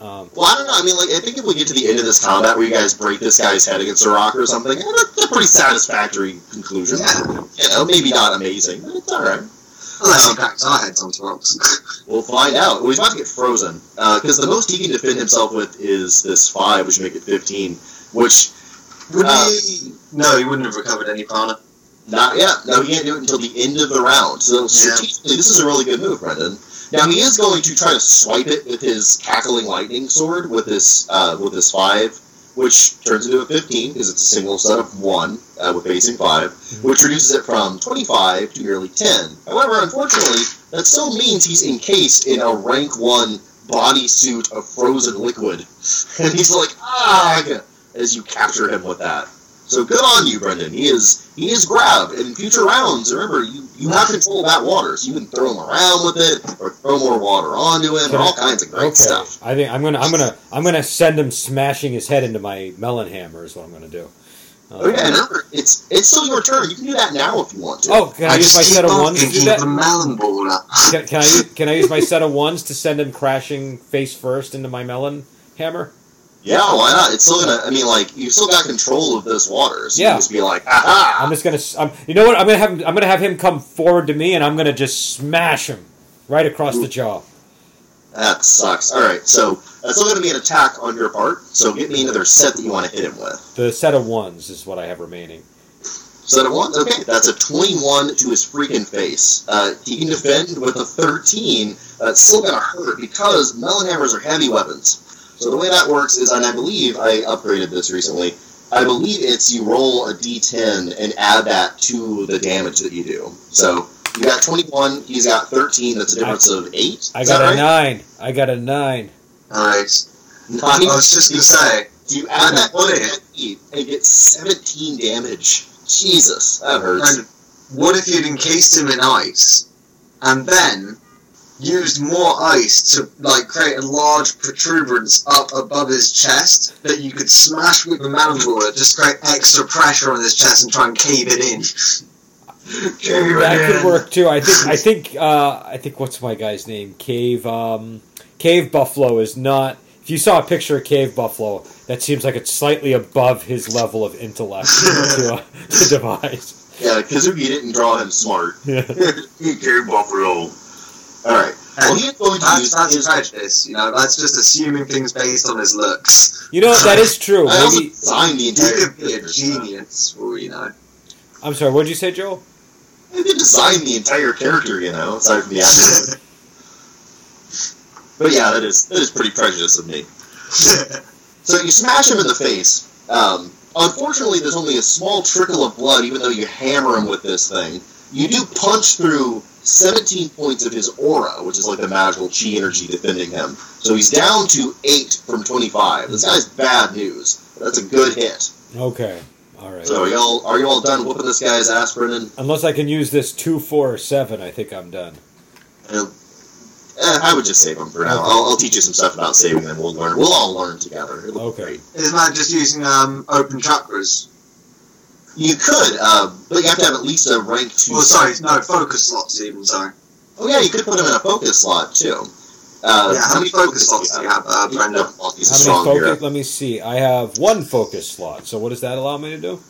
Um, Well, I don't know. I mean, like, I think if we get to the end of this combat where you guys break this guy's head against a rock or something, eh, that's a pretty satisfactory conclusion. You know, maybe not amazing, but it's all right. Unless he cracks our heads onto rocks. *laughs* We'll find out. Well, he's about to get frozen because the most he can defend himself with is this five, which would make it fifteen. Which Would Uh, he? No, he wouldn't have recovered any prana. not yet. No, he can't do it until the end of the round. So strategically, this is a really good move, Brendan. Now he is going to try to swipe it with his cackling lightning sword with this uh, with this five, which turns into a fifteen because it's a single set of one uh, with facing 5 which reduces it from twenty five to nearly ten. However, unfortunately, that still means he's encased in a rank one bodysuit of frozen liquid, *laughs* and he's like ah as you capture him with that. So good on you, Brendan. He is he is grabbed. In future rounds, remember you you have control of that water, so you can throw him around with it or throw more water onto him, and all kinds of great okay, stuff. I think I'm gonna I'm gonna I'm gonna send him smashing his head into my melon hammer. Is what I'm gonna do. Uh, Oh yeah, remember it's it's still your turn. You can do that now if you want to. Oh, can I, use just my keep set of ones to do that? the melon baller. Can, can I use, can I use my set of ones to send him crashing face first into my melon hammer? Yeah, why not? It's still gonna. I mean, like you've still got control of this water, so you Yeah. just be like, aha. I'm just gonna. I'm, you know what? I'm gonna have. him- I'm gonna have him come forward to me, and I'm gonna just smash him right across the jaw. That sucks. All right, so that's still going to be an attack on your part. So get me another set that you want to hit him with. The set of ones is what I have remaining. Set of ones. Okay, that's a twenty-one to his freaking face. Uh, he can defend with a thirteen. Uh, it's still going to hurt because melon hammers are heavy weapons. So the way that works is, and I believe I upgraded this recently. I believe it's you roll a d10 and add that to the damage that you do. So you got 21, he's got 13. That's a difference of eight. I Is got that a right? nine. I got a nine. Nice. I Nine. was just gonna say. You add that What to if- eight and get 17 damage. Jesus, that hurts. And what if you'd encased him in ice, and then used more ice to like create a large protuberance up above his chest that you could smash with a mandible just create extra pressure on his chest and try and cave it in. Cave that could work too. I think. I think. Uh, I think. What's my guy's name? Cave. Um, Cave Buffalo is not. If you saw a picture of Cave Buffalo, that seems like it's slightly above his level of intellect to, *laughs* uh, to devise. Yeah, Kazuki didn't draw him smart. Yeah. *laughs* he gave Buffalo. Alright. Well, he's going to That's, use that's his. prejudice, you know. That's just assuming things based on his looks. You know that is true. I also Maybe. designed the He entire could be a genius, for you know. I'm sorry. What did you say, Joe? I did design the entire character, you know, aside from the acting. *laughs* but yeah, that is that is pretty prejudiced of me. *laughs* So you smash him in the face. Um, unfortunately, there's only a small trickle of blood, even though you hammer him with this thing. You do punch through 17 points of his aura, which is like the magical chi energy defending him. So he's down to 8 from 25. This guy's bad news. That's a good hit. Okay. All right. So are y'all are you all done whooping this guy's ass, Brennan? Unless I can use this two, four, or seven, I think I'm done. Uh, eh, I would just save him for now. I'll, I'll teach you some stuff about saving them. We'll learn. We'll all learn together. It'll be Okay. great. Isn't that just using um, open chakras? You could, uh, but you have to have at least a rank two. Well, sorry, no, focus slots even, sorry. Oh yeah, you could put him in a focus slot too. Uh, yeah, how many focus slots do you have, uh, Brenda? He's a How strong many hero. focus? Let me see. I have one focus slot. So what does that allow me to do?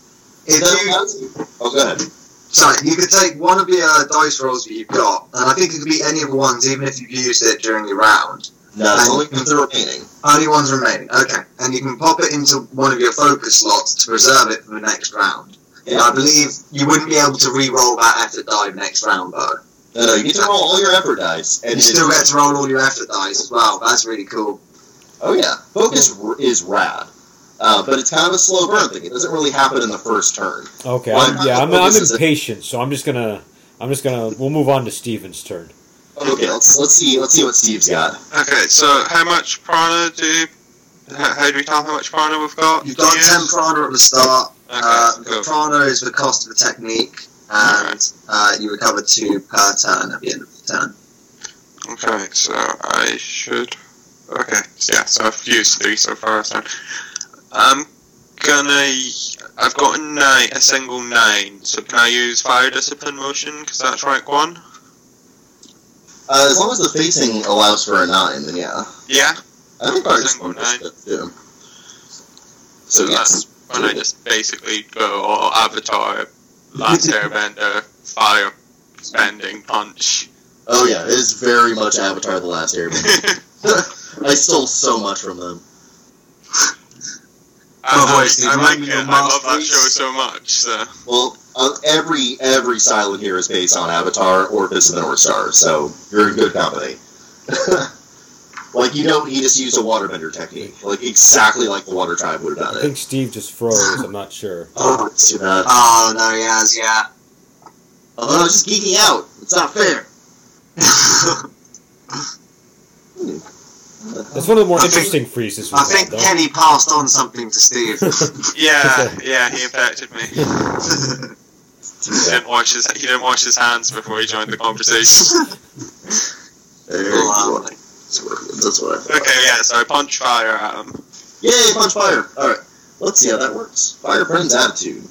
If you, allows Oh, go ahead. sorry, you could take one of the uh, dice rolls that you've got, and I think it could be any of the ones, even if you've used it during your round. No, it's only if they're remaining. Only ones remaining, okay. And you can pop it into one of your focus slots to preserve it for the next round. And I believe you wouldn't be able to re-roll that effort die next round, though. No, no, you get to roll all your effort dice, and You still get to roll all your effort dice as well. That's really cool. Oh yeah, focus r- is rad, uh, but it's kind of a slow burn thing. It doesn't really happen in the first turn. Okay. Well, I'm, yeah, I'm, focus I'm is a- impatient, so I'm just gonna. I'm just gonna. We'll move on to Steven's turn. Okay, let's let's see let's see what Steve's got. Okay, so how much prana do? How, how do we tell how much prana we've got? You've got 10 prana at the start. Okay, Uh, the cool. prana is the cost of the technique, and uh, you recover 2 per turn at the end of the turn. Okay, so I should. Okay, yeah, so I've used three so far. So I'm gonna. I've got a nine, a single nine. So can I use fire discipline motion? Because that's rank one. Uh, as long as the facing allows for a nine, then yeah. Yeah. I think fire Single discipline too. So yes, that's when I just basically go all Avatar, Last *laughs* Airbender, fire, spending, punch. oh yeah, it is very much Avatar: The Last Airbender. *laughs* *laughs* I stole so much from them. I, Oh, I, wait, Steve, I like it. of I love that show so much. So. Well, uh, every every silent here is based on Avatar or Fist of the North Star, so you're in good company. Like you don't, he just used a waterbender technique, like exactly like the Water Tribe would have done it. I think Steve just froze. I'm not sure. *laughs* Oh, it's too bad. Oh, no, he has, yeah. Although I was just geeking out. It's not fair. *laughs* That's one of the more I think- interesting freezes. we've I think though. Kenny passed on something to Steve. *laughs* Yeah, yeah, he infected me. He didn't wash his he didn't wash his hands before he joined the conversation. There you Wow. go. That's what, I thought. okay, yeah, so I punch fire at him. Yay, punch fire! Alright, let's see how that works. Fire Friend's attitude.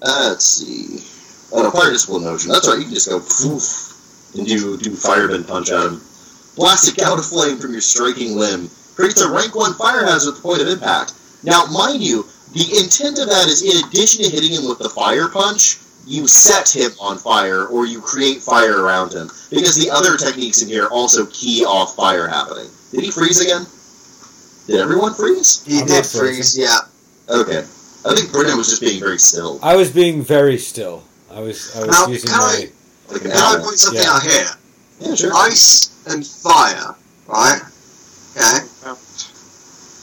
Uh, let's see. Oh, no, fire discipline motion. That's right, you can just go poof and do, do firebend punch at him. Blast a gout of flame from your striking limb. Creates a rank 1 fire hazard at the point of impact. Now, mind you, the intent of that is in addition to hitting him with the fire punch, you set him on fire or you create fire around him. Because the other techniques in here also key off fire happening. Did he freeze again? Did everyone freeze? he I'm did freeze, yeah. Okay. I think Brennan was just being very still. I was being very still. I was. I was Now, using can my. Like an Can I point something Yeah. out here? Yeah, sure. Ice and fire, right? Okay.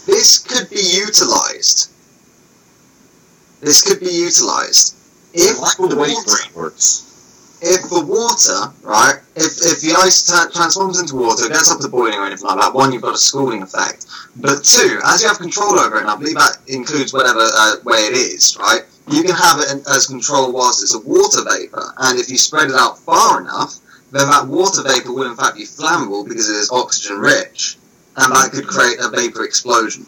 This could be utilized. This could be utilized. If like the way water, brain works. if the water, right, if, if the ice ta- transforms into water, it gets up to boiling or anything like that, one, you've got a scalding effect. But two, as you have control over it, and I believe that includes whatever uh, way it is, right, you can have it in, as control whilst it's a water vapor, and if you spread it out far enough, then that water vapor will in fact be flammable because it is oxygen rich, and that could create a vapor explosion.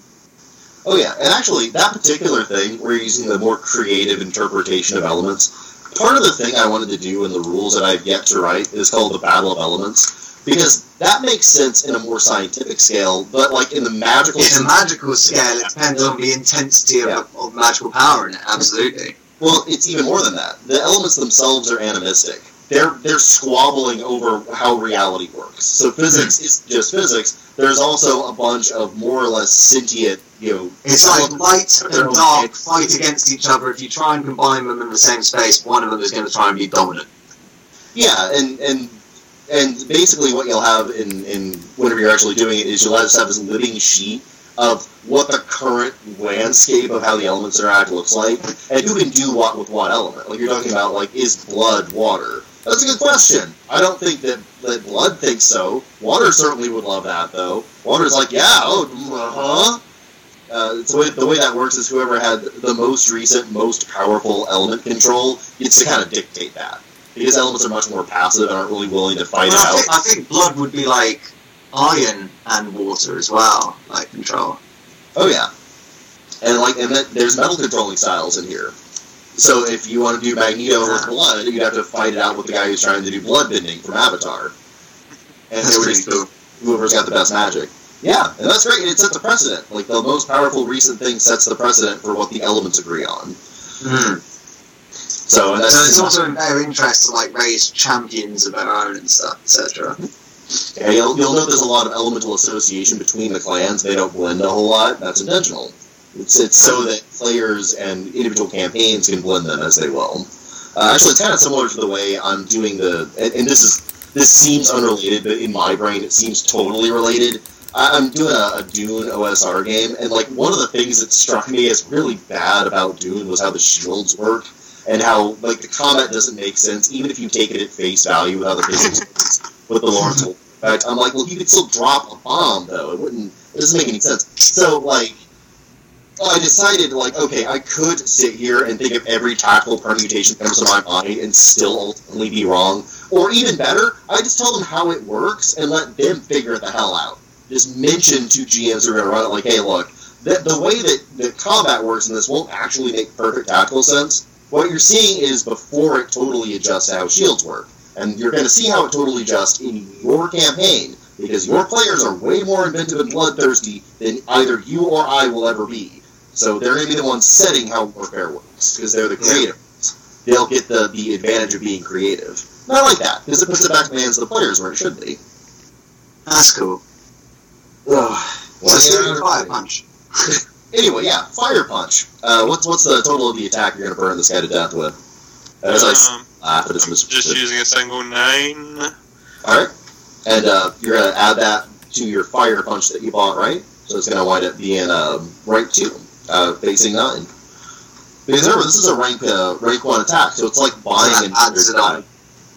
Oh yeah, and actually, that particular thing, where you're using the more creative interpretation of elements, part of the thing I wanted to do in the rules that I've yet to write is called the Battle of Elements, because that makes sense in a more scientific scale, but like in the magical In a magical scale, it depends on the intensity of, Yeah. of magical power in it. Absolutely. Well, it's even more than that. The elements themselves are animistic. They're they're squabbling over how reality works. So mm-hmm. physics is just physics. There's also a bunch of more or less sentient, you know. It's like light and dark fight against each other. If you try and combine them in the same space, one of them is going to try and be dominant. Yeah, and and and basically what you'll have in in whenever you're actually doing it is you'll have this living sheet of what the current landscape of how the elements interact looks like, and who can do what with what element. Like you're talking about, like is blood water? That's a good question. I don't think that, that blood thinks so. Water certainly would love that, though. Water's like, yeah, oh, uh-huh. Uh, it's the, way, the way that works is whoever had the most recent, most powerful element control gets to kind of dictate that. Because elements are much more passive and aren't really willing to fight Well, I, it think, out. I think blood would be like iron and water as well, like control. Oh yeah, and like and there's metal controlling styles in here. So if you want to do Magneto with blood, you'd have to fight it out with the guy who's trying to do blood bending from Avatar. And they just whoever's got the best magic. Yeah, and that's great. It sets a precedent. Like the most powerful recent thing sets the precedent for what the elements agree on. Mm. So and that's So it's also in their interest to like raise champions of their own and stuff, etc. Yeah, you'll, you'll note there's a lot of elemental association between the clans. They don't blend a whole lot. That's intentional. It's, it's so that players and individual campaigns can blend them as they will. Uh, actually, it's kind of similar to the way I'm doing the. And, and this is this seems unrelated, but in my brain it seems totally related. I, I'm doing a, a Dune OSR game, and like one of the things that struck me as really bad about Dune was how the shields work and how like the combat doesn't make sense, even if you take it at face value with how the physics with the Lawrence effect. I'm like, well, you could still drop a bomb though. It wouldn't. It doesn't make any sense. So like, I decided like, okay, I could sit here and think of every tactical permutation that comes to my mind and still ultimately be wrong. Or even better, I just tell them how it works and let them figure the hell out. Just mention to GMs who are going to run it, like, hey, look, the, the way that the combat works in this won't actually make perfect tactical sense. What you're seeing is before it totally adjusts how shields work. And you're going to see how it totally adjusts in your campaign, because your players are way more inventive and bloodthirsty than either you or I will ever be. So they're going to be the ones setting how warfare works, because they're the creators. ones. They'll get the, the advantage of being creative. And I like that, because it puts it back in the hands of the players where it should be. That's cool. Ugh. So it's fire punch. *laughs* Anyway, yeah, fire punch. Uh, what's what's the total of the attack you're going to burn this guy to death with? As I s- Um, laugh at his I'm just using a single nine. All right, and uh, you're going to add that to your fire punch that you bought, right? So it's going to wind up being um, rank two, uh, facing nine. Because remember, this is a rank uh, rank one attack, so it's like buying that an adds it on.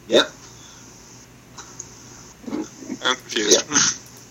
Yep, I'm confused. Yeah.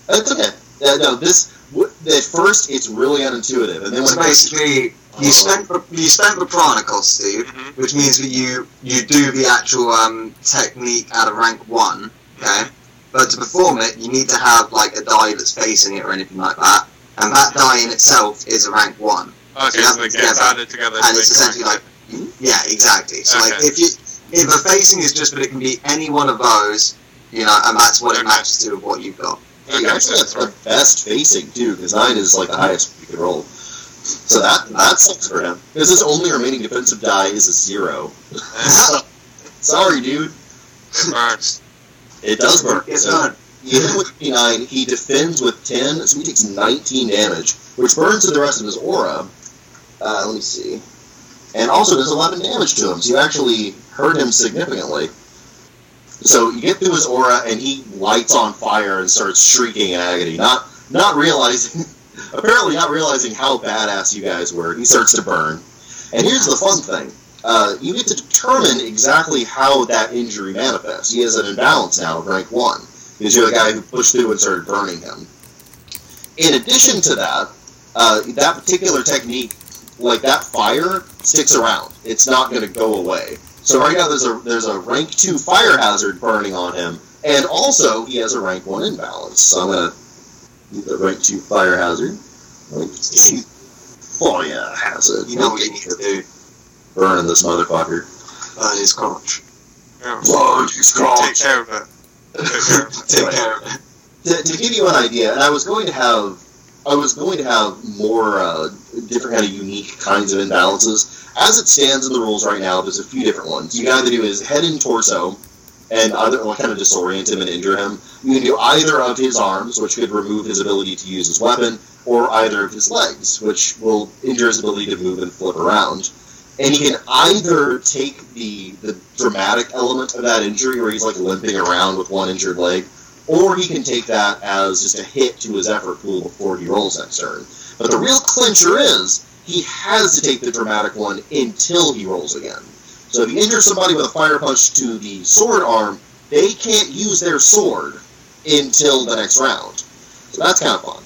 that's okay. Uh, no, this w- at first it's really unintuitive, and then when So it basically, you spent the, you spent the prana cost, Steve, Mhm. which means that you you do the actual um, technique at a rank one, okay? But to perform it, you need to have like a die that's facing it or anything like that, and that die in itself is a rank one. Okay, Yeah, so they get together. added together. to and it's essentially rank. like hmm? yeah exactly so like if you if the facing is just that it can be any one of those you know and that's what it matches to with what you've got You Okay, actually that's have the best facing too, because nine is like the highest you can roll. So that that sucks for him. Because his only remaining defensive die is a zero. *laughs* *laughs* Sorry, dude. Alright. It does burn. it's So done you hit him with 9, he defends with 10, so he takes 19 damage, which burns through the rest of his aura. Uh, let me see. And also does 11 damage to him, so you actually hurt him significantly. So you get through his aura, and he lights on fire and starts shrieking in agony, not not realizing, *laughs* apparently not realizing how badass you guys were. He starts to burn. And here's the fun thing. Uh, you get to determine exactly how that injury manifests. He has an imbalance now of rank 1 because you're the guy who pushed through and started burning him. In addition to that, uh, that particular technique, like that fire, sticks around. It's not going to go away. So right now there's a there's a rank two fire hazard burning on him, and also he has a rank one imbalance. So I'm gonna do the rank two fire hazard. Rank two fire hazard. You know what you need to do. Burning this motherfucker. Burn his crotch. Burn his Take care of it. Take care of it. Take care to, to give you an idea, and I was going to have, I was going to have more uh, different kind of unique kinds of imbalances. As it stands in the rules right now, there's a few different ones. You can either do his head and torso, and either well, kind of disorient him and injure him. You can do either of his arms, which could remove his ability to use his weapon, or either of his legs, which will injure his ability to move and flip around. And he can either take the the dramatic element of that injury, where he's like limping around with one injured leg, or he can take that as just a hit to his effort pool before he rolls next turn. But the real clincher is he has to take the dramatic one until he rolls again. So if you injure somebody with a fire punch to the sword arm, they can't use their sword until the next round. So that's kind of fun.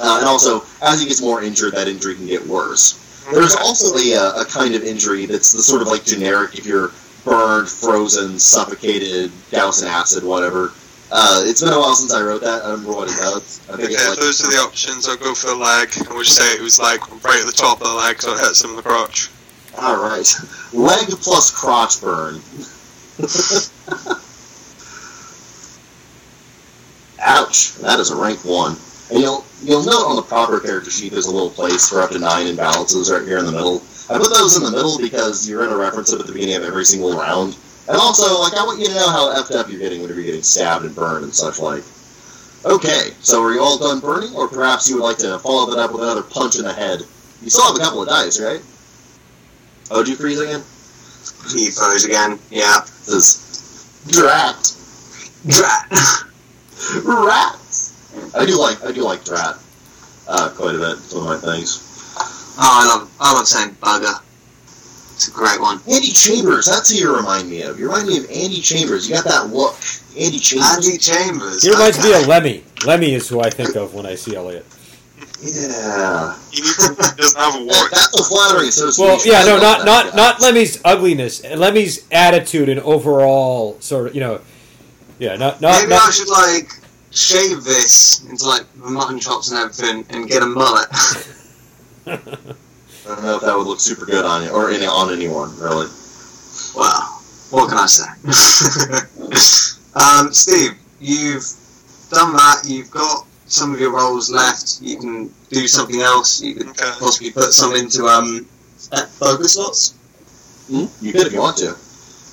Uh, and also, as he gets more injured, that injury can get worse. There's also a, uh, a kind of injury that's the sort of like generic if you're burned, frozen, suffocated, doused in acid, whatever. Uh, it's been a while since I wrote that. I don't remember what it does. I think like, those are the options. I'll go for the leg. I would say it was like right at the top of the leg, so it hits him in the crotch. all right, leg plus crotch burn. *laughs* Ouch! That is a rank one. And you'll you'll note on the proper character sheet there's a little place for up to nine imbalances right here in the middle. I put those in the middle because you're going to reference them at the beginning of every single round. And also, like, I want you to know how effed up you're getting whenever you're getting stabbed and burned and such like. Okay, so are you all done burning, or perhaps you would like to follow that up with another punch in the head? You still have a couple of dice, right? Oh, do you freeze again? He froze again. Yeah. This is... drat. Drat. *laughs* Rats. I do like I do like drat. Uh, quite a bit. It's one of my things. Oh, I love I love saying bugger. It's a great one. Andy Chambers. That's who you remind me of. You remind me of Andy Chambers. You got that look. Andy Chambers. Andy Chambers. He reminds me okay. of Lemmy. Lemmy is who I think of when I see Elliot. Yeah. He, doesn't have a That, that's a flattering association. Well, yeah, no, not not not Lemmy's ugliness. Lemmy's attitude and overall sort of, you know, yeah, not not, Maybe I not should like shave this into like mutton chops and everything and get a mullet. *laughs* I don't know if that would look super good on you or any, on anyone, really. well, what can I say? *laughs* um, Steve, you've done that. You've got some of your rolls left. You can do something else. You could Okay. possibly put some into um focus slots. Hmm? You could if you want to.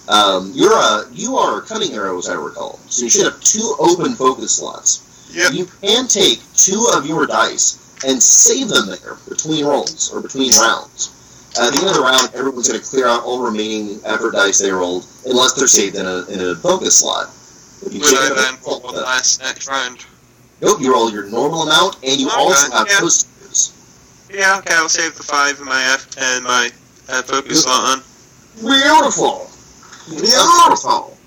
Um, you're a you are a cunning arrow, as I recall. So you should have two open focus slots. Yep. You can take two of your dice and save them there between rolls or between rounds. At the end of the round, everyone's going to clear out all remaining effort dice they rolled, unless they're saved in a, in a focus slot. If you Would I then roll one last next round? Nope, you roll your normal amount, and you Okay, also have yeah. those. Yeah, okay, I'll save the five in my F and my uh, focus slot on. Beautiful. Beautiful.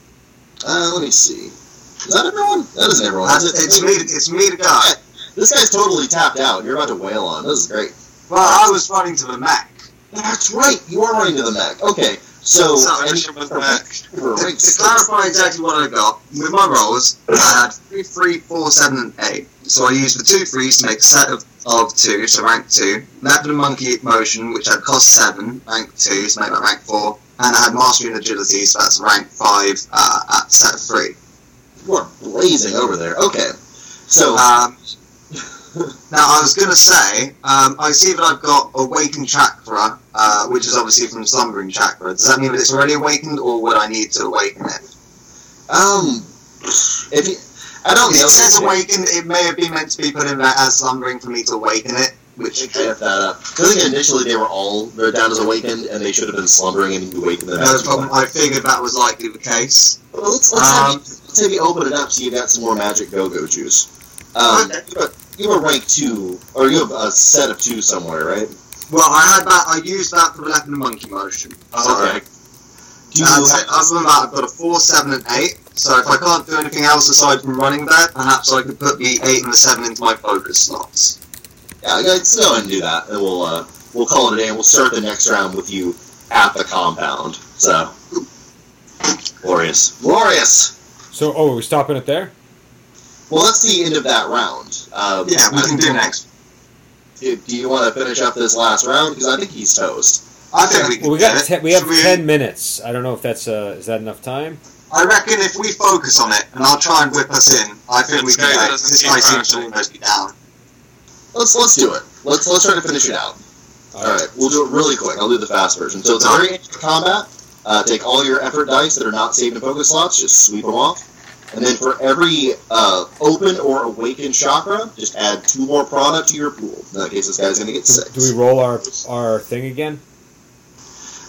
Uh, let me see. Is that everyone? That isn't everyone. That's, is it? it's me. It's me to go. This guy's totally tapped out. You're about to wail on. This is great. Well, I was running to the Mac. That's right. You are running to the Mac. Okay. So, So, any- with for To, to clarify exactly what I got, with my rolls, I had three, three, four, seven, and eight. So I used the two threes to make a set of, of two, so rank two. Leopard and monkey motion, which had cost seven, rank two, so make that rank four. And I had mastery and agility, so that's rank five uh, at set of three. You are blazing over there. Okay. So, Um, now I was going to say, um, I see that I've got awakened chakra, uh, which is obviously from slumbering chakra. Does that mean that it's already awakened, or would I need to awaken it? um, if you, I don't. It says awakened. It may have been meant to be put in there as slumbering for me to awaken it, which F that up. 'Cause I think initially they were all they're down as awakened, and they should have been slumbering, and you awakened them. no as problem. I figured that was likely the case. Well, let's, let's, have Um, you, let's have you open it up so you got some more magic go-go juice. Um, you, have, a rank two, or you have a set of two somewhere, right? Well, I had that. I used that for the leopard and monkey motion. So, Okay. Do you have- Other than that, I've got a four, seven, and eight. So if I can't do anything else aside from running that, perhaps I could put the eight and the seven into my focus slots. Yeah, let's go ahead and do that, and we'll uh, we'll call it a day, and we'll start the next round with you at the compound. So, Glorious. Glorious! So, oh, are we stopping it there? Well, that's the end of that round. Um, Yeah, we can think- do next. Do, do you want to finish up this last round? Because I think he's toast. I think we can Well, we got ten, we have Should ten minutes. I don't know if that's uh, is that enough time? I reckon if we focus on it, and I'll try and whip us in, I think we can do it. This guy seems to almost be down. Let's let's do it. Let's let's try to finish it out. All right, we'll do it really quick. I'll do the fast version. So it's a very instant combat. Uh, take all your effort dice that are not saved in focus slots, just sweep them off. And then for every uh, open or awakened chakra, just add two more prana to your pool. In that case, this guy's going to get six. do we roll our our thing again?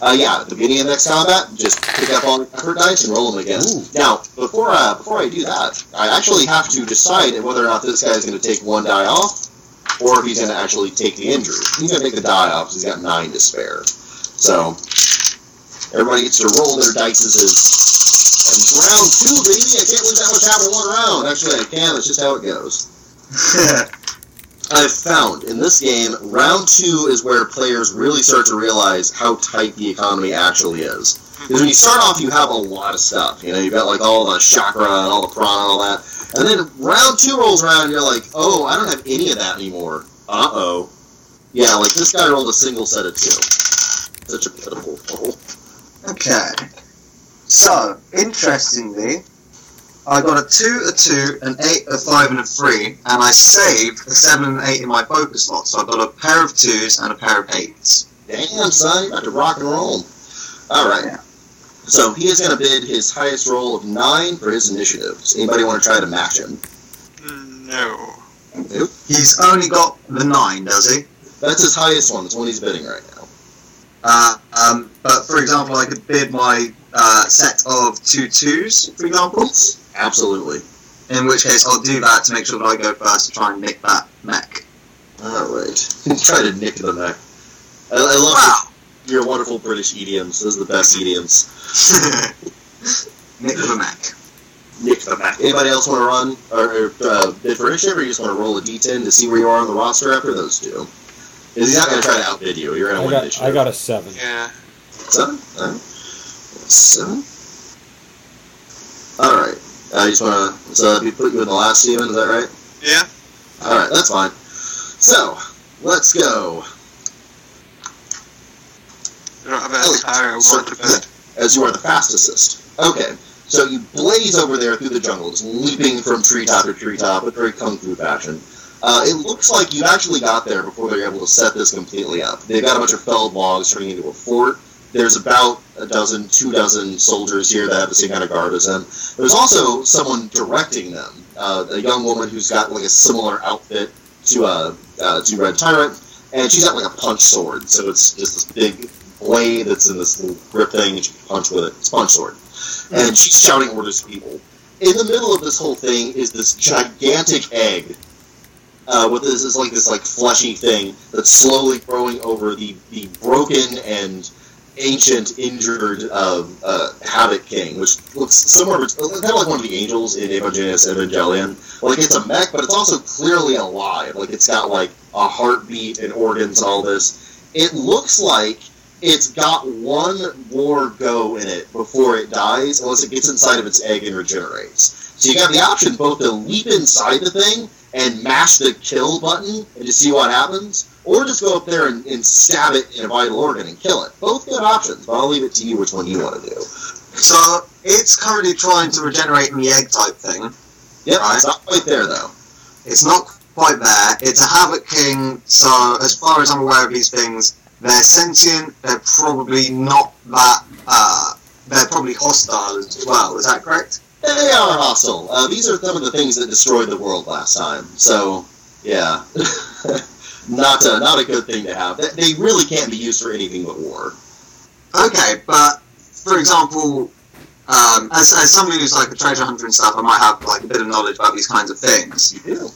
Uh, yeah, at the beginning of next combat, just pick up all your effort dice and roll them again. Ooh. Now, before uh, before I do that, I actually have to decide whether or not this guy is going to take one die off, or if he's going to actually take the injury. He's going to take the die off because he's got nine to spare. So everybody gets to roll their dices. And it's round two, baby. I can't believe that much happened in one round. Actually, I can. That's just how it goes. *laughs* I've found in this game, round two is where players really start to realize how tight the economy actually is. Because when you start off, you have a lot of stuff. You know, you've got like all the chakra and all the prana and all that. And then round two rolls around, and you're like, oh, I don't have any of that anymore. Uh oh. Yeah, like this guy rolled a single set of two. Such a pitiful roll. Okay. So, interestingly, I got a 2, a 2, an 8, a 5, and a 3, and I saved a 7 and 8 in my focus slot. So I've got a pair of 2s and a pair of 8s. Damn, son, you got to rock and roll. All right. So he is going to bid his highest roll of nine for his initiative. Does anybody want to try to match him? No. Nope. He's only got the 9, does he? That's his highest one. That's what he's bidding right now. Uh, um, but for example, I could bid my uh, set of two twos, for example. Absolutely. In which case, I'll do that to make sure that I go first to try and nick that mech. All right. try to nick the neck. I, I love Wow! Your wonderful British idioms. Those are the best idioms. *laughs* nick the Mac. Nick the Mac. Anybody else want to run or, or uh, bid for initiative, or you just want to roll a d10 to see where you are on the roster after those two? Because he's not going to try to outbid you. You're going to I win got initiative. I got a seven. Yeah. Seven? Alright. Seven? Alright. I just want to. So, we put you in the last, Steven, is that right? Yeah. Alright, that's fine. So, let's go. I don't have any power. To bed. As you are the fastest. Okay. So you blaze over there through the jungle, just leaping from treetop to treetop with very kung fu fashion. Uh, it looks like you actually got there before they were able to set this completely up. They've got a bunch of felled logs turning into a fort. There's about a dozen, two dozen soldiers here that have the same kind of garb as them. There's also someone directing them, uh, a young woman who's got like a similar outfit to uh, uh, to Red Tyrant, and she's got like a punch sword. So it's just this big blade that's in this little grip thing, and she can punch with it. It's a punch sword, and she's shouting orders to people. In the middle of this whole thing is this gigantic egg uh, with this is like this like fleshy thing that's slowly growing over the the broken and ancient injured uh, uh, Havoc King, which looks somewhere kind of like one of the angels in Evangelius Evangelion. Like it's a mech, but it's also clearly alive. Like it's got like a heartbeat and organs all this. It looks like it's got one more go in it before it dies, unless it gets inside of its egg and regenerates. So you got the option both to leap inside the thing and mash the kill button and just see what happens, or just go up there and, and stab it in a vital organ and kill it. Both good options, but I'll leave it to you which one you want to do. So it's currently trying to regenerate in the egg type thing. Yep, Right. it's not quite there though. It's not quite there. It's a Havoc King, so as far as I'm aware of these things, they're sentient. They're probably not that. Uh, they're probably hostile as well. Is that correct? They are hostile. Uh, these are some of the things that destroyed the world last time. So, yeah, *laughs* not a, not a good thing to have. They, they really can't be used for anything but war. Okay, but for example, um, as, as somebody who's like a treasure hunter and stuff, I might have like a bit of knowledge about these kinds of things. You do.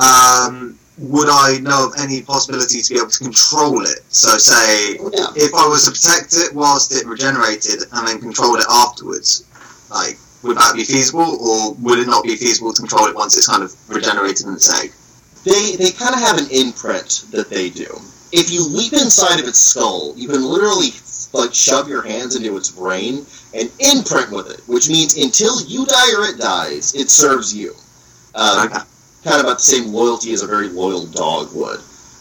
Um, would I know of any possibility to be able to control it? So, say Yeah. if I was to protect it whilst it regenerated and then control it afterwards, like would that be feasible, or would it not be feasible to control it once it's kind of regenerated in its egg? They they kind of have an imprint that they do. If you leap inside of its skull, you can literally like shove your hands into its brain and imprint with it, which means until you die or it dies, it serves you. Uh, Okay. Kind of about the same loyalty as a very loyal dog would.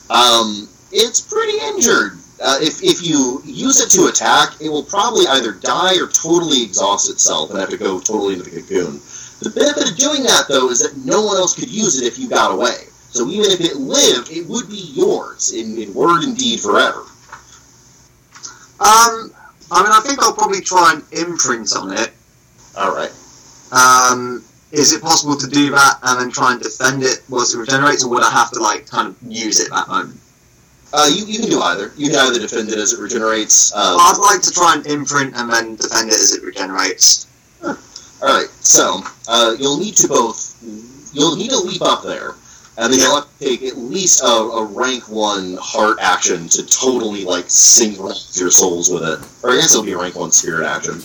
Um, it's pretty injured. Uh, if, if you use it to attack, it will probably either die or totally exhaust itself and have to go totally into the cocoon. The benefit of doing that, though, is that no one else could use it if you got away. So even if it lived, it would be yours in, in word and deed forever. Um, I mean, I think I'll probably try and imprint on it. All right. Um, is it possible to do that and then try and defend it once it regenerates, or would I have to like kind of use it that moment? Uh, you, you can do either. You can either defend it as it regenerates. Um, I'd like to try and imprint and then defend it as it regenerates. all right. So uh, you'll need to both. You'll need to leap up there, and then you'll have to take at least a, a rank one heart action to totally like synchronize your souls with it. Or I guess it'll be a rank one spirit action.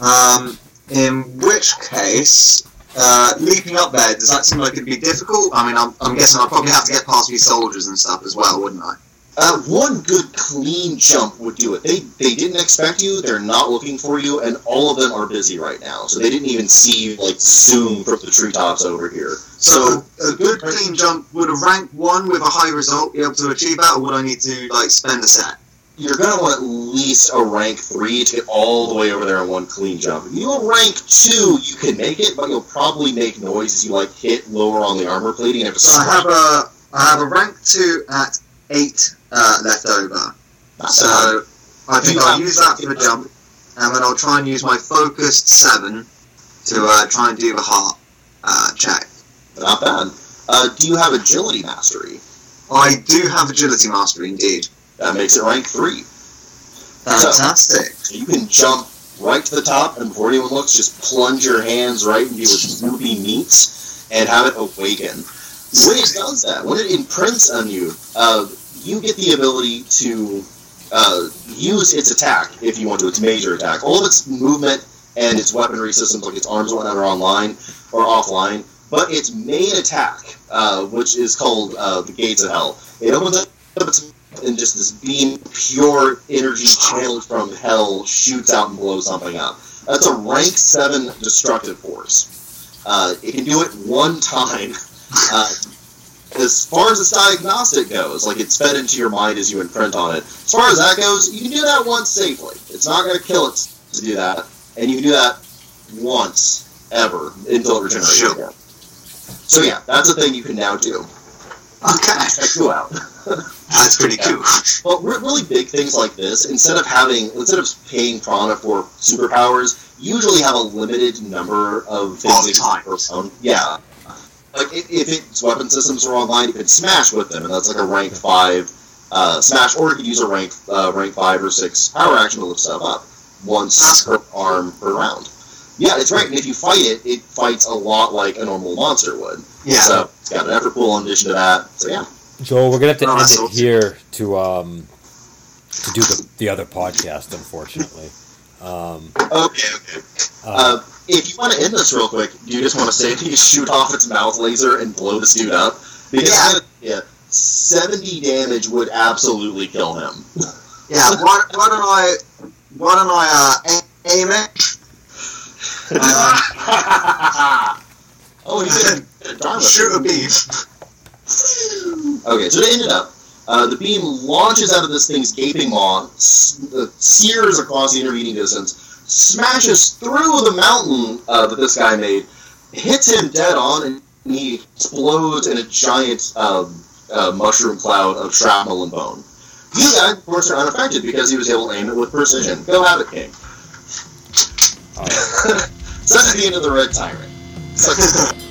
Um, in which case, uh, leaping up there, does that seem like it'd be difficult? I mean, I'm, I'm guessing I'd probably have to get past these soldiers and stuff as well, wouldn't I? Uh, one good clean jump would do it. They they didn't expect you. They're not looking for you, and all of them are busy right now. So they didn't even see you like zoom from the treetops over here. So, a good clean jump, would a rank 1 with a high result be able to achieve that, or would I need to, like, spend a set? You're gonna want at least a rank three to get all the way over there in one clean jump. If you go rank two, you can make it, but you'll probably make noise as you like hit lower on the armor plating and to. So I have a I have a rank two at eight uh, left over. So I think I'll use that for the jump, and then I'll try and use my focused seven to uh, try and do the heart uh, check. Not bad. Uh, do you have agility mastery? I do have agility mastery indeed. That makes it rank three. Fantastic. So you can jump right to the top, and before anyone looks, just plunge your hands right into its droopy meats and have it awaken. When it does that, when it imprints on you, uh, you get the ability to uh, use its attack if you want to, its major attack. All of its movement and its weaponry systems, like its arms and whatnot, are online or offline. But its main attack, uh, which is called uh, the Gates of Hell, it opens up its and just this beam, pure energy channeled from hell, shoots out and blows something up. That's a rank seven destructive force. Uh, it can do it one time. Uh, as far as its diagnostic goes, like it's fed into your mind as you imprint on it. As far as that goes, you can do that once safely. It's not going to kill it to do that, and you can do that once ever until it regenerates. Sure. So yeah, that's a thing you can now do. Okay, Check you out. That's pretty cool. Well, really big things like this, instead of having, instead of paying Prana for superpowers, usually have a limited number of things All the time. Yeah. Like, if, if its weapon systems are online, you can smash with them, and that's like a rank 5 uh, smash, or you could use a rank uh, rank 5 or 6 power action to lift stuff up once per arm per round. Yeah, it's right, and if you fight it, it fights a lot like a normal monster would. Yeah. So, it's got an effort pool in addition to that. So, yeah. Joel, we're gonna have to Oh, end it awesome. here to um to do the, the other podcast, unfortunately. Um, Okay, okay. uh, Uh, if you want to end this real quick, do you just want to say that you shoot off its mouth laser and blow this dude up? Because yeah, 70 damage would absolutely kill him. Yeah, why, why don't I why don't I uh, aim it? Uh, *laughs* oh, he's in Dharma. shoot a beam. Okay, so to end it up, uh, the beam launches out of this thing's gaping maw, sears across the intervening distance, smashes through the mountain uh, that this guy made, hits him dead on, and he explodes in a giant um, uh, mushroom cloud of shrapnel and bone. You guys, of course, are unaffected because he was able to aim it with precision. Go Havoc King. right. *laughs* so that's the end of the Red Tyrant. So, *laughs*